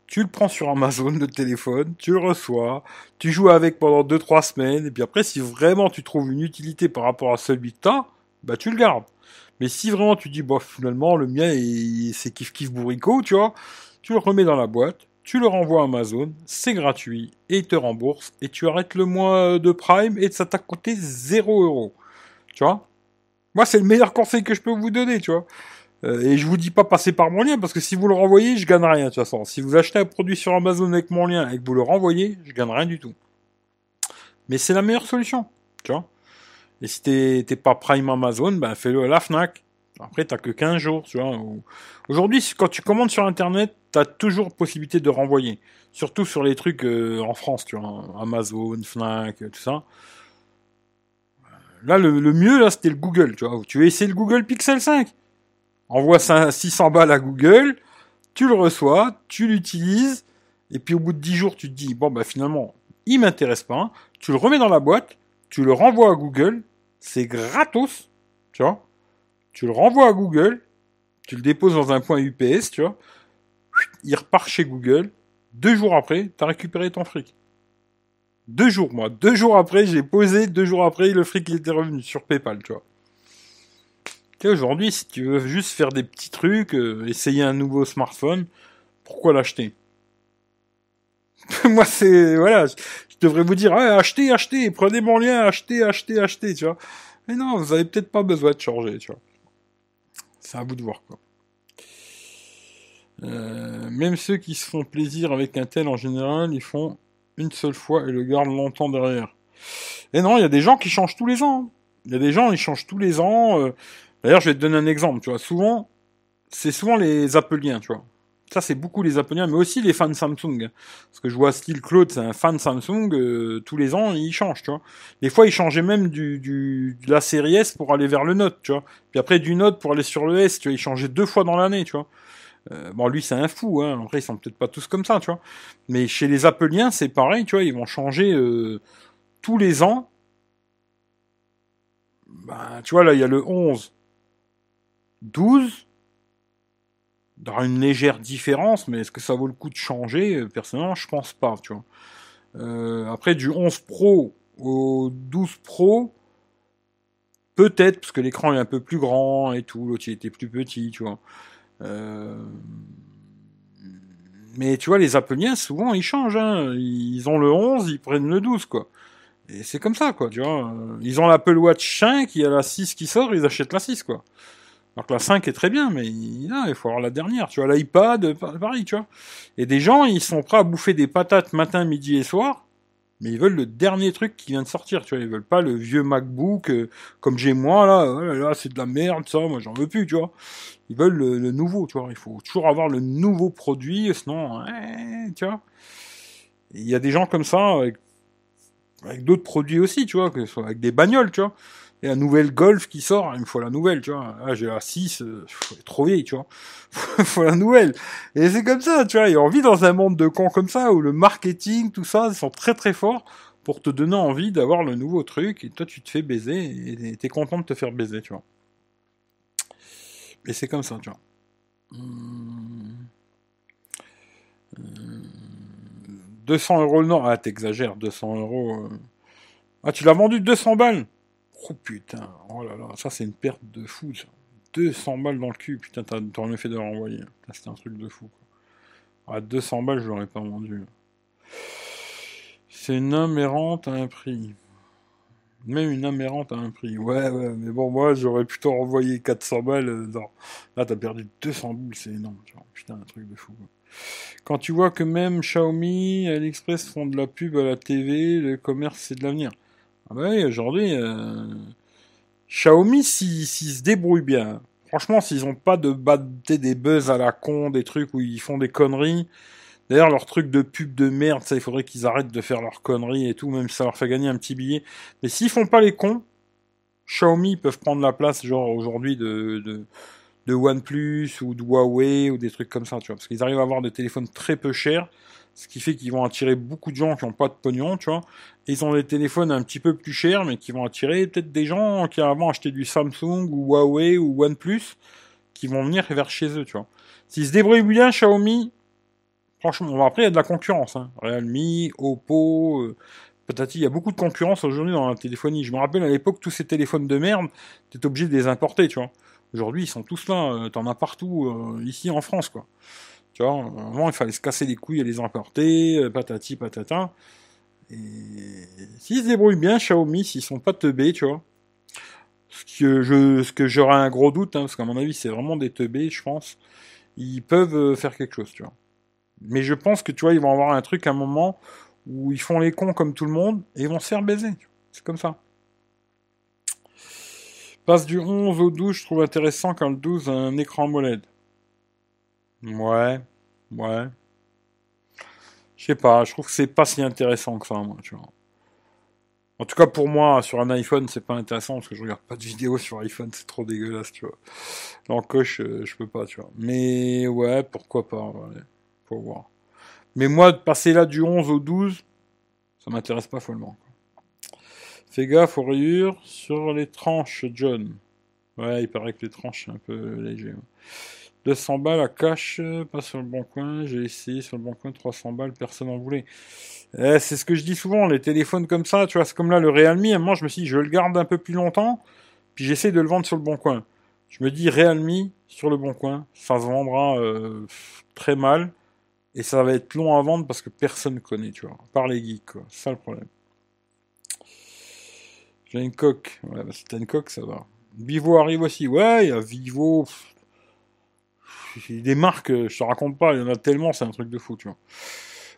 S1: Tu le prends sur Amazon, le téléphone, tu le reçois, tu joues avec pendant 2-3 semaines, et puis après, si vraiment tu trouves une utilité par rapport à celui que tu as, bah tu le gardes. Mais si vraiment tu dis, bah, finalement, le mien, c'est kiff kiff bourricot, tu vois, tu le remets dans la boîte, tu le renvoies à Amazon, c'est gratuit, et il te rembourse, et tu arrêtes le mois de Prime, et ça t'a coûté 0 euros. Tu vois? Moi, c'est le meilleur conseil que je peux vous donner, tu vois. Euh, et je vous dis pas passer par mon lien, parce que si vous le renvoyez, je gagne rien, de toute façon. Si vous achetez un produit sur Amazon avec mon lien, et que vous le renvoyez, je gagne rien du tout. Mais c'est la meilleure solution, tu vois et si t'es pas Prime Amazon, ben fais-le à la Fnac. Après, t'as que 15 jours, tu vois. Aujourd'hui, quand tu commandes sur Internet, t'as toujours possibilité de renvoyer. Surtout sur les trucs euh, en France, tu vois. Amazon, Fnac, tout ça. Là, le, mieux, là, c'était le Google, tu vois. Tu veux essayer le Google Pixel 5 Envoie 600 balles à Google, tu le reçois, tu l'utilises, et puis au bout de 10 jours, tu te dis, bon, bah finalement, il m'intéresse pas. Tu le remets dans la boîte, tu le renvoies à Google, c'est gratos, tu vois. Tu le renvoies à Google, tu le déposes dans un point UPS, tu vois. Il repart chez Google. Deux jours après, tu as récupéré ton fric. Deux jours, moi. Deux jours après, j'ai posé. Deux jours après, le fric était revenu sur PayPal, tu vois. Aujourd'hui, si tu veux juste faire des petits trucs, euh, essayer un nouveau smartphone, pourquoi l'acheter? *laughs* Moi, c'est voilà, devrais vous dire, achetez, achetez, prenez mon lien, achetez, achetez, achetez, tu vois. Mais non, vous avez peut-être pas besoin de changer, tu vois. C'est à vous de voir, quoi. Euh, même ceux qui se font plaisir avec un tel, en général, ils font une seule fois et le gardent longtemps derrière. Et non, il y a des gens qui changent tous les ans. Il y a des gens, ils changent tous les ans. Euh. D'ailleurs, je vais te donner un exemple, tu vois. Souvent, c'est souvent les appeliens, tu vois. Ça, c'est beaucoup les Appleiens, mais aussi les fans Samsung. Parce que je vois Style Claude, c'est un fan Samsung, euh, tous les ans, il change, tu vois. Des fois, il changeait même du, de la série S pour aller vers le Note, tu vois. Puis après, du Note pour aller sur le S, tu vois, il changeait deux fois dans l'année, tu vois. Euh, bon, lui, c'est un fou, hein. Après, ils sont peut-être pas tous comme ça, tu vois. Mais chez les Appleiens, c'est pareil, tu vois, ils vont changer euh, tous les ans. Bah, tu vois, là, il y a le 11, 12, dans une légère différence, mais est-ce que ça vaut le coup de changer? Personnellement, je pense pas, tu vois. Euh, après, du 11 Pro au 12 Pro, peut-être, parce que l'écran est un peu plus grand et tout, l'autre était plus petit, tu vois. Euh, mais tu vois, les Appleiens, souvent, ils changent. Hein. Ils ont le 11, ils prennent le 12, quoi. Et c'est comme ça, quoi, tu vois. Ils ont l'Apple Watch 5, il y a la 6 qui sort, ils achètent la 6, quoi. Alors que la 5 est très bien, mais il faut avoir la dernière. Tu vois, l'iPad, pareil, tu vois. Et des gens, ils sont prêts à bouffer des patates matin, midi et soir, mais ils veulent le dernier truc qui vient de sortir, tu vois. Ils veulent pas le vieux MacBook, euh, comme j'ai moi, là, oh là, c'est de la merde, ça, moi j'en veux plus, tu vois. Ils veulent le, nouveau, tu vois. Il faut toujours avoir le nouveau produit, sinon, tu vois. Il y a des gens comme ça, avec, avec d'autres produits aussi, tu vois, que ce soit avec des bagnoles, tu vois et la nouvelle Golf qui sort, il me faut la nouvelle, tu vois. Ah, j'ai la 6, euh, trop vieille, tu vois. *laughs* il faut la nouvelle. Et c'est comme ça, tu vois. Et on vit dans un monde de cons comme ça, où le marketing, tout ça, ils sont très très forts pour te donner envie d'avoir le nouveau truc, et toi tu te fais baiser, et t'es content de te faire baiser, tu vois. Et c'est comme ça, tu vois. 200 euros le nom. Ah, t'exagères, 200 euros. Euh. Ah, tu l'as vendu 200 balles? Oh putain, oh là là, ça c'est une perte de fou, ça. 200 balles dans le cul, putain, t'aurais mieux fait de renvoyer. C'était un truc de fou, quoi. À 200 balles, je l'aurais pas vendu. C'est une âme errante à un prix. Même une âme errante à un prix. Ouais, ouais, mais bon, moi, j'aurais plutôt renvoyé 400 balles. Euh, Là, t'as perdu 200 boules, c'est énorme. Putain, un truc de fou. Quand tu vois que même Xiaomi, AliExpress font de la pub à la TV, le commerce, c'est de l'avenir. Ah bah oui, aujourd'hui, euh... Xiaomi, s'ils se débrouillent bien, franchement, s'ils ont pas de des buzz à la con, des trucs où ils font des conneries, D'ailleurs, leur truc de pub de merde, ça, il faudrait qu'ils arrêtent de faire leurs conneries et tout, même si ça leur fait gagner un petit billet. Mais s'ils font pas les cons, Xiaomi peuvent prendre la place, genre aujourd'hui, de, de, de OnePlus ou de Huawei ou des trucs comme ça, tu vois. Parce qu'ils arrivent à avoir des téléphones très peu chers, ce qui fait qu'ils vont attirer beaucoup de gens qui n'ont pas de pognon, tu vois. Ils ont des téléphones un petit peu plus chers, mais qui vont attirer peut-être des gens qui avant acheté du Samsung ou Huawei ou OnePlus, qui vont venir vers chez eux, tu vois. S'ils se débrouillent bien, Xiaomi, Franchement, après, il y a de la concurrence. Hein. Realme, Oppo, euh, il y a beaucoup de concurrence aujourd'hui dans la téléphonie. Je me rappelle à l'époque, tous ces téléphones de merde, t'es obligé de les importer, tu vois. Aujourd'hui, ils sont tous là, euh, t'en as partout, euh, ici en France, quoi. Tu vois, avant, il fallait se casser les couilles et les importer, euh, patati patata. Et s'ils se débrouillent bien, Xiaomi, s'ils sont pas teubés, tu vois. Ce que j'aurais un gros doute, hein, parce qu'à mon avis, c'est vraiment des teubés, je pense. Ils peuvent faire quelque chose, tu vois. Mais je pense que tu vois, ils vont avoir un truc à un moment où ils font les cons comme tout le monde et ils vont se faire baiser. C'est comme ça. Passe du 11 au 12, je trouve intéressant quand le 12 a un écran AMOLED. Ouais, ouais. Je sais pas, je trouve que c'est pas si intéressant que ça, moi, tu vois. En tout cas, pour moi, sur un iPhone, c'est pas intéressant parce que je regarde pas de vidéos sur iPhone, c'est trop dégueulasse, tu vois. L'encoche, euh, je peux pas, tu vois. Mais ouais, pourquoi pas, ouais voir. Mais moi, de passer là du 11 au 12, ça m'intéresse pas follement. Fais gaffe aux sur les tranches, John. Ouais, il paraît que les tranches, c'est un peu léger. 200 balles à cash, pas sur le bon coin. J'ai essayé sur le bon coin, 300 balles, personne n'en voulait. Eh, c'est ce que je dis souvent, les téléphones comme ça, tu vois, c'est comme là le Realme. Moi, je me suis dit, je le garde un peu plus longtemps, puis j'essaie de le vendre sur le bon coin. Je me dis, Realme, sur le bon coin, ça se vendra euh, très mal. Et ça va être long à vendre parce que personne connaît, tu vois. Par les geeks, quoi. C'est ça le problème. J'ai une coque. Ouais, bah, une coque, ça va. Vivo arrive aussi. Ouais, il y a Vivo. Des marques, je te raconte pas, il y en a tellement, c'est un truc de fou, tu vois.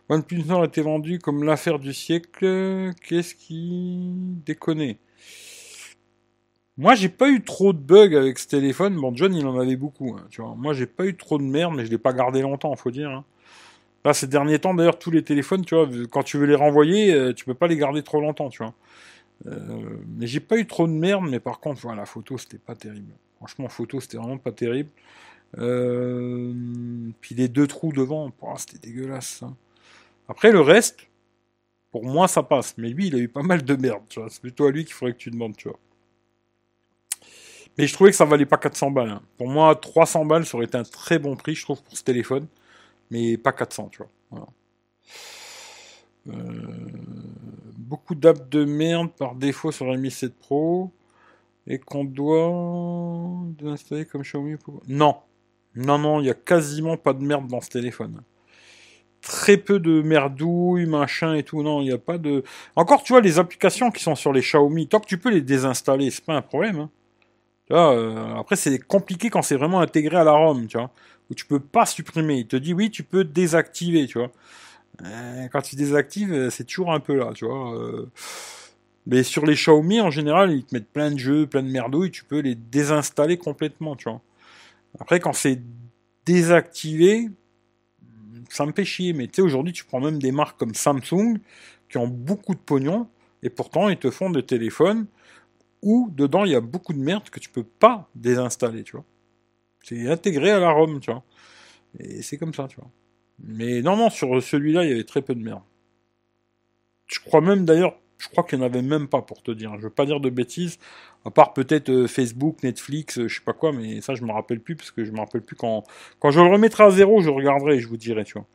S1: OnePlus Nord a été vendu comme l'affaire du siècle. Qu'est-ce qui déconne Moi, j'ai pas eu trop de bugs avec ce téléphone. Bon, John, il en avait beaucoup, hein, tu vois. Moi, j'ai pas eu trop de merde, mais je l'ai pas gardé longtemps, faut dire. Hein. Là, ces derniers temps, d'ailleurs, tous les téléphones, tu vois, quand tu veux les renvoyer, euh, tu peux pas les garder trop longtemps, tu vois. Euh, mais j'ai pas eu trop de merde, mais par contre, voilà, la photo, c'était pas terrible. Franchement, photo, c'était vraiment pas terrible. Euh, puis les deux trous devant, c'était dégueulasse. Après, le reste, pour moi, ça passe. Mais lui, il a eu pas mal de merde. C'est plutôt à lui qu'il faudrait que tu demandes, tu vois. Mais je trouvais que ça valait pas 400 balles. Hein. Pour moi, 300 balles, ça aurait été un très bon prix, je trouve, pour ce téléphone mais pas 400, tu vois. Euh, beaucoup d'apps de merde par défaut sur la Mi 7 Pro et qu'on doit installer comme Xiaomi. Non, non, non, il y a quasiment pas de merde dans ce téléphone. Très peu de merdouille, machin et tout. Non, il n'y a pas de. Encore, tu vois, les applications qui sont sur les Xiaomi, tant que tu peux les désinstaller, c'est pas un problème. Hein. Euh, après, c'est compliqué quand c'est vraiment intégré à la ROM, tu vois où tu peux pas supprimer. Il te dit oui, tu peux désactiver, tu vois. Euh, quand tu désactives, euh, c'est toujours un peu là, tu vois. Mais sur les Xiaomi, en général, ils te mettent plein de jeux, plein de merdouilles, tu peux les désinstaller complètement, tu vois. Après, quand c'est désactivé, ça me fait chier. Mais tu sais, aujourd'hui, tu prends même des marques comme Samsung, qui ont beaucoup de pognon, et pourtant, ils te font des téléphones où, dedans, il y a beaucoup de merde que tu peux pas désinstaller, tu vois. C'est intégré à la ROM, tu vois. Et c'est comme ça, tu vois. Mais non, non, sur celui-là, il y avait très peu de merde. Je crois même d'ailleurs, je crois qu'il n'y en avait même pas pour te dire. Je veux pas dire de bêtises, à part peut-être euh, Facebook, Netflix, euh, je sais pas quoi, mais ça je me rappelle plus parce que je me rappelle plus quand quand je le remettrai à zéro, je regarderai et je vous dirai, tu vois.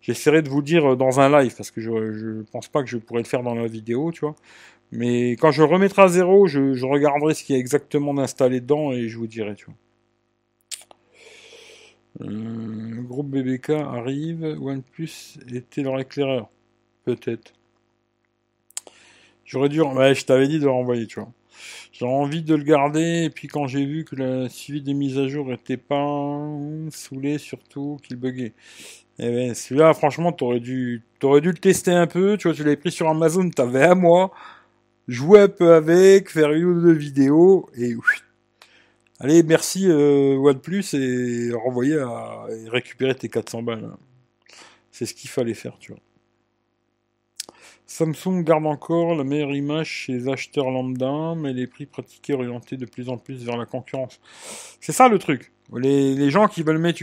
S1: J'essaierai de vous dire dans un live, parce que je, je pense pas que je pourrais le faire dans la vidéo, tu vois. Mais quand je remettrai à zéro, je, je regarderai ce qu'il y a exactement installé dedans et je vous dirai, tu vois. Euh, groupe BBK arrive, OnePlus était leur éclaireur. Peut-être. J'aurais dû, ouais, je t'avais dit de le renvoyer, tu vois. J'aurais envie de le garder, et puis quand j'ai vu que la suivi des mises à jour était pas saoulé, surtout qu'il buguait. Eh ben, celui-là, franchement, t'aurais dû, t'aurais dû le tester un peu, tu vois, tu l'avais pris sur Amazon, t'avais un mois, jouer un peu avec, faire une ou deux vidéos, et Allez, merci euh, OnePlus et renvoyer à et récupérer tes 400 balles. C'est ce qu'il fallait faire, tu vois. Samsung garde encore la meilleure image chez les acheteurs lambda, mais les prix pratiqués orientés de plus en plus vers la concurrence. C'est ça le truc. Les, gens qui veulent mettre,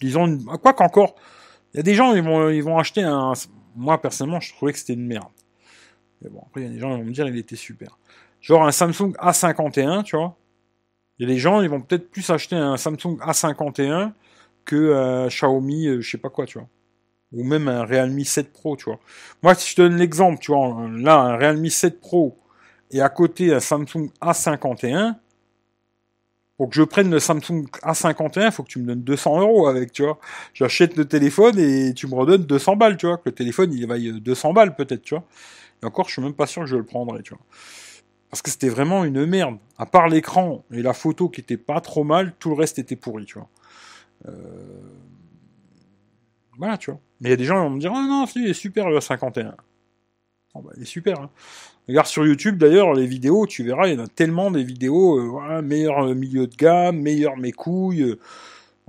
S1: disons, quoi qu'encore, il y a des gens ils vont acheter un. Moi personnellement, je trouvais que c'était une merde. Mais bon, après il y a des gens qui vont me dire il était super. Genre un Samsung A51, tu vois. Il y a des gens, ils vont peut-être plus acheter un Samsung A51 que un Xiaomi, euh, je sais pas quoi, tu vois ou même un Realme 7 Pro, tu vois. Moi, si je te donne l'exemple, tu vois, là, un Realme 7 Pro et à côté un Samsung A51, pour que je prenne le Samsung A51, il faut que tu me donnes 200 euros avec, tu vois. J'achète le téléphone et tu me redonnes 200 balles, tu vois. Que le téléphone, il vaille 200 balles peut-être, tu vois. Et encore, je suis même pas sûr que je le prendrai, tu vois. Parce que c'était vraiment une merde. À part l'écran et la photo qui était pas trop mal, tout le reste était pourri, tu vois. Euh... Voilà, tu vois. Mais il y a des gens qui vont me dire, ah non, si, il est super le 51. Oh, bah, il est super. Hein. Regarde sur YouTube d'ailleurs les vidéos, tu verras, il y en a tellement des vidéos, euh, voilà, meilleur euh, milieu de gamme, meilleur mes couilles. Euh.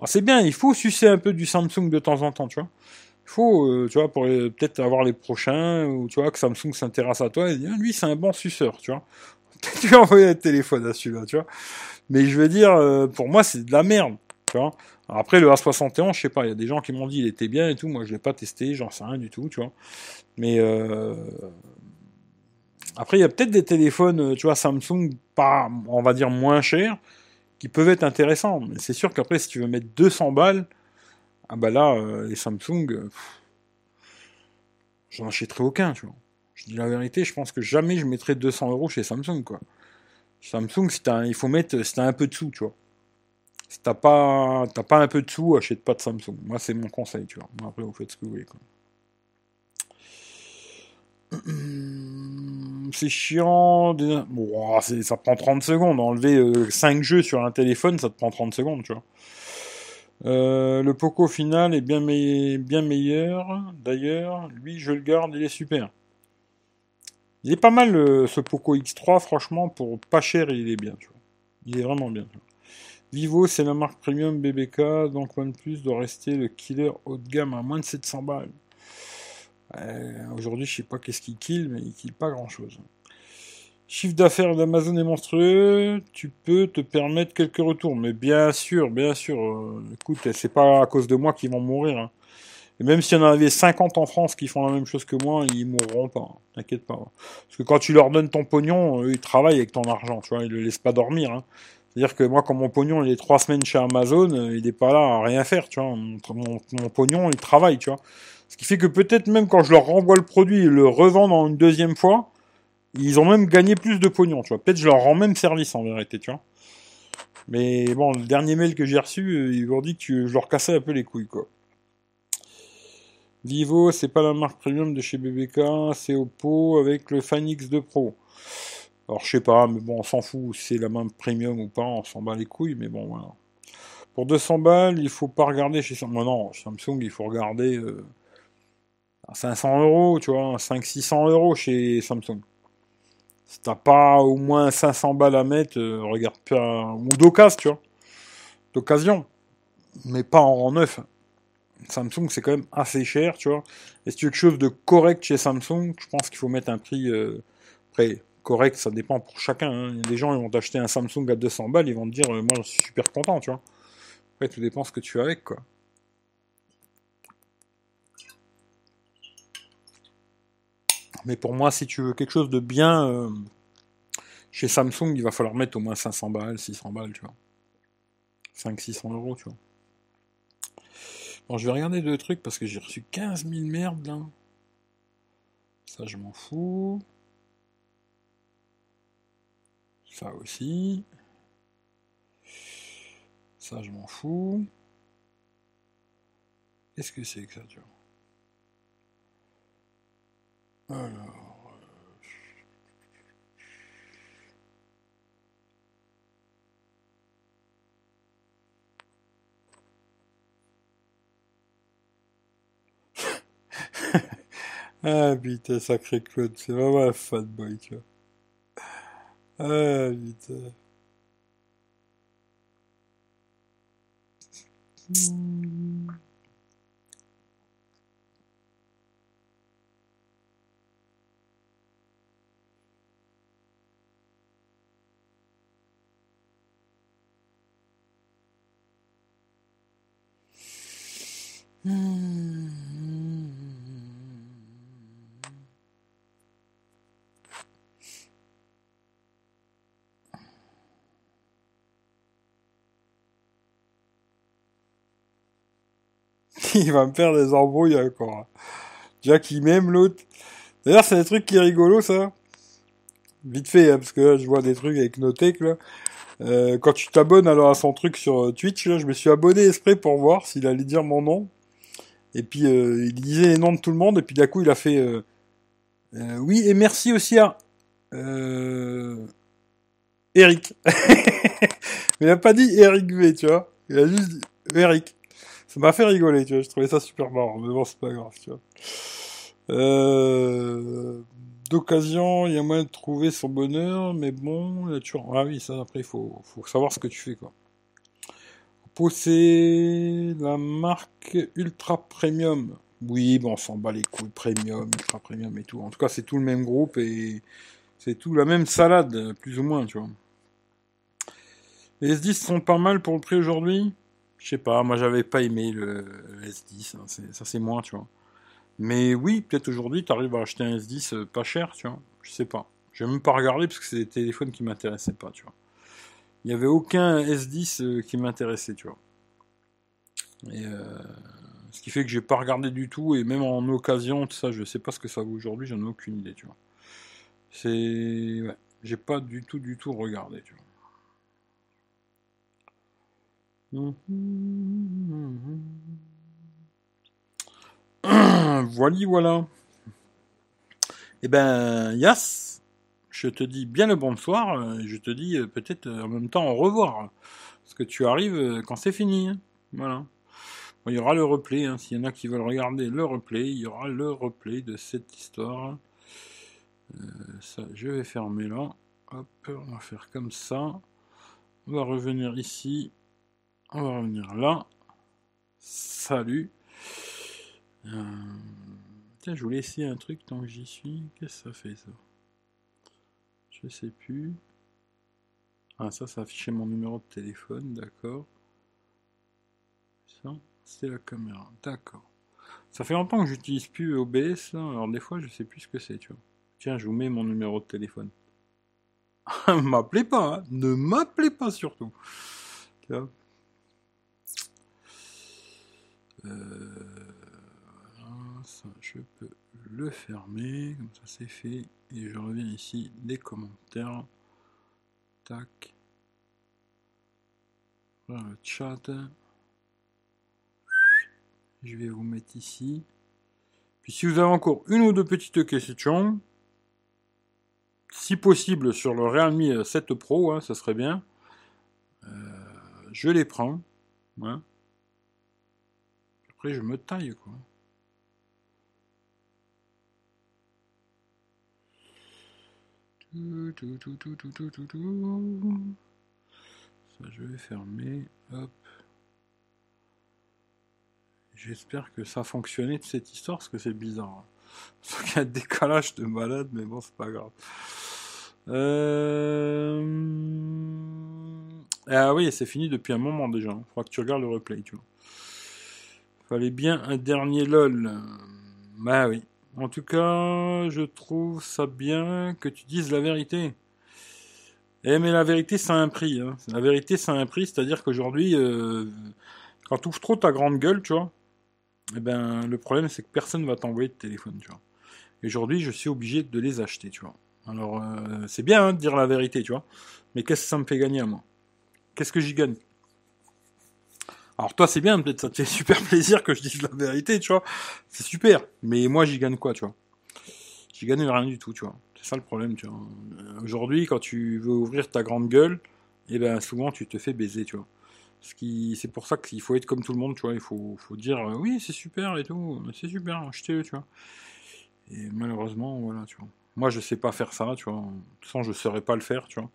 S1: c'est bien, il faut sucer un peu du Samsung de temps en temps, tu vois. Il faut, tu vois, pour peut-être avoir les prochains, ou tu vois, que Samsung s'intéresse à toi et dire, lui, c'est un bon suceur, tu vois. *laughs* tu vas envoyer un téléphone à celui-là, tu vois. Mais je veux dire, pour moi, c'est de la merde, tu vois après, le A71, je sais pas, il y a des gens qui m'ont dit il était bien et tout. Moi, je l'ai pas testé, j'en sais rien du tout, tu vois. Mais euh... après, il y a peut-être des téléphones, tu vois, Samsung, pas, on va dire, moins chers, qui peuvent être intéressants. Mais c'est sûr qu'après, si tu veux mettre 200 balles, ah bah là, euh, les Samsung, j'en achèterai aucun, tu vois. Je dis la vérité, je pense que jamais je mettrai 200 euros chez Samsung, quoi. Samsung, il faut mettre, un peu de sous, tu vois. Si t'as pas, pas un peu de sous, achète pas de Samsung. Moi, c'est mon conseil, tu vois. Après, vous faites ce que vous voulez. *clears throat* C'est chiant. Bon, ça prend 30 secondes. Enlever 5 euh, jeux sur un téléphone, ça te prend 30 secondes, tu vois. Euh, le Poco final est bien, bien meilleur. D'ailleurs, lui, je le garde, il est super. Il est pas mal ce Poco X3, franchement, pour pas cher, il est bien, tu vois. Il est vraiment bien. Tu vois. Vivo, c'est la marque premium BBK, donc OnePlus doit rester le killer haut de gamme à moins de 700 balles. Aujourd'hui, je sais pas qu'est-ce qu'il kill, mais il kill pas grand-chose. Chiffre d'affaires d'Amazon est monstrueux, tu peux te permettre quelques retours, mais bien sûr, bien sûr, euh, écoute, c'est pas à cause de moi qu'ils vont mourir. Hein. Et même s'il y en avait 50 en France qui font la même chose que moi, ils mourront pas, hein. t'inquiète pas. Parce que quand tu leur donnes ton pognon, ils travaillent avec ton argent, tu vois, ils le laissent pas dormir. Hein. C'est-à-dire que moi, quand mon pognon il est trois semaines chez Amazon, euh, il n'est pas là à rien faire, tu vois. Mon, pognon, il travaille, tu vois. Ce qui fait que peut-être même quand je leur renvoie le produit et le revends une deuxième fois, ils ont même gagné plus de pognon, tu vois. Peut-être je leur rends même service en vérité, tu vois. Mais bon, le dernier mail que j'ai reçu, euh, ils m'ont dit que je leur cassais un peu les couilles, quoi. Vivo, c'est pas la marque premium de chez BBK, c'est Oppo avec le Fan X2 Pro. Alors je sais pas, mais bon, on s'en fout, c'est la même premium ou pas, on s'en bat les couilles, mais bon, voilà. Pour 200 balles, il faut pas regarder chez Samsung. Non, Samsung, il faut regarder euh, à 500 euros, tu vois, 500-600 euros chez Samsung. Si t'as pas au moins 500 balles à mettre, euh, regarde pas. Ou d'occasion, tu vois. D'occasion. Mais pas en rang neuf. Samsung, c'est quand même assez cher, tu vois. Et si tu veux quelque chose de correct chez Samsung, je pense qu'il faut mettre un prix. Euh, près correct, ça dépend pour chacun. Hein. Des gens, ils vont t'acheter un Samsung à 200 balles, ils vont te dire, euh, moi, je suis super content, tu vois. Après, tout dépend ce que tu fais avec, quoi. Mais pour moi, si tu veux quelque chose de bien, euh, chez Samsung, il va falloir mettre au moins 500 balles, 600 balles, tu vois. 500-600 euros, tu vois. Bon, je vais regarder deux trucs parce que j'ai reçu 15 000 merdes là. Ça, je m'en fous. Ça aussi. Ça, je m'en fous. Qu'est-ce que c'est que ça, tu vois Alors. *laughs* ah putain, sacré Claude, c'est vraiment un fat boy, tu vois. Ah putain. *laughs* il va me faire des embrouilles encore. Déjà qu'il m'aime l'autre. D'ailleurs, c'est un truc qui est rigolo, ça. Vite fait, hein, parce que là, je vois des trucs avec Notech, là. Euh, quand tu t'abonnes alors à son truc sur euh, Twitch, là, je me suis abonné exprès pour voir s'il allait dire mon nom. Et puis, euh, il disait les noms de tout le monde, et puis d'un coup, il a fait... Euh, euh, oui, et merci aussi à... Eric. Mais *laughs* il n'a pas dit Eric V, tu vois. Il a juste dit Eric. Ça m'a fait rigoler, tu vois. Je trouvais ça super marrant. Mais bon, c'est pas grave, tu vois. Euh, D'occasion, il y a moyen de trouver son bonheur, mais bon, a toujours... Ah oui, ça, après, il faut, faut savoir ce que tu fais, quoi. Pousser la marque Ultra Premium. Oui, bon, on s'en bat les couilles. Premium, Ultra Premium et tout. En tout cas, c'est tout le même groupe et c'est tout la même salade, plus ou moins, tu vois. Les S10 sont pas mal pour le prix aujourd'hui? Je sais pas, moi j'avais pas aimé le, S10, hein, ça c'est moins, tu vois. Mais oui, peut-être aujourd'hui tu arrives à acheter un S10 euh, pas cher, tu vois. Je sais pas. Je vais même pas regarder parce que c'est des téléphones qui m'intéressaient pas, tu vois. Il n'y avait aucun S10 euh, qui m'intéressait, tu vois. Et euh, ce qui fait que j'ai pas regardé du tout, et même en occasion, tout ça, je sais pas ce que ça vaut aujourd'hui, j'en ai aucune idée, tu vois. C'est. Ouais, j'ai pas du tout, du tout regardé, tu vois. Voilà, voilà. Eh ben, Yas, je te dis bien le bonsoir, je te dis euh, peut-être euh, en même temps au revoir, parce que tu arrives euh, quand c'est fini. Hein. Voilà. il y aura le replay, hein. s'il y en a qui veulent regarder le replay, il y aura le replay de cette histoire. ça, je vais fermer là. Hop, on va faire comme ça. On va revenir ici. On va revenir là. Salut. Euh, tiens, je voulais essayer un truc tant que j'y suis. Qu'est-ce que ça fait ça? Je sais plus. Ah, ça, ça affichait mon numéro de téléphone, d'accord. Ça, c'est la caméra, d'accord. Ça fait longtemps que j'utilise plus OBS, alors des fois je sais plus ce que c'est, tu vois. Tiens, je vous mets mon numéro de téléphone. *laughs* m'appelez pas, hein. ne m'appelez pas surtout euh, ça, je peux le fermer, comme ça c'est fait. Et je reviens ici, des commentaires. Tac. Le chat. Je vais vous mettre ici. Puis si vous avez encore une ou deux petites questions, si possible sur le Realme 7 Pro, hein, ça serait bien. Euh, je les prends. Hein. Après, je me taille, quoi. Ça, je vais fermer. Hop. J'espère que ça a fonctionné de cette histoire, parce que c'est bizarre. Parce qu'il y a un décalage de malade, mais bon, c'est pas grave. Euh... Ah oui, c'est fini depuis un moment déjà. Il faudra que tu regardes le replay, tu vois. Fallait bien un dernier LOL. Bah oui. En tout cas, je trouve ça bien que tu dises la vérité. Eh mais la vérité, ça a un prix. Hein. La vérité, ça a un prix, c'est-à-dire qu'aujourd'hui, euh, quand tu ouvres trop ta grande gueule, tu vois, eh ben, le problème, c'est que personne ne va t'envoyer de téléphone, tu vois. Et aujourd'hui, je suis obligé de les acheter, tu vois. Alors, euh, c'est bien hein, de dire la vérité, tu vois. Mais qu'est-ce que ça me fait gagner à moi? Qu'est-ce que j'y gagne? Alors, toi, c'est bien, peut-être ça te fait *laughs* super plaisir que je dise la vérité, tu vois. C'est super. Mais moi, j'y gagne quoi, tu vois? J'y gagne rien du tout, tu vois. C'est ça le problème, tu vois. Euh, aujourd'hui, quand tu veux ouvrir ta grande gueule, eh ben, souvent, tu te fais baiser, tu vois. Ce qui, c'est pour ça qu'il faut être comme tout le monde, tu vois. Il faut, dire, euh, oui, c'est super et tout, c'est super, achetez-le, tu vois. Et malheureusement, voilà, tu vois. Moi, je sais pas faire ça, tu vois. De toute façon, je saurais pas le faire, tu vois.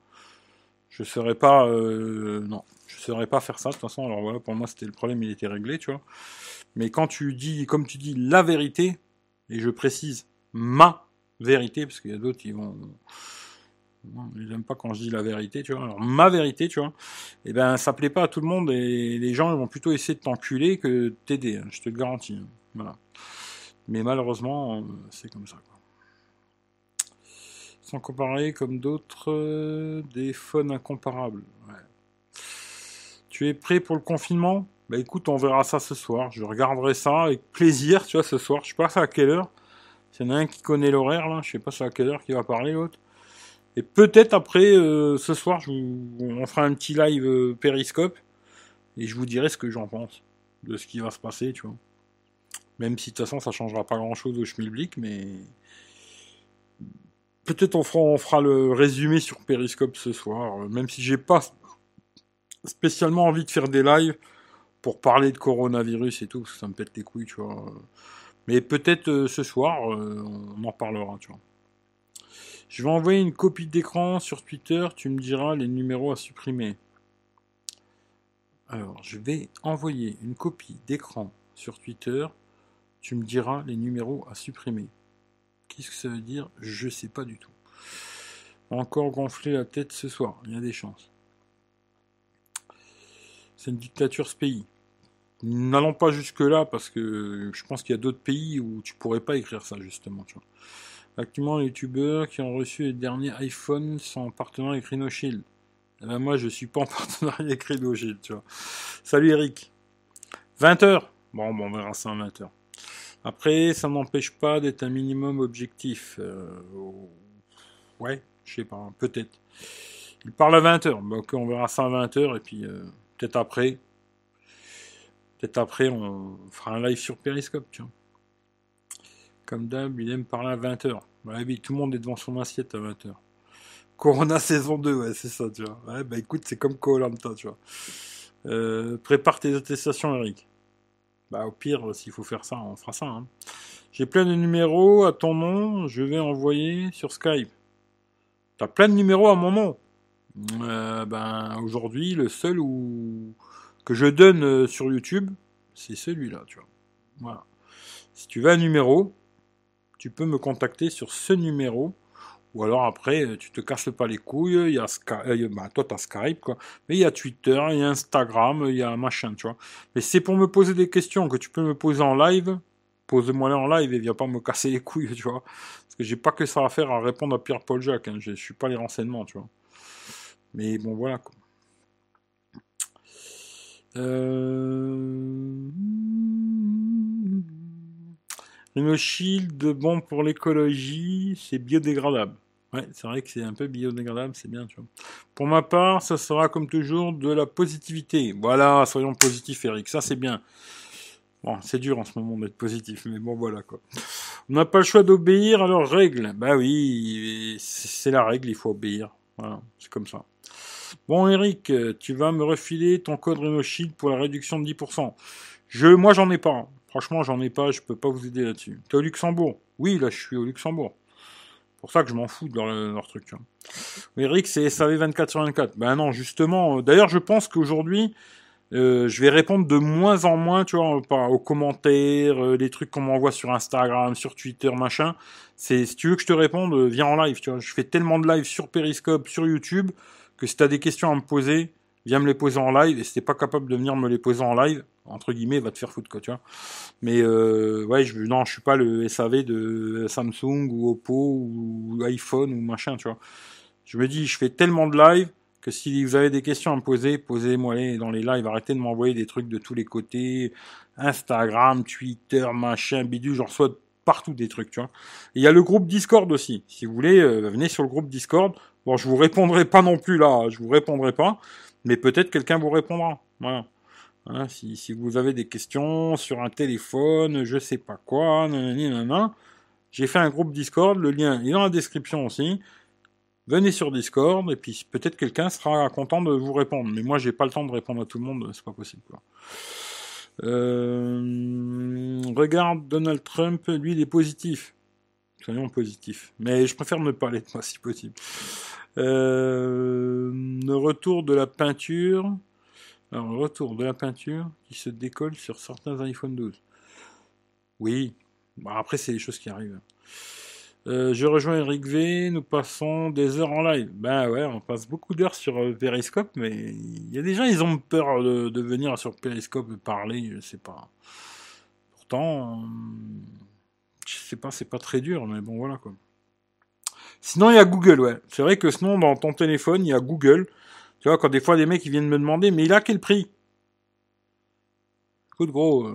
S1: Je saurais pas, euh, non, je saurais pas faire ça. De toute façon, alors voilà, pour moi, c'était le problème, il était réglé, tu vois. Mais quand tu dis, comme tu dis, la vérité, et je précise ma vérité, parce qu'il y a d'autres qui vont, ils n'aiment pas quand je dis la vérité, tu vois. Alors, ma vérité, tu vois, eh ben, ça plaît pas à tout le monde et les gens vont plutôt essayer de t'enculer que de t'aider, hein, je te le garantis. Hein. Voilà. Mais malheureusement, euh, c'est comme ça. Sans comparer comme d'autres, euh, des phones incomparables. Tu es prêt pour le confinement? Bah écoute, on verra ça ce soir. Je regarderai ça avec plaisir, tu vois, ce soir. Je sais pas à quelle heure? S'il y en a un qui connaît l'horaire, là, je sais pas à quelle heure qui va parler l'autre. Et peut-être après, euh, ce soir, je on fera un petit live périscope. Et je vous dirai ce que j'en pense de ce qui va se passer, tu vois. Même si de toute façon ça changera pas grand chose au schmilblick, mais peut-être on fera, le résumé sur Periscope ce soir, euh, même si j'ai pas spécialement envie de faire des lives pour parler de coronavirus et tout, parce que ça me pète les couilles, tu vois. Mais peut-être euh, ce soir, euh, on en parlera, tu vois. Je vais envoyer une copie d'écran sur Twitter, tu me diras les numéros à supprimer. Alors, je vais envoyer une copie d'écran sur Twitter, tu me diras les numéros à supprimer. Qu'est-ce que ça veut dire? Je sais pas du tout. Encore gonfler la tête ce soir, il y a des chances. C'est une dictature ce pays. N'allons pas jusque-là parce que je pense qu'il y a d'autres pays où tu pourrais pas écrire ça justement. Tu vois. Actuellement, les youtubeurs qui ont reçu les derniers iPhones sont en partenariat avec Rhino. Eh ben, moi, je suis pas en *laughs* partenariat avec Rhino Shield. Salut Eric. 20h. Bon, bon, on verra ça à 20h. Après, ça n'empêche pas d'être un minimum objectif. Euh, ouais, je sais pas, peut-être. Il parle à 20h. Bah, ok, on verra ça à 20h. Et puis, euh, peut-être après. Peut-être après, on fera un live sur Periscope, tu vois. Comme d'hab, il aime parler à 20h. Bah, oui, tout le monde est devant son assiette à 20h. Corona saison 2, ouais, c'est ça, tu vois. Ouais, bah écoute, c'est comme Colanta, tu vois. Euh, prépare tes attestations, Eric. Bah, au pire, s'il faut faire ça, on fera ça. Hein. J'ai plein de numéros à ton nom, je vais envoyer sur Skype. T'as plein de numéros à mon nom. Euh, ben, aujourd'hui, le seul où... que je donne euh, sur YouTube, c'est celui-là, tu vois. Voilà. Si tu veux un numéro, tu peux me contacter sur ce numéro ou alors après, euh, tu te casses pas les couilles, il y a Skype, euh, bah, toi t'as Skype, quoi. Mais il y a Twitter, il y a Instagram, il y a machin, tu vois. Mais c'est pour me poser des questions que tu peux me poser en live, pose-moi les en live et viens pas me casser les couilles, *laughs* tu vois. Parce que j'ai pas que ça à faire à répondre à Pierre-Paul Jacques, hein. je, suis pas les renseignements, tu vois. Mais bon, voilà, quoi. Euh... Shield, bon pour l'écologie, c'est biodégradable. C'est vrai que c'est un peu biodégradable, c'est bien, tu vois. Pour ma part, ça sera comme toujours de la positivité. Voilà, soyons positifs, Eric, ça c'est bien. Bon, c'est dur en ce moment d'être positif, mais bon, voilà, quoi. On n'a pas le choix d'obéir à leurs règles. Bah oui, c'est la règle, il faut obéir. Voilà, c'est comme ça. Bon, Eric, tu vas me refiler ton code RenoShield pour la réduction de 10%. Je, moi, j'en ai pas. Franchement, j'en ai pas, je peux pas vous aider là-dessus. T'es au Luxembourg? Oui, là, je suis au Luxembourg pour ça que je m'en fous de leur, truc. Eric, c'est SAV 24 sur 24. Ben non, justement. Euh, d'ailleurs, je pense qu'aujourd'hui, euh, je vais répondre de moins en moins, tu vois, aux commentaires, euh, les trucs qu'on m'envoie sur Instagram, sur Twitter, machin. Si tu veux que je te réponde, viens en live. Je fais tellement de live sur Periscope, sur YouTube, que si t'as des questions à me poser, viens me les poser en live. Et si t'es pas capable de venir me les poser en live, entre guillemets, va te faire foutre, quoi, tu vois. Mais euh, ouais, je, non, je suis pas le SAV de Samsung ou Oppo ou iPhone ou machin, tu vois. Je me dis, je fais tellement de live que si vous avez des questions à me poser, posez-moi dans les lives. Arrêtez de m'envoyer des trucs de tous les côtés. Instagram, Twitter, machin, bidule, j'en reçois partout des trucs, tu vois. Il y a le groupe Discord aussi. Si vous voulez, euh, venez sur le groupe Discord. Bon, je vous répondrai pas non plus là, je vous répondrai pas, mais peut-être quelqu'un vous répondra. Voilà. Si, vous avez des questions sur un téléphone, je sais pas quoi, nanana, j'ai fait un groupe Discord, le lien est dans la description aussi. Venez sur Discord et puis peut-être quelqu'un sera content de vous répondre. Mais moi, j'ai pas le temps de répondre à tout le monde, c'est pas possible. Euh, regarde Donald Trump, lui, il est positif. Soyons positif. Mais je préfère ne pas l'être, moi, si possible. Euh, le retour de la peinture. Alors, le retour de la peinture qui se décolle sur certains iPhone 12. Oui. Bon, après, c'est des choses qui arrivent. Euh, je rejoins Eric V, nous passons des heures en live. Ben ouais, on passe beaucoup d'heures sur euh, Periscope, mais il y a des gens, ils ont peur de, venir sur Periscope parler, je sais pas. Pourtant, euh, je sais pas, c'est pas très dur, mais bon voilà quoi. Sinon, il y a Google, ouais. C'est vrai que sinon, dans ton téléphone, il y a Google. Tu vois, quand des fois, des mecs, viennent me demander, mais il a quel prix? Écoute, gros,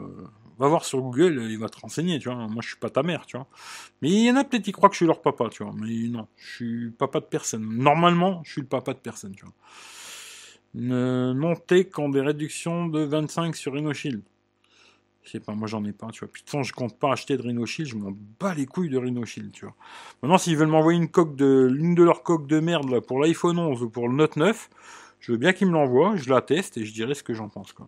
S1: va voir sur Google, il va te renseigner, tu vois. Moi, je suis pas ta mère, tu vois. Mais il y en a peut-être qui croient que je suis leur papa, tu vois. Mais non, je suis papa de personne. Normalement, je suis le papa de personne, tu vois. Ne montez qu'en des réductions de 25 sur RhinoShield. Je sais pas, moi j'en ai pas, tu vois. Puis de je compte pas acheter de RhinoShield, je m'en bats les couilles de RhinoShield, tu vois. Maintenant, s'ils veulent m'envoyer une coque de, l'une de leurs coques de merde, là, pour l'iPhone 11 ou pour le Note 9, je veux bien qu'ils me l'envoient, je la teste et je dirai ce que j'en pense, quoi.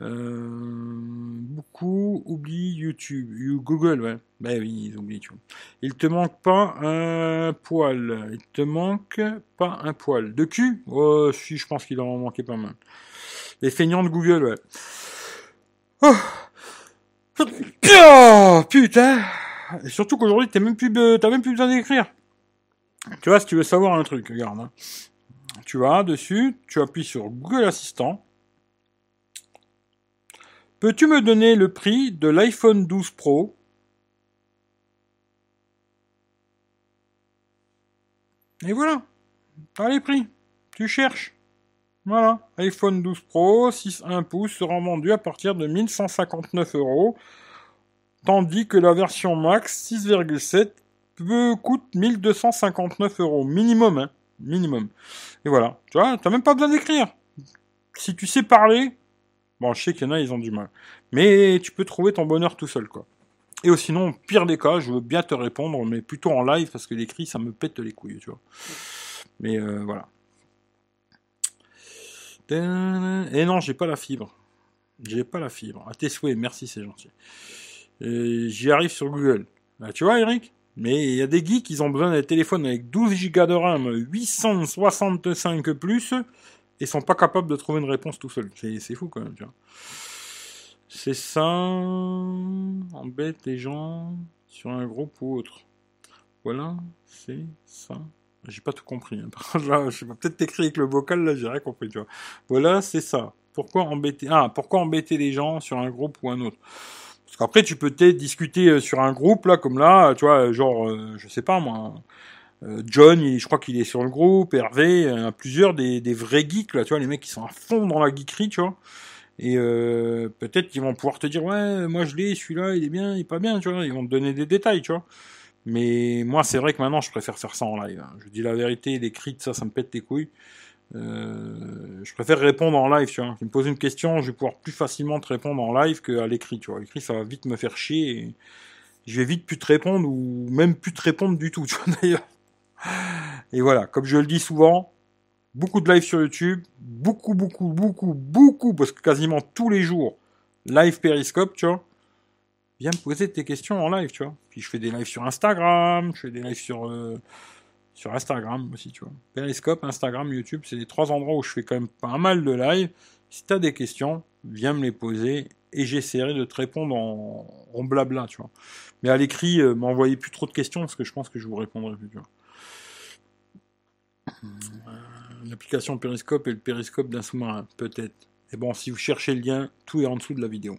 S1: Euh, beaucoup oublient YouTube. Google, ouais. Ben oui, ils oublient YouTube. Il te manque pas un poil. Il te manque pas un poil. De cul? Oh, si, je pense qu'il en manquait pas mal. Les feignants de Google, ouais. Oh, putain Et surtout qu'aujourd'hui, t'as même plus, même plus besoin d'écrire. Tu vois, si tu veux savoir un truc, regarde. Hein. Tu vas dessus, tu appuies sur Google Assistant. Peux-tu me donner le prix de l'iPhone 12 Pro? Et voilà, t'as les prix. Tu cherches. Voilà, iPhone 12 Pro 6.1 pouces sera vendu à partir de 1159 euros, tandis que la version Max 6,7 peut coûte 1259 euros minimum, hein, minimum. Et voilà, tu vois, t'as même pas besoin d'écrire. Si tu sais parler, Bon, je sais qu'il y en a, ils ont du mal. Mais tu peux trouver ton bonheur tout seul, quoi. Et sinon, pire des cas, je veux bien te répondre, mais plutôt en live, parce que l'écrit, ça me pète les couilles, tu vois. Mais euh, voilà. Et non, j'ai pas la fibre. J'ai pas la fibre. À tes souhaits, merci, c'est gentil. J'y arrive sur Google. Bah, tu vois, Eric? Mais il y a des geeks, ils ont besoin d'un téléphone avec 12 Go de RAM, 865 plus, et sont pas capables de trouver une réponse tout seul. C'est fou quand même, tu vois. C'est ça embête les gens sur un groupe ou autre. Voilà, c'est ça. J'ai pas tout compris. Hein. *laughs* je vais peut-être t'écrire avec le vocal, là, j'ai rien compris, tu vois. Voilà, c'est ça. Pourquoi embêter, ah, pourquoi embêter les gens sur un groupe ou un autre? Parce qu'après, tu peux peut-être discuter euh, sur un groupe, là, comme là, tu vois, genre, euh, je sais pas, moi, euh, John, je crois qu'il est sur le groupe, Hervé, euh, plusieurs des, vrais geeks, là, tu vois, les mecs qui sont à fond dans la geekerie, tu vois. Et euh, peut-être qu'ils vont pouvoir te dire, ouais, moi je l'ai, celui-là, il est bien, il est pas bien, tu vois. Ils vont te donner des détails, tu vois. Mais moi, c'est vrai que maintenant, je préfère faire ça en live. Hein. Je dis la vérité, l'écrit, ça, ça me pète les couilles. je préfère répondre en live, tu vois. Tu me poses une question, je vais pouvoir plus facilement te répondre en live qu'à l'écrit, tu vois. L'écrit, ça va vite me faire chier je vais vite plus te répondre ou même plus te répondre du tout, *laughs* tu vois, d'ailleurs. Et voilà, comme je le dis souvent, beaucoup de live sur YouTube, beaucoup, beaucoup, beaucoup, beaucoup, parce que quasiment tous les jours, live Periscope, tu vois. Viens me poser tes questions en live, tu vois. Puis je fais des lives sur Instagram, je fais des lives sur, euh, sur Instagram aussi, tu vois. Periscope, Instagram, YouTube, c'est les trois endroits où je fais quand même pas mal de live. Si tu as des questions, viens me les poser et j'essaierai de te répondre en, en blabla, tu vois. Mais à l'écrit, euh, m'envoyez plus trop de questions parce que je pense que je vous répondrai plus, tu vois. Euh, l'application Periscope et le périscope d'un sous-marin, peut-être. Et bon, si vous cherchez le lien, tout est en dessous de la vidéo.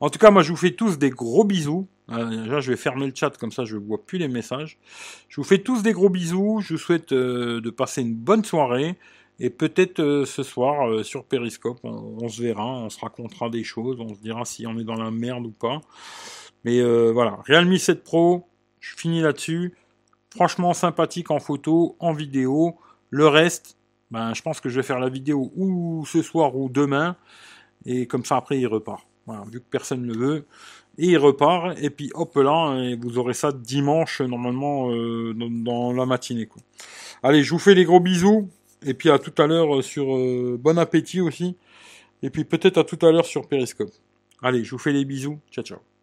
S1: En tout cas, moi, je vous fais tous des gros bisous. déjà, je vais fermer le chat, comme ça je ne vois plus les messages. Je vous fais tous des gros bisous. Je vous souhaite de passer une bonne soirée. Et peut-être ce soir sur Periscope, on, se verra, on se racontera des choses, on se dira si on est dans la merde ou pas. Mais voilà, Realme 7 Pro, je finis là-dessus. Franchement sympathique en photo, en vidéo. Le reste, ben, je pense que je vais faire la vidéo ou ce soir ou demain. Et comme ça, après, il repart. Vu que personne ne le veut. Et il repart. Et puis, hop là, et vous aurez ça dimanche, normalement, euh, dans, la matinée. Quoi. Allez, je vous fais des gros bisous. Et puis, à tout à l'heure sur... Euh, bon appétit aussi. Et puis, peut-être à tout à l'heure sur Periscope. Allez, je vous fais les bisous. Ciao, ciao.